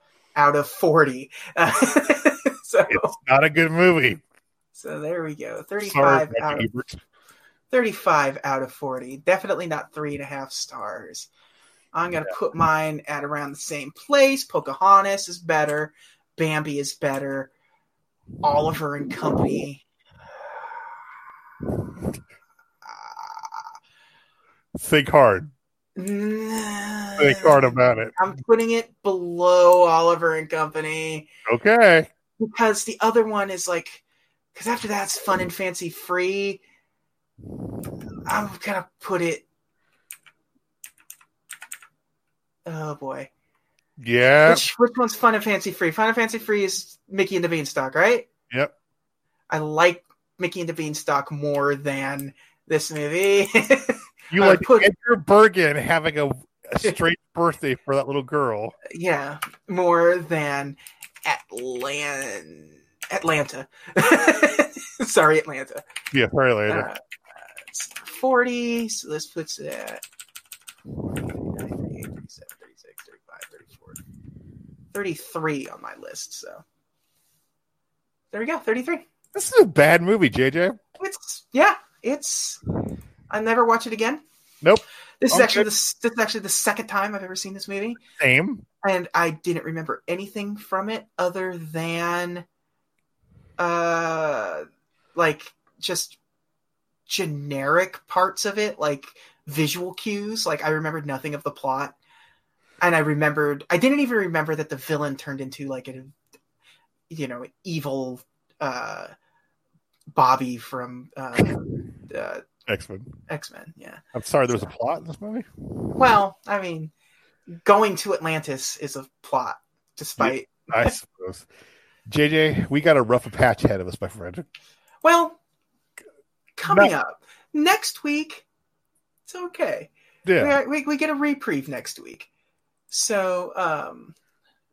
A: out of 40. Uh, so,
B: it's not a good movie.
A: So there we go. 35 Sorry, out of, 35 out of 40. Definitely not three and a half stars. I'm going to yeah. put mine at around the same place. Pocahontas is better. Bambi is better. Oliver and Company.
B: Think hard. Mm.
A: Think hard about it. I'm putting it below Oliver and Company.
B: Okay.
A: Because the other one is like, because after that's fun and fancy free. I'm gonna put it. Oh boy.
B: Yeah.
A: Which, which one's fun and fancy free? Fun and fancy free is Mickey and the Beanstalk, right?
B: Yep.
A: I like Mickey and the Beanstalk more than this movie.
B: You like put, Edgar Bergen having a, a straight birthday for that little girl.
A: Yeah, more than Atlan- Atlanta. sorry, Atlanta.
B: Yeah, sorry, Atlanta. Uh,
A: 40, so this puts it at 33 on my list. So there we go, 33.
B: This is a bad movie, JJ.
A: It's yeah, it's i never watch it again.
B: Nope.
A: This is actually the, this is actually the second time I've ever seen this movie.
B: Same.
A: And I didn't remember anything from it other than, uh, like just generic parts of it, like visual cues. Like I remembered nothing of the plot, and I remembered I didn't even remember that the villain turned into like a, you know, evil, uh, Bobby from
B: uh, uh X Men. X
A: Men. Yeah.
B: I'm sorry, there was so, a plot in this movie. Well,
A: I mean, going to Atlantis is a plot, despite.
B: Yeah, I suppose. JJ, we got a rough patch ahead of us, my friend.
A: Well, coming up next week, it's okay. Yeah. We, we, we get a reprieve next week. So, um,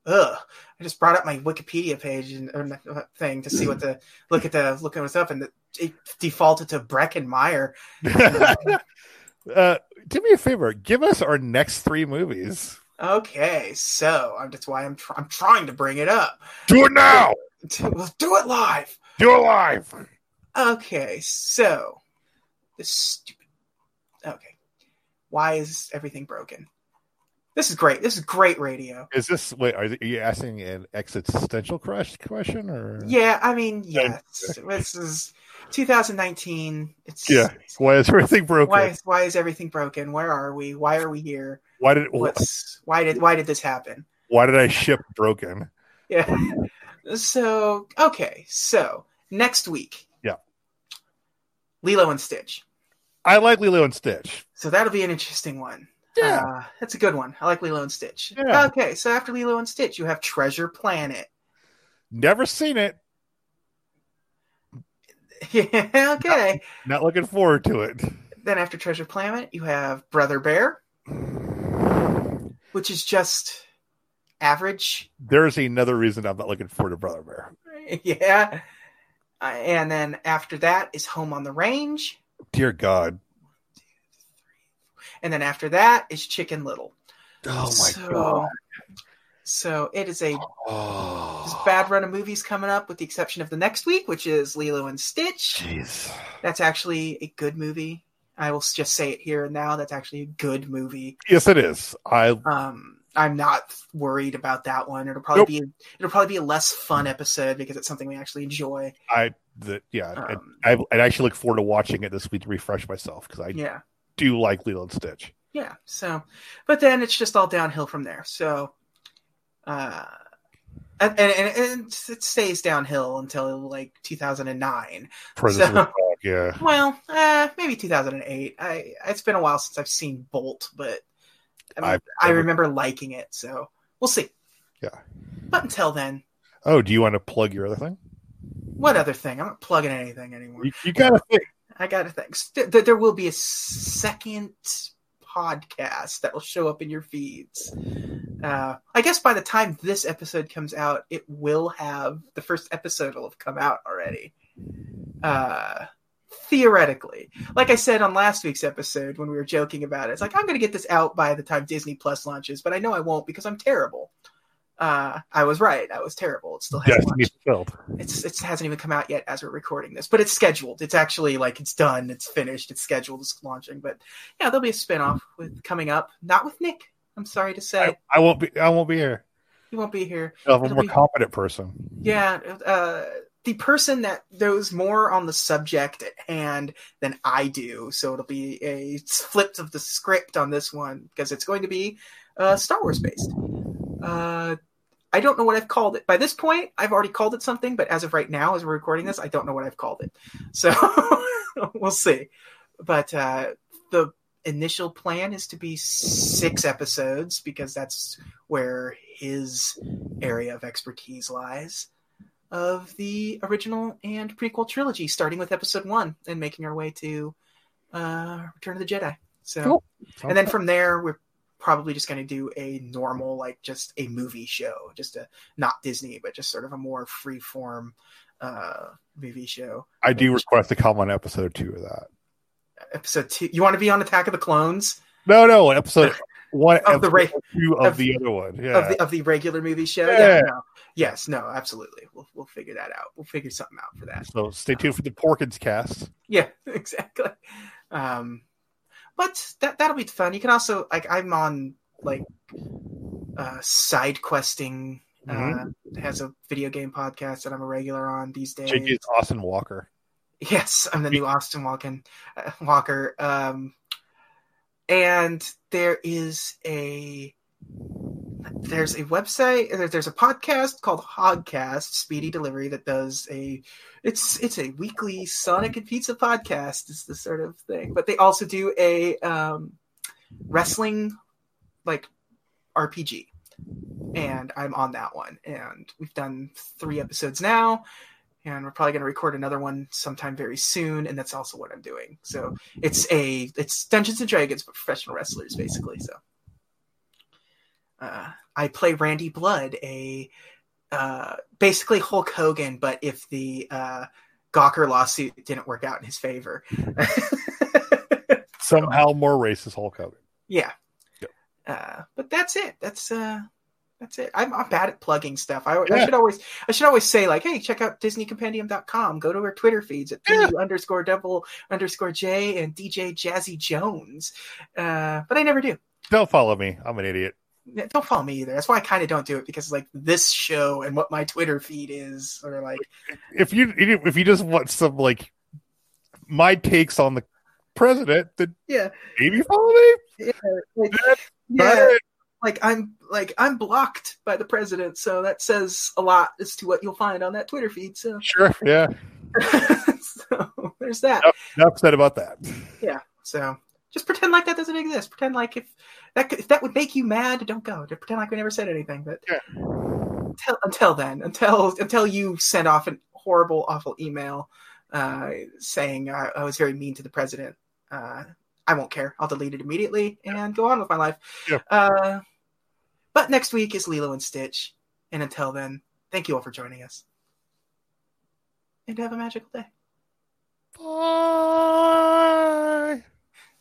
A: ugh. I just brought up my Wikipedia page and or thing to see what the look at the look at what's up, and the, it defaulted to Breckin Meyer.
B: uh, do me a favor, give us our next three movies.
A: Okay, so that's why I'm tr- I'm trying to bring it up.
B: Do it now.
A: do it live.
B: Do it live.
A: Okay, so this stupid. Okay, why is everything broken? This is great. This is great radio.
B: Is this wait? Are you asking an existential question or?
A: Yeah, I mean, yes. this is 2019. It's
B: yeah. Why is everything broken?
A: Why is, why is everything broken? Where are we? Why are we here?
B: Why did
A: What's, why did why did this happen?
B: Why did I ship broken?
A: Yeah. So okay, so next week.
B: Yeah.
A: Lilo and Stitch.
B: I like Lilo and Stitch.
A: So that'll be an interesting one. Yeah. Uh, that's a good one. I like Lilo and Stitch. Yeah. Okay, so after Lilo and Stitch, you have Treasure Planet.
B: Never seen it.
A: Yeah, okay.
B: Not, not looking forward to it.
A: Then after Treasure Planet, you have Brother Bear, which is just average.
B: There's another reason I'm not looking forward to Brother Bear.
A: yeah. Uh, and then after that is Home on the Range.
B: Dear God
A: and then after that is Chicken Little.
B: Oh my so, god!
A: So it is a oh. bad run of movies coming up, with the exception of the next week, which is Lilo and Stitch. Jeez. That's actually a good movie. I will just say it here and now. That's actually a good movie.
B: Yes, it is. I
A: um. I'm not worried about that one. It'll probably nope. be it'll probably be a less fun episode because it's something we actually enjoy.
B: I the, yeah, um, I, I, I, actually look forward to watching it this week to refresh myself because I
A: yeah
B: do you like Lilo and Stitch?
A: Yeah. So, but then it's just all downhill from there. So, uh, and, and, and it stays downhill until like 2009. Predator yeah. Well, uh, maybe 2008. I it's been a while since I've seen Bolt, but I, mean, I remember liking it. So we'll see.
B: Yeah.
A: But until then.
B: Oh, do you want to plug your other thing?
A: What other thing? I'm not plugging anything anymore.
B: You, you gotta think.
A: I gotta think. There, there will be a second podcast that will show up in your feeds. Uh, I guess by the time this episode comes out, it will have the first episode will have come out already. Uh, theoretically, like I said on last week's episode when we were joking about it, it's like I'm going to get this out by the time Disney Plus launches, but I know I won't because I'm terrible uh, I was right. I was terrible. It still hasn't yes, It's it hasn't even come out yet as we're recording this, but it's scheduled. It's actually like it's done. It's finished. It's scheduled. It's launching. But yeah, there'll be a spinoff with coming up. Not with Nick. I'm sorry to say.
B: I, I won't be. I won't be here.
A: He won't be here.
B: I'll have a more be, competent person.
A: Yeah. Uh, the person that knows more on the subject at hand than I do. So it'll be a flip of the script on this one because it's going to be uh, Star Wars based uh, I don't know what I've called it. By this point, I've already called it something, but as of right now, as we're recording this, I don't know what I've called it. So we'll see. But uh, the initial plan is to be six episodes because that's where his area of expertise lies of the original and prequel trilogy, starting with episode one and making our way to uh, Return of the Jedi. So, cool. and then from there, we're probably just going to do a normal, like just a movie show, just a not Disney, but just sort of a more free form uh, movie show.
B: I do request to come on episode two of that.
A: Episode two, you want to be on Attack of the Clones?
B: No, no, episode
A: one
B: of
A: the
B: two of, of, the other one, yeah,
A: of the, of the regular movie show. Yeah, yeah no. yes, no, absolutely. We'll we'll figure that out. We'll figure something out for that.
B: So stay tuned um, for the Porkins cast.
A: Yeah, exactly. Um, but that that'll be fun. You can also like I'm on like uh, side questing. Uh, mm-hmm. Uh, has a video game podcast that I'm a regular on these days.
B: Jake is Austin Walker.
A: Yes, I'm the new Austin Walken, uh, Walker. Um, and there is a there's a website there's a podcast called Hogcast Speedy Delivery that does a it's it's a weekly Sonic and Pizza podcast is the sort of thing. But they also do a um, wrestling like RPG. And I'm on that one and we've done 3 episodes now and we're probably going to record another one sometime very soon and that's also what I'm doing. So it's a it's Dungeons and Dragons but professional wrestlers basically. So uh, I play Randy Blood, a uh, basically Hulk Hogan, but if the uh, Gawker lawsuit didn't work out in his favor,
B: somehow more racist Hulk Hogan.
A: Yeah, uh, but that's it. That's uh, that's it. I'm, I'm bad at plugging stuff. I, yeah. I, should always I should always say like, hey, check out DisneyCompendium.com. Go to our Twitter feeds at yeah. underscore double underscore J and DJ Jazzy Jones. Uh, but I never do.
B: Don't follow me. I'm an idiot
A: don't follow me either. That's why I kind of don't do it because like this show and what my Twitter feed is, or like
B: if you if you just want some like my takes on the president, then
A: yeah,
B: maybe follow me.
A: Yeah,
B: like, yeah,
A: like I'm like I'm blocked by the president, so that says a lot as to what you'll find on that Twitter feed. So
B: sure, yeah.
A: so there's that.
B: Enough, enough said about that.
A: Yeah. So just pretend like that doesn't exist. Pretend like if that if that would make you mad, don't go. Just pretend like we never said anything. But yeah. until until then, until until you send off a horrible, awful email uh, saying I, uh, I, was very mean to the president, uh, I won't care. I'll delete it immediately and go on with my life. Yeah. Uh, but next week is Lilo and Stitch, and until then, thank you all for joining us, and have a magical day. Bye.